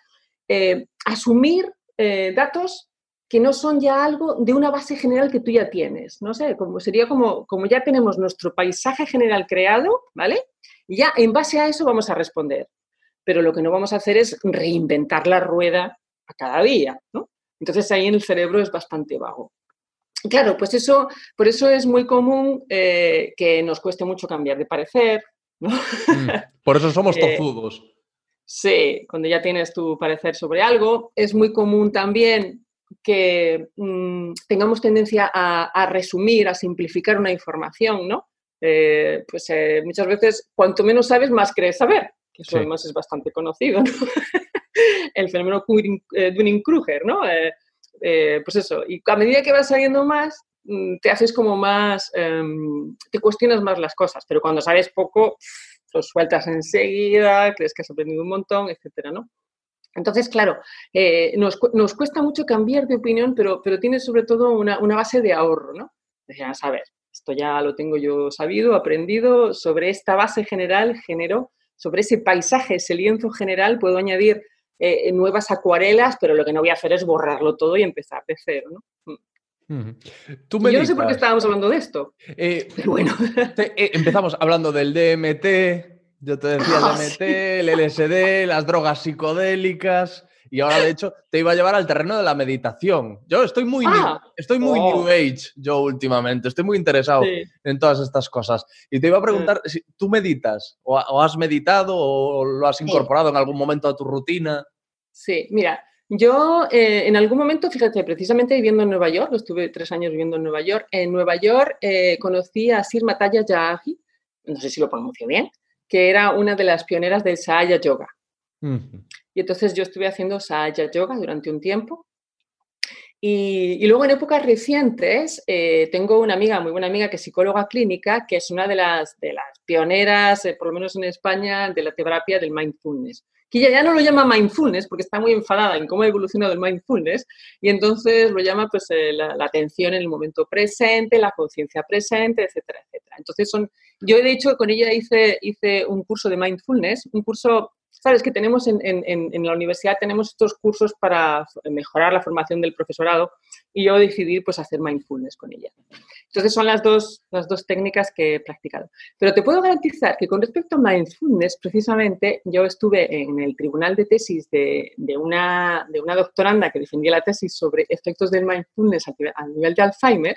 eh, asumir eh, datos que no son ya algo de una base general que tú ya tienes. No sé, como sería como, como ya tenemos nuestro paisaje general creado, ¿vale? Y ya en base a eso vamos a responder. Pero lo que no vamos a hacer es reinventar la rueda a cada día, ¿no? Entonces ahí en el cerebro es bastante vago. Claro, pues eso, por eso es muy común eh, que nos cueste mucho cambiar de parecer, ¿no? Mm. Por eso somos Eh, tozudos. Sí, cuando ya tienes tu parecer sobre algo, es muy común también que mm, tengamos tendencia a, a resumir, a simplificar una información, ¿no? Eh, pues eh, muchas veces, cuanto menos sabes, más crees saber, que eso Sí. además es bastante conocido, ¿no? El fenómeno Dunning- Dunning-Kruger, ¿no? Eh, pues eso, y a medida que vas sabiendo más, mm, te haces como más, em, te cuestionas más las cosas, pero cuando sabes poco, lo sueltas enseguida, crees que has aprendido un montón, etcétera, ¿no? Entonces, claro, eh, nos, nos cuesta mucho cambiar de opinión, pero, pero tiene sobre todo una, una base de ahorro, ¿no? Ya a ver, esto ya lo tengo yo sabido, aprendido, sobre esta base general genero, sobre ese paisaje, ese lienzo general, puedo añadir eh, nuevas acuarelas, pero lo que no voy a hacer es borrarlo todo y empezar de cero, ¿no? Tú Y yo no sé por qué estábamos hablando de esto, Eh, pero bueno. te- eh, empezamos hablando del DMT, yo te decía Ah, el DMT, el LSD, las drogas psicodélicas, y ahora de hecho te iba a llevar al terreno de la meditación. Yo estoy muy, Ah. new, estoy muy Oh. New Age, yo últimamente, estoy muy interesado Sí. en todas estas cosas. Y te iba a preguntar, si ¿tú meditas? ¿O, ha- o has meditado o lo has incorporado en algún momento a tu rutina? Sí, mira, yo eh, en algún momento, fíjate, precisamente viviendo en Nueva York, estuve tres años viviendo en Nueva York, en Nueva York eh, conocí a Sir Mataya Jaagi, no sé si lo pronuncio bien, que era una de las pioneras del Sahaya Yoga. Y entonces yo estuve haciendo Sahaya Yoga durante un tiempo. Y, y luego en épocas recientes eh, tengo una amiga, muy buena amiga, que es psicóloga clínica, que es una de las, de las pioneras, eh, por lo menos en España, de la terapia del mindfulness. Que ella ya no lo llama mindfulness porque está muy enfadada en cómo ha evolucionado el mindfulness y entonces lo llama pues eh, la, la atención en el momento presente, la conciencia presente, etcétera, etcétera. Entonces son, yo de hecho con ella hice, hice un curso de mindfulness, un curso sabes que tenemos en, en- en- la universidad tenemos estos cursos para mejorar la formación del profesorado y yo decidí pues hacer mindfulness con ella. Entonces son las dos, las dos técnicas que he practicado. Pero te puedo garantizar que con respecto a mindfulness, precisamente yo estuve en el tribunal de tesis de, de una, de una doctoranda que defendía la tesis sobre efectos del mindfulness a nivel de Alzheimer.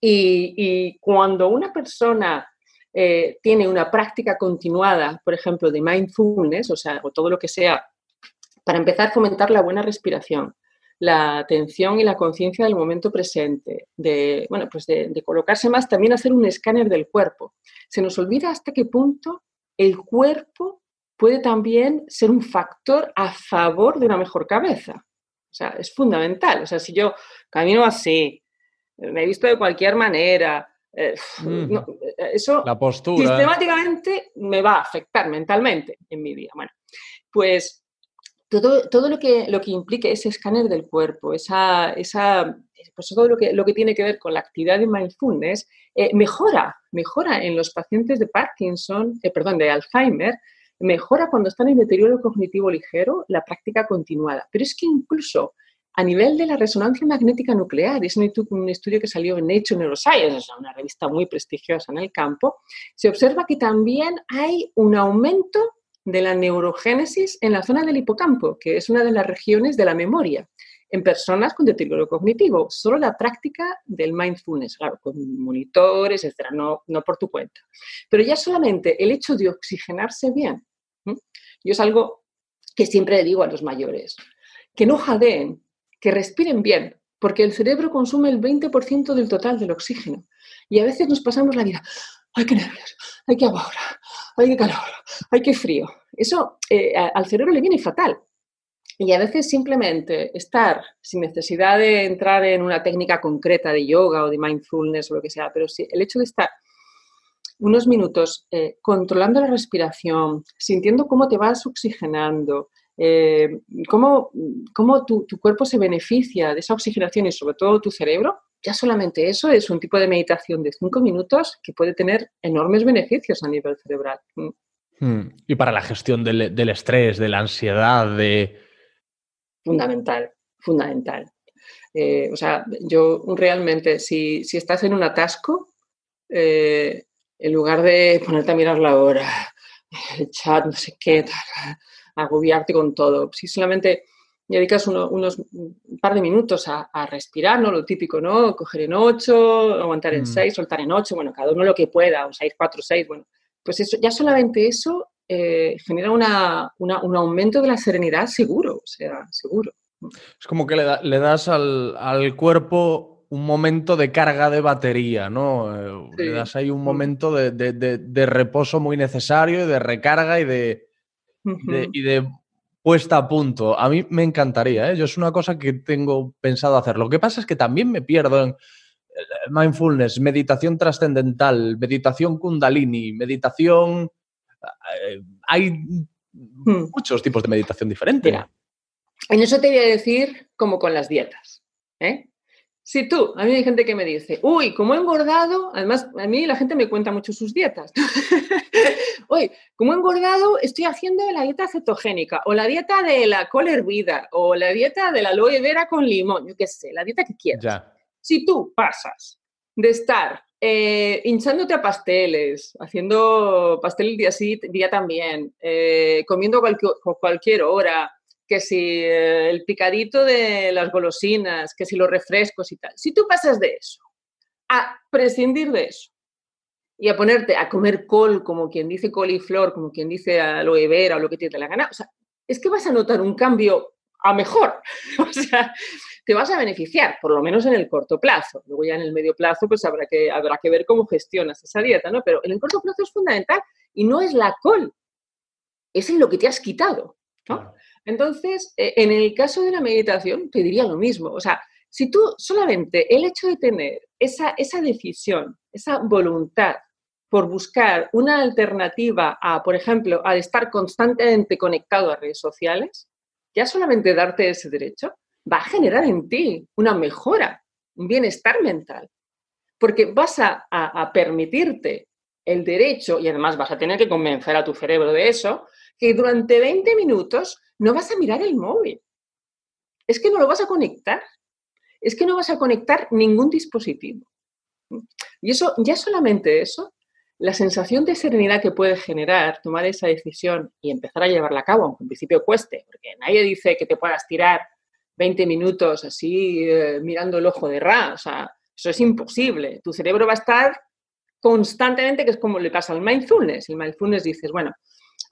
Y, y cuando una persona eh, tiene una práctica continuada, por ejemplo, de mindfulness, o sea, o todo lo que sea, para empezar a fomentar la buena respiración, la atención y la conciencia del momento presente, de, bueno, pues de, colocarse más, también hacer un escáner del cuerpo. Se nos olvida hasta qué punto el cuerpo puede también ser un factor a favor de una mejor cabeza. O sea, es fundamental. O sea, si yo camino así, me he visto de cualquier manera, eh, Mm. no, eh, eso La postura. sistemáticamente me va a afectar mentalmente en mi vida. Bueno, pues todo, todo lo, que, lo que implique ese escáner del cuerpo, esa, esa, pues todo lo que, lo que tiene que ver con la actividad de mindfulness, eh, mejora, mejora en los pacientes de Parkinson, eh, perdón, de Alzheimer, mejora cuando están en deterioro cognitivo ligero la práctica continuada. Pero es que incluso a nivel de la resonancia magnética nuclear, es un estu- un estudio que salió en Nature Neuroscience, una revista muy prestigiosa en el campo, se observa que también hay un aumento de la neurogénesis en la zona del hipocampo, que es una de las regiones de la memoria, en personas con deterioro cognitivo. Solo la práctica del mindfulness, claro, con monitores, etcétera, no, no por tu cuenta. Pero ya solamente el hecho de oxigenarse bien, yo es algo que siempre le digo a los mayores, que no jadeen, que respiren bien, porque el cerebro consume el 20% del total del oxígeno. Y a veces nos pasamos la vida, ¡ay, qué nervios! ¡ay, qué ahora! ¡ay, qué calor! ¡ay, qué frío! Eso eh, al cerebro le viene fatal. Y a veces simplemente estar sin necesidad de entrar en una técnica concreta de yoga o de mindfulness o lo que sea, pero sí, el hecho de estar unos minutos eh, controlando la respiración, sintiendo cómo te vas oxigenando, eh, cómo, cómo tu, tu cuerpo se beneficia de esa oxigenación y sobre todo tu cerebro, ya solamente eso es un tipo de meditación de cinco minutos que puede tener enormes beneficios a nivel cerebral. Mm. Mm. Y para la gestión del, del estrés, de la ansiedad, de... Fundamental, fundamental. Eh, o sea, yo realmente, si, si estás en un atasco, eh, en lugar de ponerte a mirar la hora, el chat, no sé qué, tal, agobiarte con todo, si solamente dedicas uno- unos un par de minutos a, a respirar, ¿no? Lo típico, ¿no? Coger en ocho, aguantar en Mm. seis, soltar en ocho, bueno, cada uno lo que pueda, un seis, cuatro, seis, bueno, pues eso, ya solamente eso eh, genera una- una- un aumento de la serenidad seguro, o sea, seguro. Es como que le, da- le das al, al cuerpo un momento de carga de batería, ¿no? Eh, Le das ahí un Mm. momento de, de- de- de reposo muy necesario, y de recarga y de, de- y de puesta a punto. A mí me encantaría, ¿eh? Yo es una cosa que tengo pensado hacer. Lo que pasa es que también me pierdo en eh, mindfulness, meditación trascendental, meditación kundalini, meditación... eh, Hay Hmm. muchos tipos de meditación diferentes. Mira, en eso te voy a decir como con las dietas. ¿eh? Si tú, a mí hay gente que me dice, uy, como he engordado, además a mí la gente me cuenta mucho sus dietas. Uy, como he engordado, estoy haciendo la dieta cetogénica, o la dieta de la col hervida, o la dieta de la aloe vera con limón, yo qué sé, la dieta que quieras. Ya. Si tú pasas de estar eh, hinchándote a pasteles, haciendo pastel el día sí, día también, eh, comiendo cualquier, cualquier hora, que si eh, el picadito de las golosinas, que si los refrescos y tal. Si tú pasas de eso a prescindir de eso y a ponerte a comer col, como quien dice coliflor, como quien dice aloe vera o lo que te dé la gana, o sea, es que vas a notar un cambio a mejor. o sea, te vas a beneficiar, por lo menos en el corto plazo. Luego ya en el medio plazo, pues habrá que, habrá que ver cómo gestionas esa dieta, ¿no? Pero en el corto plazo es fundamental y no es la col, es en lo que te has quitado, ¿no? Entonces, eh, en el caso de la meditación, te diría lo mismo. O sea, si tú solamente el hecho de tener esa, esa decisión, esa voluntad por buscar una alternativa a, por ejemplo, al estar constantemente conectado a redes sociales, ya solamente darte ese derecho va a generar en ti una mejora, un bienestar mental, porque vas a, a- a permitirte el derecho, y además vas a tener que convencer a tu cerebro de eso, que durante 20 minutos no vas a mirar el móvil. Es que no lo vas a conectar. Es que no vas a conectar ningún dispositivo. Y eso, ya solamente eso, la sensación de serenidad que puede generar tomar esa decisión y empezar a llevarla a cabo, aunque en principio cueste, porque nadie dice que te puedas tirar 20 minutos así eh, mirando el ojo de Ra, o sea, eso es imposible. Tu cerebro va a estar constantemente, que es como le pasa al mindfulness. El mindfulness dices, bueno,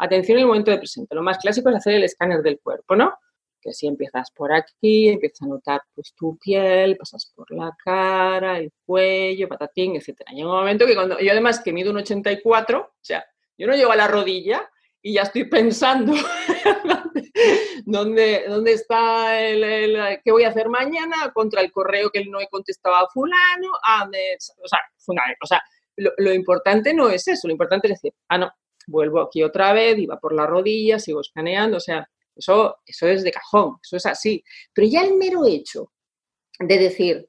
atención en el momento de presente. Lo más clásico es hacer el escáner del cuerpo, ¿no? Que si empiezas por aquí, empiezas a notar pues, tu piel, pasas por la cara, el cuello, patatín, etc. Llega un momento que cuando yo además que mido un 84, o sea, yo no llego a la rodilla y ya estoy pensando dónde, dónde está el, qué voy a hacer mañana contra el correo que no he contestado a fulano, a o sea, o sea, lo importante no es eso, lo importante es decir, ah, no, vuelvo aquí otra vez, iba por la rodilla, sigo escaneando, o sea, eso, eso es de cajón, eso es así. Pero ya el mero hecho de decir,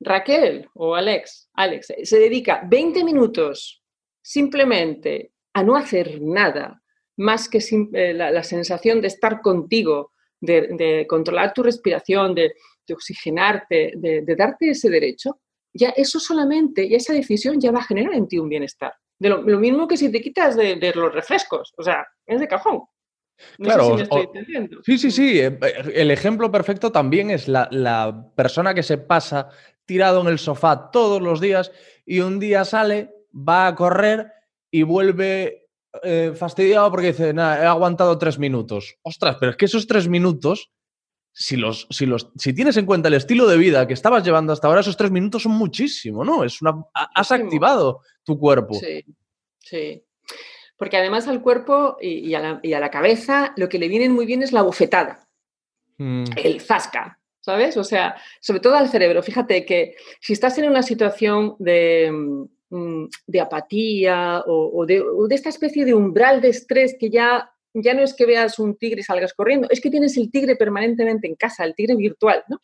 Raquel o Alex, Alex, eh, se dedica 20 minutos simplemente a no hacer nada más que eh, la, sensación de estar contigo, de, controlar tu respiración, de, oxigenarte, de, de darte ese derecho, ya eso solamente, y esa decisión ya va a generar en ti un bienestar. De lo, lo mismo que si te quitas de, de los refrescos, o sea, es de cajón. No Claro, sé si me estoy entendiendo. Sí, sí, sí. eh, El ejemplo perfecto también es la, la persona que se pasa tirado en el sofá todos los días y un día sale, va a correr y vuelve eh, fastidiado porque dice, nada, he aguantado tres minutos. Ostras, pero es que esos tres minutos, si, los, si, los, si tienes en cuenta el estilo de vida que estabas llevando hasta ahora, esos tres minutos son muchísimo, ¿no? Es una, ha- has activado tu cuerpo. Sí, sí. Porque además al cuerpo y, y a la, y a la cabeza lo que le viene muy bien es la bofetada, Mm, el zasca, ¿sabes? O sea, sobre todo al cerebro. Fíjate que si estás en una situación de, mm, de apatía o, o de, o de esta especie de umbral de estrés que ya, ya no es que veas un tigre y salgas corriendo, es que tienes el tigre permanentemente en casa, el tigre virtual, ¿no?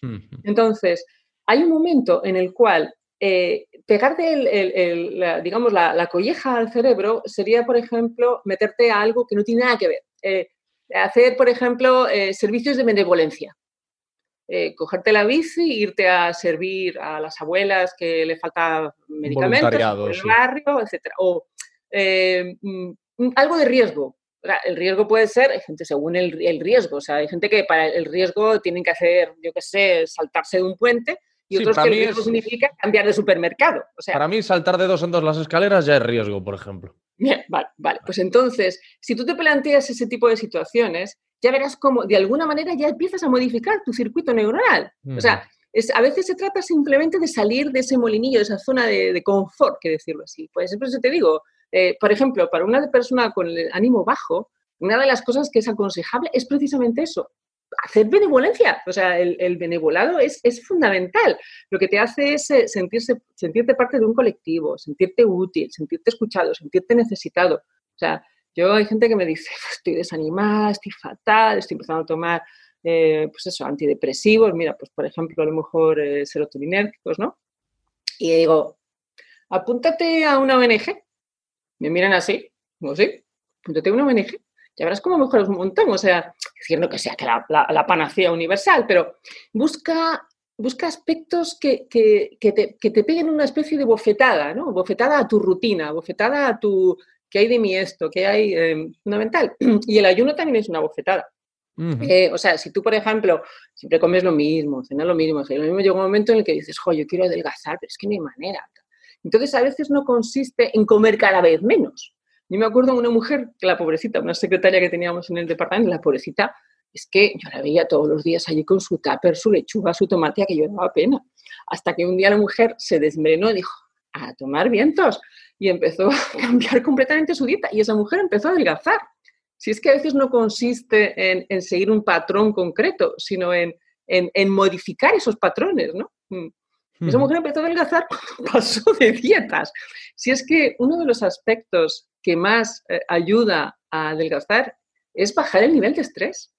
Entonces, hay un momento en el cual eh, pegarte, el, el- el- la, digamos, la, la colleja al cerebro sería, por ejemplo, meterte a algo que no tiene nada que ver. Eh, hacer, por ejemplo, eh, servicios de benevolencia. Cogerte la bici e irte a servir a las abuelas que le falta medicamentos el sí. barrio, etc. O mm, algo de riesgo. El riesgo puede ser, hay gente según el, el riesgo, o sea, hay gente que para el riesgo tienen que hacer, yo qué sé, saltarse de un puente y Sí, otros que el riesgo es- significa cambiar de supermercado. O sea, Para mí, saltar de dos en dos las escaleras ya es riesgo, por ejemplo. Bien, vale, vale. Pues entonces, si tú te planteas ese tipo de situaciones, ya verás cómo de alguna manera ya empiezas a modificar tu circuito neuronal. O sea, es, a veces se trata simplemente de salir de ese molinillo, de esa zona de, de confort, que decirlo así. Pues por eso te digo, eh, por ejemplo, para una persona con el ánimo bajo, una de las cosas que es aconsejable es precisamente eso, hacer benevolencia. O sea, el, benevolado es, es fundamental. Lo que te hace es eh, sentirse, sentirte parte de un colectivo, sentirte útil, sentirte escuchado, sentirte necesitado. O sea, yo hay gente que me dice, estoy desanimada, estoy fatal, estoy empezando a tomar, eh, pues eso, antidepresivos, mira, pues por ejemplo, a lo mejor eh, serotoninérgicos, ¿no? Y digo, apúntate a una ONG. Me miran así, digo, sí, apúntate a una ONG. Ya verás cómo mejoras un montón. O sea, no que sea que la, la- la panacea universal, pero busca, busca aspectos que, que- que te, que te peguen una especie de bofetada, ¿no? Bofetada a tu rutina, bofetada a tu, ¿qué hay de mí esto? ¿Qué hay eh, fundamental? Y el ayuno también es una bofetada. Eh, o sea, si tú, por ejemplo, siempre comes lo mismo, cenas lo mismo, cenas lo mismo, llega un momento en el que dices, jo, yo quiero adelgazar, pero es que no hay manera. Entonces, a veces no consiste en comer cada vez menos. Yo me acuerdo de una mujer, la pobrecita, una secretaria que teníamos en el departamento, la pobrecita, es que yo la veía todos los días allí con su tupper, su lechuga, su tomate, que yo daba pena. Hasta que un día la mujer se desmrenó y dijo, a tomar vientos. Y empezó a cambiar completamente su dieta. Y esa mujer empezó a adelgazar. Si es que a veces no consiste en, seguir un patrón concreto, sino en, en, en modificar esos patrones, ¿no? Mm. Esa mujer empezó a adelgazar cuando pasó de dietas. Si es que uno de los aspectos que más eh, ayuda a adelgazar es bajar el nivel de estrés.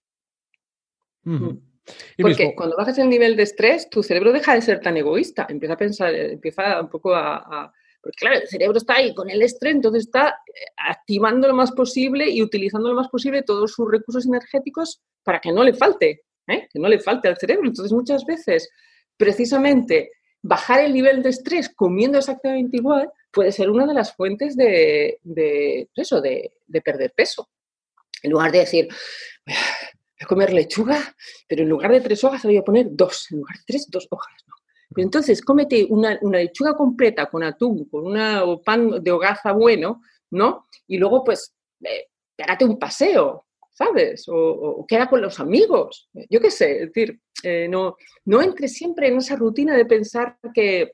Y Porque mismo- cuando bajas el nivel de estrés, tu cerebro deja de ser tan egoísta, empieza a pensar, eh, empieza un poco a, a- Porque claro, el cerebro está ahí con el estrés, entonces está eh, activando lo más posible y utilizando lo más posible todos sus recursos energéticos para que no le falte, ¿eh? que no le falte al cerebro. Entonces muchas veces, precisamente, bajar el nivel de estrés comiendo exactamente igual puede ser una de las fuentes de, de, pues eso, de, de perder peso. En lugar de decir, voy a comer lechuga, pero en lugar de tres hojas voy a poner dos, en lugar de tres, dos hojas. ¿no? Entonces, cómete una, una lechuga completa con atún, con una, pan de hogaza bueno, ¿no? Y luego, pues, eh, un paseo, O, queda con los amigos. Yo qué sé, es decir, eh, no, no entres siempre en esa rutina de pensar que,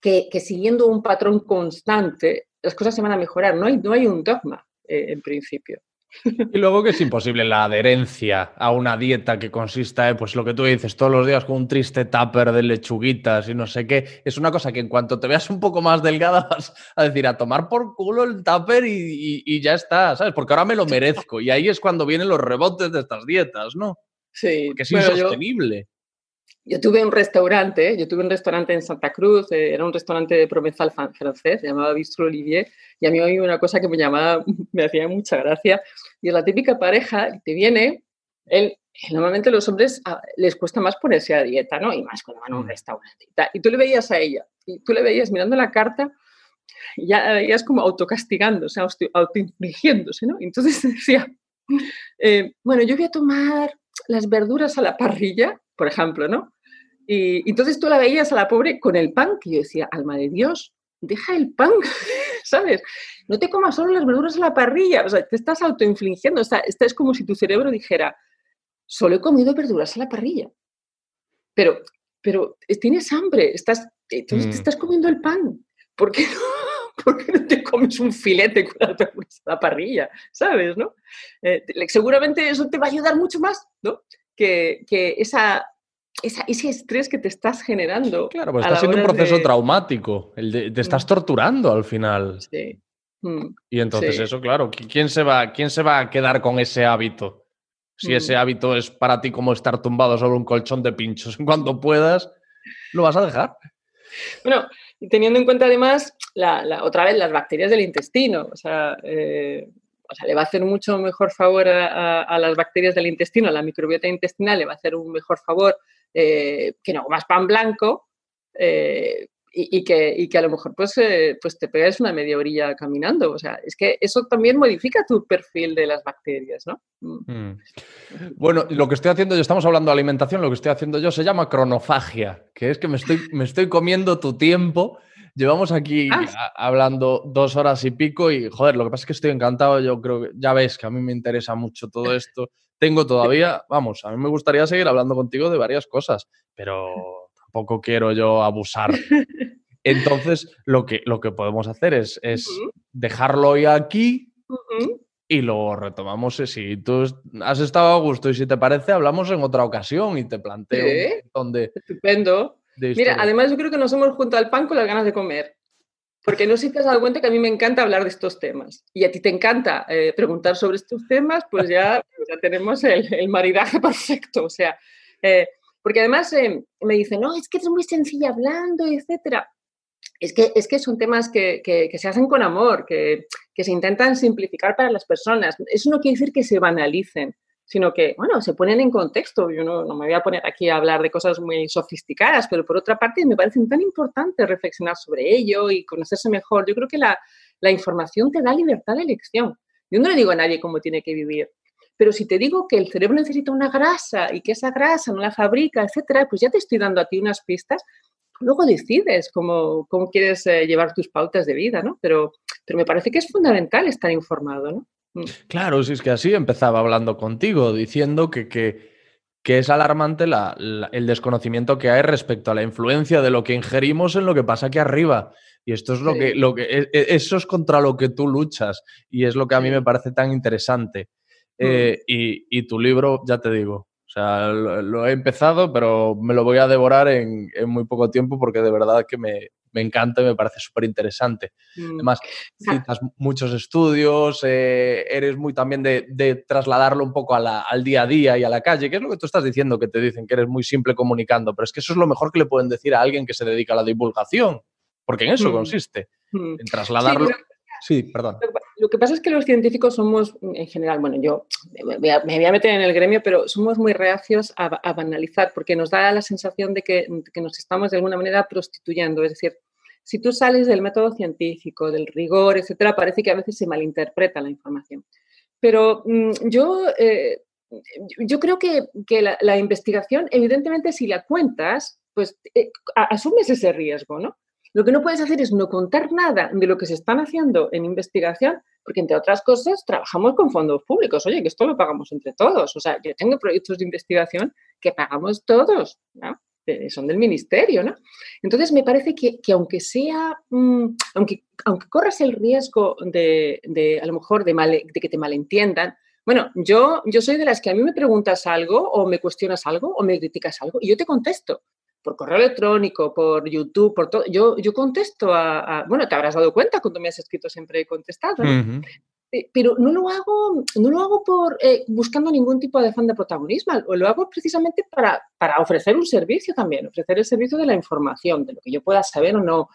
que, que siguiendo un patrón constante las cosas se van a mejorar. No hay, no hay un dogma, eh, en principio. Y luego que es imposible la adherencia a una dieta que consista en, pues lo que tú dices, todos los días con un triste tupper de lechuguitas y no sé qué. Es una cosa que en cuanto te veas un poco más delgada vas a decir, a tomar por culo el tupper y, y- y ya está, ¿sabes? Porque ahora me lo merezco. Y ahí es cuando vienen los rebotes de estas dietas, ¿no? Sí, Porque es bueno, yo- insostenible. Yo tuve un restaurante, ¿eh? yo tuve un restaurante en Santa Cruz, eh, era un restaurante de provenzal francés, se llamaba Bistro Olivier, y a mí había una cosa que me llamaba, me hacía mucha gracia, y es la típica pareja que te viene, él, normalmente los hombres ah, les cuesta más ponerse a dieta, ¿no? Y más cuando van a un Mm. restaurante y tú le veías a ella, y tú le veías mirando la carta, y ya la veías como autocastigándose, auto- autoinfligiéndose, ¿no? Y entonces decía, eh, bueno, yo voy a tomar las verduras a la parrilla, por ejemplo, ¿no? Y entonces tú la veías a la pobre con el pan, que yo decía, alma de Dios, deja el pan, ¿sabes? No te comas solo las verduras a la parrilla, o sea, te estás autoinfligiendo, o sea, esto es como si tu cerebro dijera, solo he comido verduras a la parrilla. Pero, pero eh, tienes hambre, estás, entonces Mm. te estás comiendo el pan. ¿Por qué no? ¿Por qué no te comes un filete con las verduras a la parrilla? ¿Sabes, no? Eh, te- seguramente eso te va a ayudar mucho más, ¿no? Que, que esa, esa- ese estrés que te estás generando. Claro, pues está siendo un proceso de- traumático. El de- te estás torturando al final. Sí. Mm, Y entonces Sí. eso, claro, ¿qui- ¿quién se, va, ¿quién se va a quedar con ese hábito? Si ese Mm. hábito es para ti como estar tumbado sobre un colchón de pinchos cuando puedas, lo vas a dejar. Bueno, teniendo en cuenta además, la, la- otra vez, las bacterias del intestino. O sea, eh, o sea, le va a hacer mucho mejor favor a, a- las bacterias del intestino, a la microbiota intestinal le va a hacer un mejor favor eh, que no comas pan blanco eh, y, y que, y que a lo mejor pues, eh, pues te pegas una media orilla caminando. O sea, es que eso también modifica tu perfil de las bacterias, ¿no? Mm. Mm. Bueno, lo que estoy haciendo yo, estamos hablando de alimentación, lo que estoy haciendo yo se llama cronofagia, que es que me estoy, me estoy comiendo tu tiempo. Llevamos aquí Ah. a- hablando dos horas y pico y, joder, lo que pasa es que estoy encantado, yo creo que ya ves que a mí me interesa mucho todo esto. Tengo todavía, vamos, a mí me gustaría seguir hablando contigo de varias cosas, pero tampoco quiero yo abusar. Entonces, lo que, lo que podemos hacer es, es dejarlo hoy aquí y lo retomamos. eh, Si tú has estado a gusto y si te parece, hablamos en otra ocasión y te planteo Sí. un montón de, Estupendo. De Mira, además yo creo que nos hemos juntado al pan con las ganas de comer. Porque no sé si te has dado cuenta que a mí me encanta hablar de estos temas. Y a ti te encanta eh, preguntar sobre estos temas, pues ya, pues ya tenemos el, el maridaje perfecto. O sea, eh, porque además eh, me dicen, no, es que es muy sencilla hablando, etcétera. Es que, es que son temas que, que- que se hacen con amor, que, que se intentan simplificar para las personas. Eso no quiere decir que se banalicen, sino que, bueno, se ponen en contexto. Yo no, no me voy a poner aquí a hablar de cosas muy sofisticadas, pero por otra parte me parecen tan importantes reflexionar sobre ello y conocerse mejor. Yo creo que la, la información te da libertad de elección. Yo no le digo a nadie cómo tiene que vivir, pero si te digo que el cerebro necesita una grasa y que esa grasa no la fabrica, etcétera, pues ya te estoy dando a ti unas pistas. Luego decides cómo, cómo quieres eh, llevar tus pautas de vida, ¿no? Pero, pero me parece que es fundamental estar informado, ¿no? Claro, si es que así empezaba hablando contigo, diciendo que, que, que es alarmante la- la- el desconocimiento que hay respecto a la influencia de lo que ingerimos en lo que pasa aquí arriba. Y esto es lo Sí. que, lo que e- e- eso es contra lo que tú luchas y es lo que a mí me parece tan interesante. Eh, y, y tu libro, ya te digo, o sea, lo, lo he empezado, pero me lo voy a devorar en, en muy poco tiempo porque de verdad que me, me encanta y me parece súper interesante. Mm. Además, citas muchos estudios, eh, eres muy también de, de trasladarlo un poco a la- al día a día y a la calle, que es lo que tú estás diciendo, que te dicen que eres muy simple comunicando, pero es que eso es lo mejor que le pueden decir a alguien que se dedica a la divulgación, porque en eso Mm. consiste, Mm. en trasladarlo. Sí, Sí, perdón. Lo que pasa es que los científicos somos, en general, bueno, yo me voy a, meter en el gremio, pero somos muy reacios a, ba- a banalizar porque nos da la sensación de que, nos estamos de alguna manera prostituyendo. Es decir, si tú sales del método científico, del rigor, etcétera, parece que a veces se malinterpreta la información. Pero mm, yo, eh, yo creo que, que la, investigación, evidentemente, si la cuentas, pues eh, asumes ese riesgo, ¿no? Lo que no puedes hacer es no contar nada de lo que se están haciendo en investigación, porque entre otras cosas trabajamos con fondos públicos. Oye, que esto lo pagamos entre todos. O sea, yo tengo proyectos de investigación que pagamos todos, ¿no? Son del ministerio, ¿no? Entonces, me parece que, que aunque sea, mm, aunque, aunque corras el riesgo de, de, a lo mejor, de, mal- de que te malentiendan, bueno, yo, yo soy de las que a mí me preguntas algo o me cuestionas algo o me criticas algo y yo te contesto por correo electrónico, por YouTube, por todo. Yo, yo contesto a, a- Bueno, te habrás dado cuenta cuando me has escrito siempre he contestado, ¿no? Ujú. Eh, pero no lo hago, no lo hago por eh, buscando ningún tipo de afán de protagonismo, lo hago precisamente para, para ofrecer un servicio también, ofrecer el servicio de la información, de lo que yo pueda saber o no,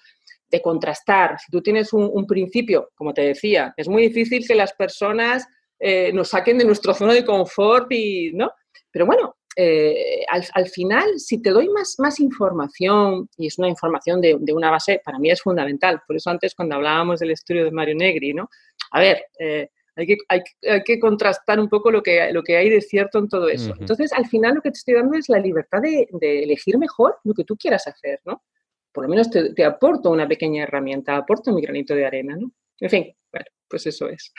de contrastar. Si tú tienes un, un principio, como te decía, es muy difícil que las personas eh, nos saquen de nuestra zona de confort y, ¿no? Pero bueno, eh, al, al final, si te doy más, más información, y es una información de, de una base, para mí es fundamental. Por eso antes, cuando hablábamos del estudio de Mario Negri, ¿no? A ver, eh, hay, que, hay, que- hay que contrastar un poco lo que, lo que hay de cierto en todo eso. Entonces, al final, lo que te estoy dando es la libertad de, de elegir mejor lo que tú quieras hacer, ¿no? Por lo menos te, te aporto una pequeña herramienta, aporto mi granito de arena, ¿no? En fin, bueno, pues eso es.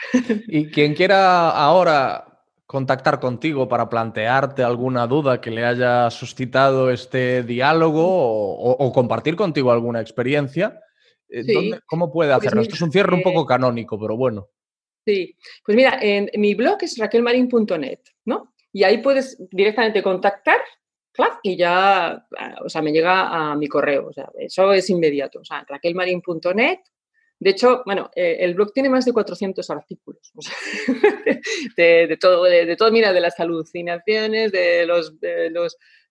Y quien quiera ahora contactar contigo para plantearte alguna duda que le haya suscitado este diálogo o, compartir contigo alguna experiencia, eh, Sí. ¿dónde- ¿cómo puede Pues hacerlo? Esto es un cierre un poco canónico, pero bueno. Sí, pues mira, en, mi blog es raquelmarin.net, ¿no? Y ahí puedes directamente contactar, y ya, ah, o sea, me llega a mi correo, o sea, eso es inmediato, o sea, raquelmarin.net. De hecho, bueno, eh, el blog tiene más de 400 artículos, de, todo, de, de todo, mira, de las alucinaciones, de los,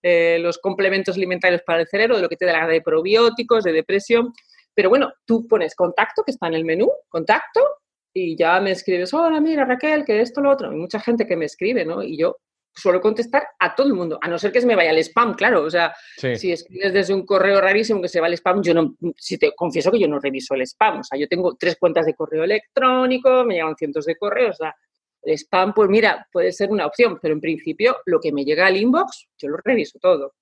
eh, los complementos alimentarios para el cerebro, de lo que te da de probióticos, de depresión. Pero bueno, tú pones contacto, que está en el menú, contacto, y ya me escribes, hola, mira Raquel, que esto, lo otro. Hay mucha gente que me escribe, ¿no? Y yo suelo contestar a todo el mundo, a no ser que se me vaya al spam, claro. O sea, Sí. si escribes desde un correo rarísimo que se va al spam, yo no, si te confieso que yo no reviso el spam. O sea, yo tengo tres cuentas de correo electrónico, me llegan cientos de correos. O sea, el spam, pues mira, puede ser una opción, pero en principio lo que me llega al inbox, yo lo reviso todo.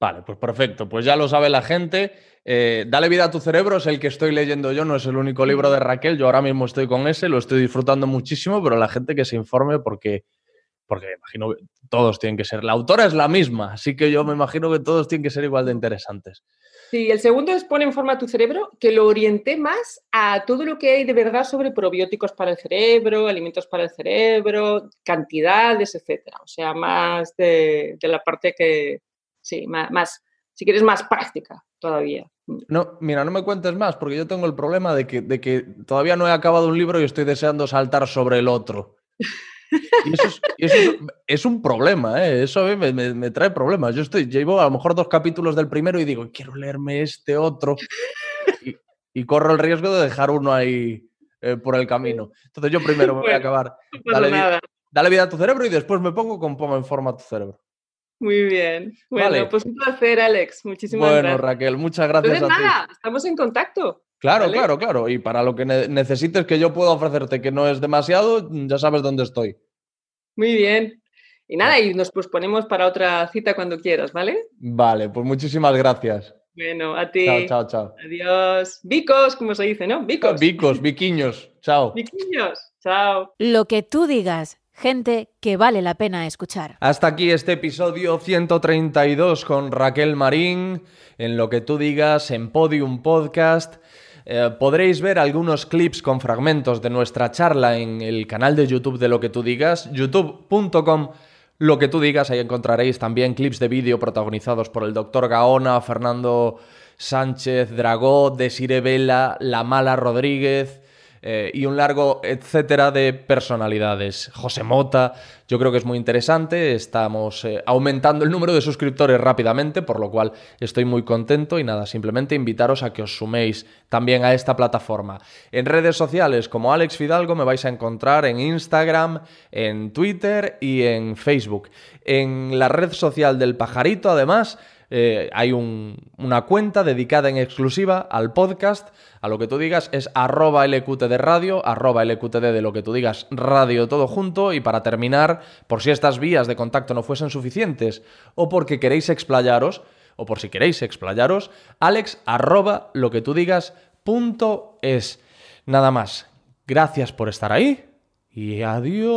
Vale, pues perfecto. Pues ya lo sabe la gente. Eh, Dale vida a tu cerebro es el que estoy leyendo yo, no es el único libro de Raquel. Yo ahora mismo estoy con ese, lo estoy disfrutando muchísimo, pero la gente que se informe porque, porque me imagino que todos tienen que ser. La autora es la misma, así que yo me imagino que todos tienen que ser igual de interesantes. Sí, el segundo es Pone en forma tu cerebro, que lo orienté más a todo lo que hay de verdad sobre probióticos para el cerebro, alimentos para el cerebro, cantidades, etcétera. O sea, más de, de la parte que, sí, más, más, si quieres, más práctica todavía. No, mira, no me cuentes más, porque yo tengo el problema de que, de que todavía no he acabado un libro y estoy deseando saltar sobre el otro. Y eso es, y eso es- es un problema, ¿eh? Eso me, me- me trae problemas. Yo estoy, llevo a lo mejor dos capítulos del primero y digo, quiero leerme este otro. Y, y corro el riesgo de dejar uno ahí eh, por el camino. Entonces yo primero me voy a Bueno, acabar. No Dale, nada. Dale vida a tu cerebro y después me pongo con pongo en forma tu cerebro. Muy bien. Bueno, Vale. pues un placer, Alex. Muchísimas Bueno, gracias. Raquel, muchas gracias Entonces, a ti. nada, estamos en contacto. Claro, ¿vale? claro, claro. Y para lo que ne- necesites que yo pueda ofrecerte, que no es demasiado, ya sabes dónde estoy. Muy bien. Y nada, y nos posponemos para otra cita cuando quieras, ¿vale? Vale, pues muchísimas gracias. Bueno, a ti. Chao, chao, chao. Adiós. Vicos, como se dice, ¿no? Vicos. Vicos, viquiños. Chao. Viquiños. Chao. Lo que tú digas, gente que vale la pena escuchar. Hasta aquí este episodio 132 con Raquel Marín, en lo que tú digas, en Podium Podcast. Eh, podréis ver algunos clips con fragmentos de nuestra charla en el canal de YouTube de Lo que tú digas, youtube.com. Lo que tú digas, ahí encontraréis también clips de vídeo protagonizados por el doctor Gaona, Fernando Sánchez Dragó, Desire Vela, La Mala Rodríguez, eh, y un largo etcétera de personalidades. José Mota, yo creo que es muy interesante, estamos eh, aumentando el número de suscriptores rápidamente, por lo cual estoy muy contento y nada, simplemente invitaros a que os suméis también a esta plataforma. En redes sociales como Alex Fidalgo me vais a encontrar en Instagram, en Twitter y en Facebook. En la red social del pajarito, además, eh, hay una cuenta dedicada en exclusiva al podcast. A lo que tú digas es arroba LQTD radio, arroba LQTD de lo que tú digas radio todo junto. Y para terminar, por si estas vías de contacto no fuesen suficientes o porque queréis explayaros, o por si queréis explayaros, alex arroba lo que tú digas punto es. Nada más. Gracias por estar ahí y adiós.